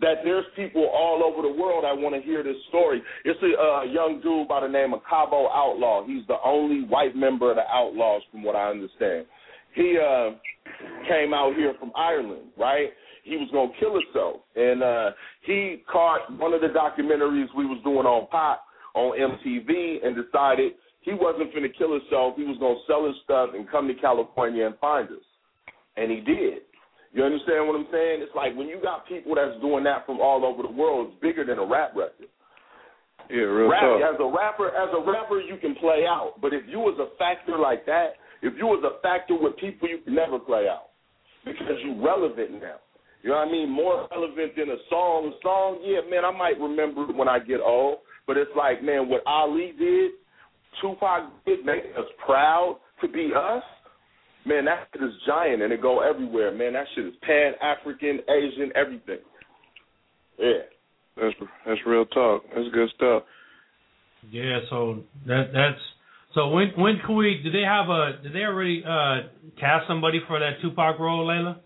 that there's people all over the world that want to hear this story. It's a uh, young dude by the name of Cabo Outlaw. He's the only white member of the Outlaws, from what I understand. He uh, came out here from Ireland, right? He was gonna kill himself, and uh, he caught one of the documentaries we was doing on Pop on MTV, and decided he wasn't gonna kill himself. He was gonna sell his stuff and come to California and find us, and he did. You understand what I'm saying? It's like when you got people that's doing that from all over the world, it's bigger than a rap record. Yeah, real Rap, talk. as a rapper, as a rapper, you can play out. But if you was a factor like that, if you was a factor with people, you can never play out because you're relevant now. You know what I mean? More relevant than a song. A song, yeah, man, I might remember it when I get old. But it's like, man, what Ali did, Tupac did, making us proud to be us. Man, that shit is giant and it go everywhere. Man, that shit is Pan African, Asian, everything. Yeah. That's that's real talk. That's good stuff. Yeah, so that that's so when when can we did they have a did they already uh cast somebody for that Tupac role, Leila?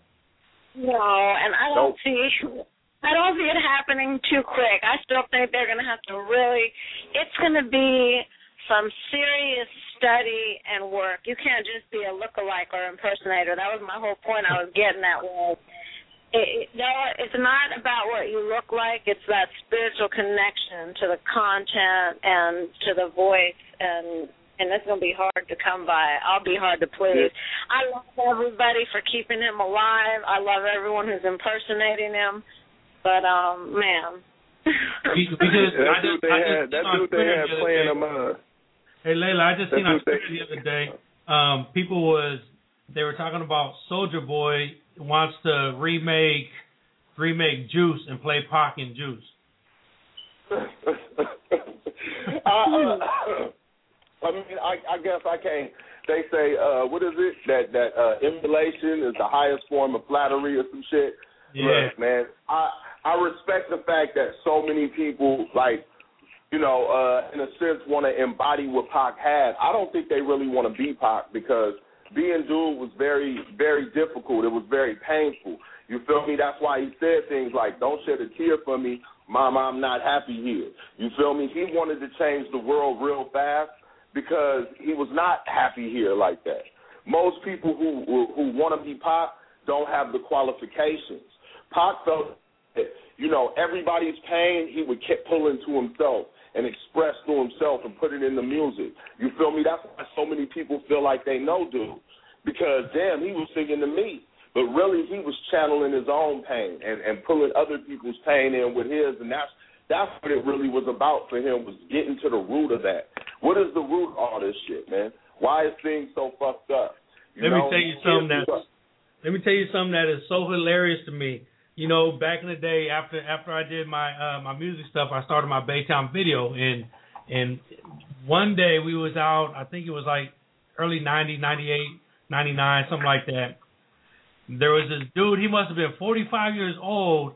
No, and I don't see I don't see it happening too quick. I still think they're gonna have to really it's gonna be some serious study and work. You can't just be a lookalike or impersonator. That was my whole point I was getting at was it, no, it's not about what you look like. It's that spiritual connection to the content and to the voice, and and it's gonna be hard to come by. I'll be hard to please. I love everybody for keeping him alive. I love everyone who's impersonating him, but um, man. because That's I who just, they I just had. seen That's on they had playing day- them. Hey Leila, I just seen on Twitter the other day. Um, people was they were talking about Soulja Boy wants to remake remake Juice and play Pac in Juice. I, uh, I mean, I, I guess I can't. They say, uh, what is it? That that uh, emulation is the highest form of flattery or some shit. Yeah. Look, man, I I respect the fact that so many people like, you know, uh, in a sense, want to embody what Pac had. I don't think they really want to be Pac because being dude was very very difficult. It was very painful. You feel me? That's why he said things like, "Don't shed a tear for me, Mama. I'm not happy here." You feel me? He wanted to change the world real fast because he was not happy here like that. Most people who who, who want to be Pac don't have the qualifications. Pac felt that you know everybody's pain he would keep pulling to himself and express to himself and put it in the music. You feel me? That's why so many people feel like they know dude because damn he was singing to me. But really, he was channeling his own pain and, and pulling other people's pain in with his, and that's that's what it really was about for him was getting to the root of that. What is the root of all this shit, man? Why is things so fucked up? You Let me tell you something do that's let me tell you something that is so hilarious to me. You know, back in the day after after I did my uh my music stuff, I started my Baytown video and and one day we was out, I think it was like early 90, 98, 99, something like that. There was this dude, he must have been 45 years old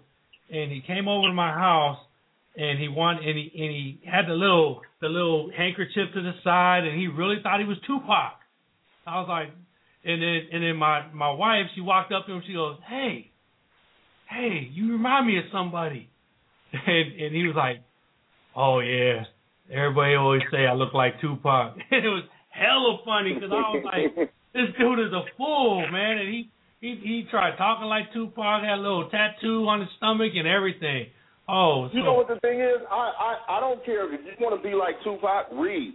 and he came over to my house and he wanted and he and he had the little the little handkerchief to the side and he really thought he was Tupac. I was like and then and then my my wife she walked up to him she goes hey hey you remind me of somebody and and he was like oh yeah everybody always say I look like Tupac and it was hella funny because I was like this dude is a fool man and he he he tried talking like Tupac had a little tattoo on his stomach and everything oh You so- know what the thing is? I I, I don't care if you want to be like Tupac. Read.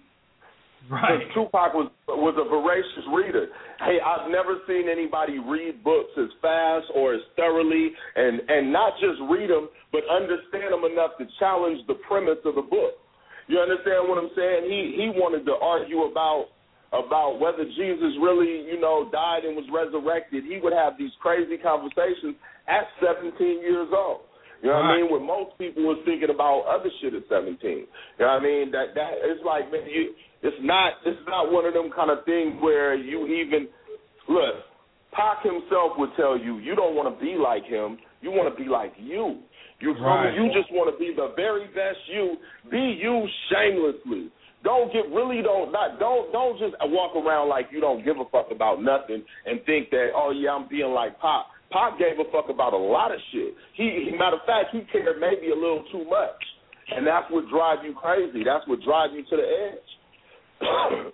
Right. Because Tupac was was a voracious reader. Hey, I've never seen anybody read books as fast or as thoroughly, and and not just read them, but understand them enough to challenge the premise of the book. You understand what I'm saying? He he wanted to argue about about whether Jesus really, you know, died and was resurrected. He would have these crazy conversations at 17 years old. You know what I mean? When most people was thinking about other shit at 17. You know what I mean? That that it's like man, you it's not it's not one of them kind of things where you even look. Pac himself would tell you you don't want to be like him. You want to be like you. You Right. You just want to be the very best you. Be you shamelessly. Don't get really don't not don't don't just walk around like you don't give a fuck about nothing and think that oh yeah I'm being like Pop. Pop gave a fuck about a lot of shit. He, he matter of fact he cared maybe a little too much, and that's what drive you crazy. That's what drive you to the edge.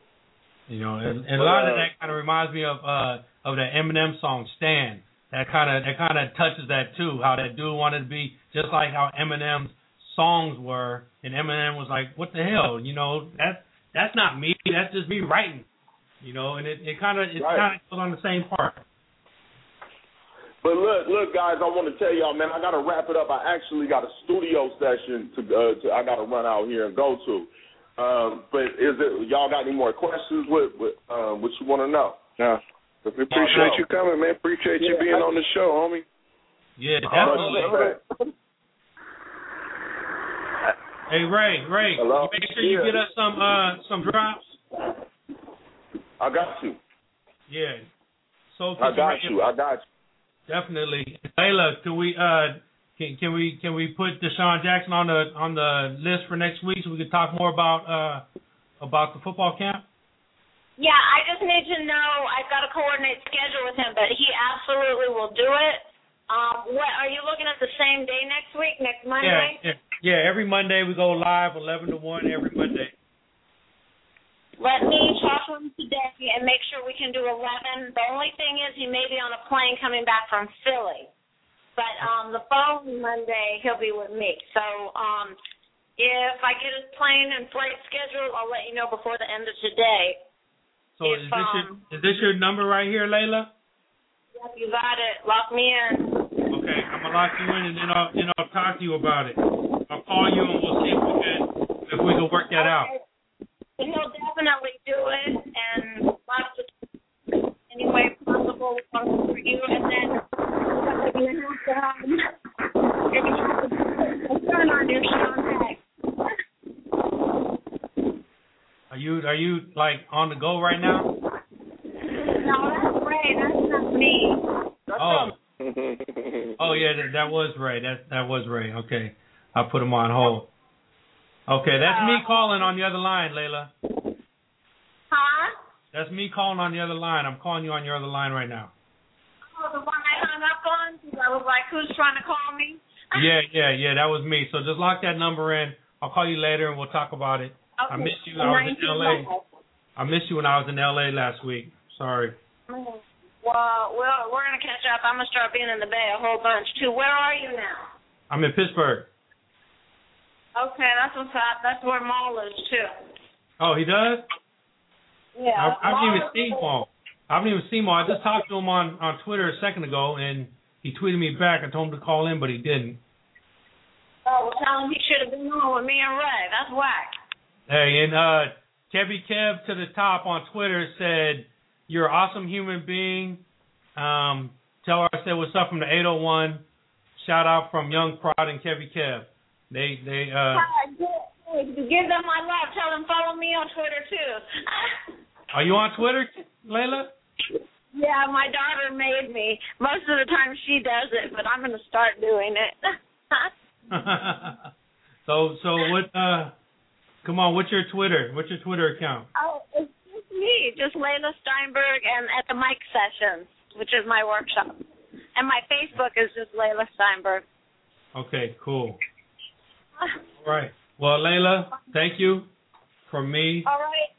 You know, and, and a lot of Uh, that kind of reminds me of uh of that Eminem song "Stan." That kind of that kind of touches that too. How that dude wanted to be just like how Eminem's songs were, and Eminem was like, "What the hell?" You know, that that's not me. That's just me writing. You know, and it it kind of it Right. kind of goes on the same part. But look, look, guys, I want to tell y'all, man, I got to wrap it up. I actually got a studio session to, uh, to I got to run out here and go to. Um, but is it y'all got any more questions? What what, um, what you want to know? Yeah. We appreciate you coming, man. Appreciate you being I- on the show, homie. Yeah, definitely. Hey Ray, Ray, Hello? you make sure you Yeah. get us some uh some drops. I got you. Yeah. So I got you. I got you. Definitely. Leila, can we uh can can we can we put DeSean Jackson on the on the list for next week so we can talk more about uh about the football camp? Yeah, I just need to know. I've got to coordinate schedule with him, but he absolutely will do it. Um, what are you looking at the same day next week, next Monday? Yeah, yeah, yeah. Every Monday we go live eleven to one every Monday. Let me talk to him today and make sure we can do 11. The only thing is he may be on a plane coming back from Philly. But um the following Monday he'll be with me. So um if I get his plane and flight schedule, I'll let you know before the end of today. So If, is this your um, is this your number right here, Leila? Yep, you got it. Lock me in. Okay, I'm gonna lock you in and then I'll then I'll talk to you about it. I'll call you and we'll see if we can if we can work that out. And he'll definitely do it and lots of any way possible for you and then you're gonna have to um, you're have to turn on your Sean Are you are you like on the go right now? No, that's Ray, that's not me. Oh. Oh yeah, that, that was Ray. That that was Ray. Okay, I put him on hold. Okay, that's me calling on the other line, Leila. That's me calling on the other line. I'm calling you on your other line right now. Oh, the one I hung up on? I was like, who's trying to call me? Yeah, yeah, yeah. That was me. So just lock that number in. I'll call you later and we'll talk about it. I Okay. missed you. I was in LA. I missed you when I was in LA last week. Sorry. Mhm. Well, well, we're gonna catch up. I'm gonna start being in the Bay a whole bunch too. Where are you now? I'm in Pittsburgh. Okay, that's what's up. That's where Mall is too. Oh, he does? Yeah. I, I haven't even seen Mall. I haven't even seen Mall. I just talked to him on on Twitter a second ago, and he tweeted me back. I told him to call in, but he didn't. Oh, well, tell him he should have been on with me and Ray. That's whack. Hey, and uh, Kevy Kev to the top on Twitter said, "You're an awesome human being." Um, tell her I said what's up from the 801. Shout out from Young Prod and Kevy Kev. They they uh. Hi, give, give them my love. Tell them follow me on Twitter too. Are you on Twitter, Leila? yeah, my daughter made me. Most of the time she does it, but I'm gonna start doing it. so so what? Uh, come on, what's your Twitter? What's your Twitter account? oh, it's just me, just Leila Stenberg, and at the mic sessions, which is my workshop. And my Facebook is just Leila Stenberg. Okay, cool. All right. Well, Leila, thank you from me. All right.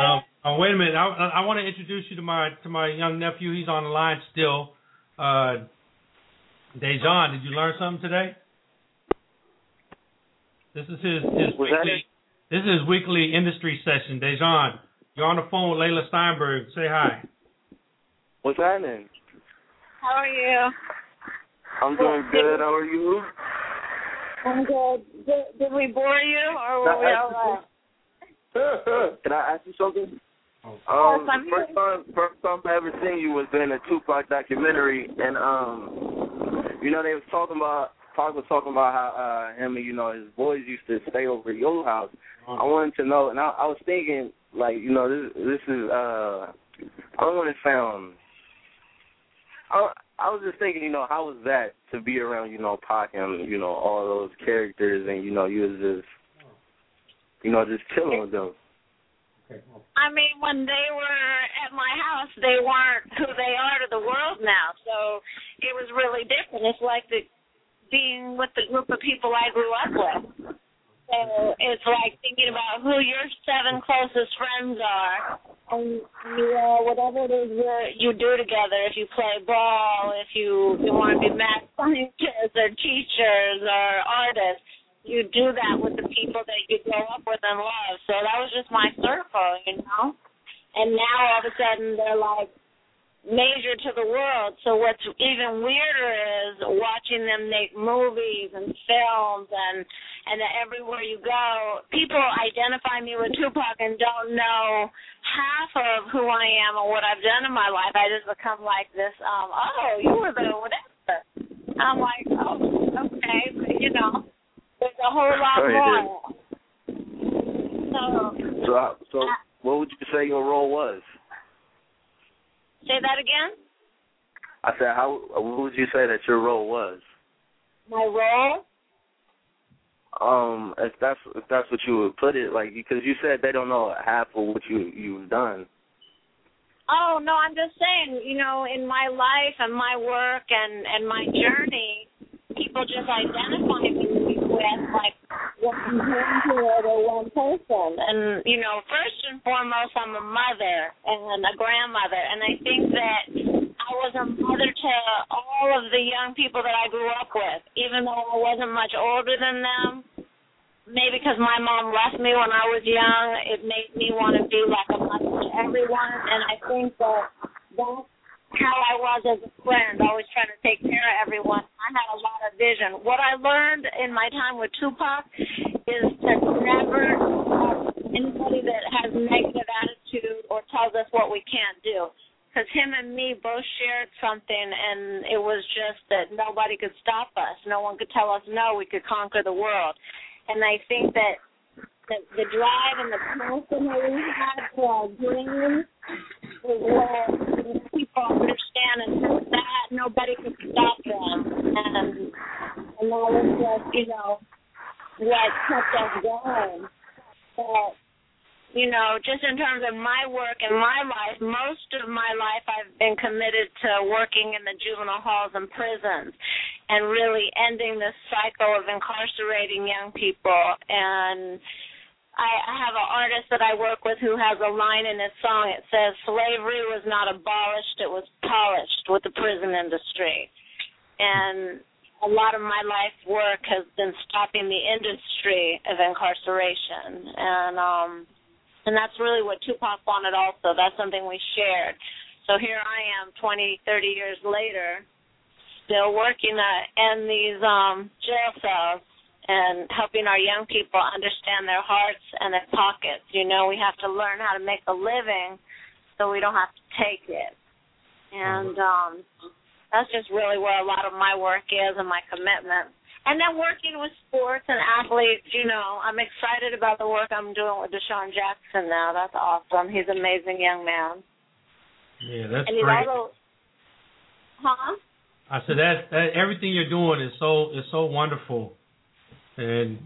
Um, oh, wait a minute. I, I, I want to introduce you to my to my young nephew. He's on the line still. Uh, Dejan, did you learn something today? This is his his weekly. This is his weekly industry session. Dejan, you're on the phone with Leila Stenberg. Say hi. What's happening? how are you? I'm doing good. How are you? I'm good. Did, did we bore you, or were we all right? Can I ask you something? Um, first time, first time I ever seen you was in a Tupac documentary, and um, you know they was talking about Pac was talking about how uh him and you know his boys used to stay over at your house. I wanted to know, and I, I was thinking like you know this this is uh I don't want to sound. I I was just thinking, you know, how was that to be around, you know, Pac and you know all those characters, and you know you was just, you know, just chilling with them. I mean, when they were at my house, they weren't who they are to the world now. So it was really different. It's like the being with the group of people I grew up with. So it's like thinking about who your seven closest friends are, and you know whatever it is that you do together. If you play ball, if you you want to be math scientists or teachers or artists, you do that with the people that you grow up with and love. So that was just my circle, you know. And now all of a sudden they're like major to the world. So what's even weirder is watching them make movies and films and and everywhere you go, people identify me with Tupac and don't know half of who I am or what I've done in my life. I just become like this, um, oh, you were the whatever. I'm like, oh, okay, but you know, there's a whole lot more. So So, so what would you say your role was? say that again. I said, how? What would you say that your role was? My role. Um, if that's if that's what you would put it, like because you said they don't know half of what you you've done. Oh no, I'm just saying, you know, in my life and my work and and my journey, people just identify me with like one grandkid or one person. And you know, first and foremost, I'm a mother and a grandmother, and I think that I was a mother to all of the young people that I grew up with, even though I wasn't much older than them. Maybe because my mom left me when I was young, it made me want to be like a mother to everyone, and I think that that's how I was as a friend, always trying to take care of everyone. I had a lot of vision. What I learned in my time with Tupac is to never have anybody that has negative attitude or tells us what we can't do. Because him and me both shared something, and it was just that nobody could stop us. No one could tell us no. We could conquer the world. And I think that the, the drive and the passion that we had for our dreams is what people understand and that nobody can stop them. And and that was just, you know, what kept us going. But you know, just in terms of my work and my life, most of my life I've been committed to working in the juvenile halls and prisons and really ending this cycle of incarcerating young people. And I, have an artist that I work with who has a line in his song. It says, Slavery was not abolished, it was polished with the prison industry. And a lot of my life work has been stopping the industry of incarceration. And um and that's really what Tupac wanted also. That's something we shared. So here I am 20, 30 years later, still working to end these um jail cells and helping our young people understand their hearts and their pockets. You know, we have to learn how to make a living so we don't have to take it. And um that's just really where a lot of my work is and my commitment. And then working with sports and athletes, you know, I'm excited about the work I'm doing with DeSean Jackson now. That's awesome. He's an amazing young man. Yeah, that's and he's great. also Huh? I said that, that everything you're doing is so is so wonderful, and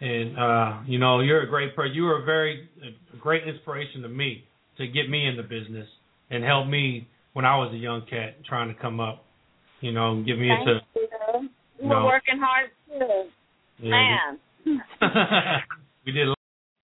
and uh, you know you're a great person. You were a very a great inspiration to me to get me in the business and help me when I was a young cat trying to come up. You know, and get me Thank into you. We're No. working hard too. Yeah, Man. we did a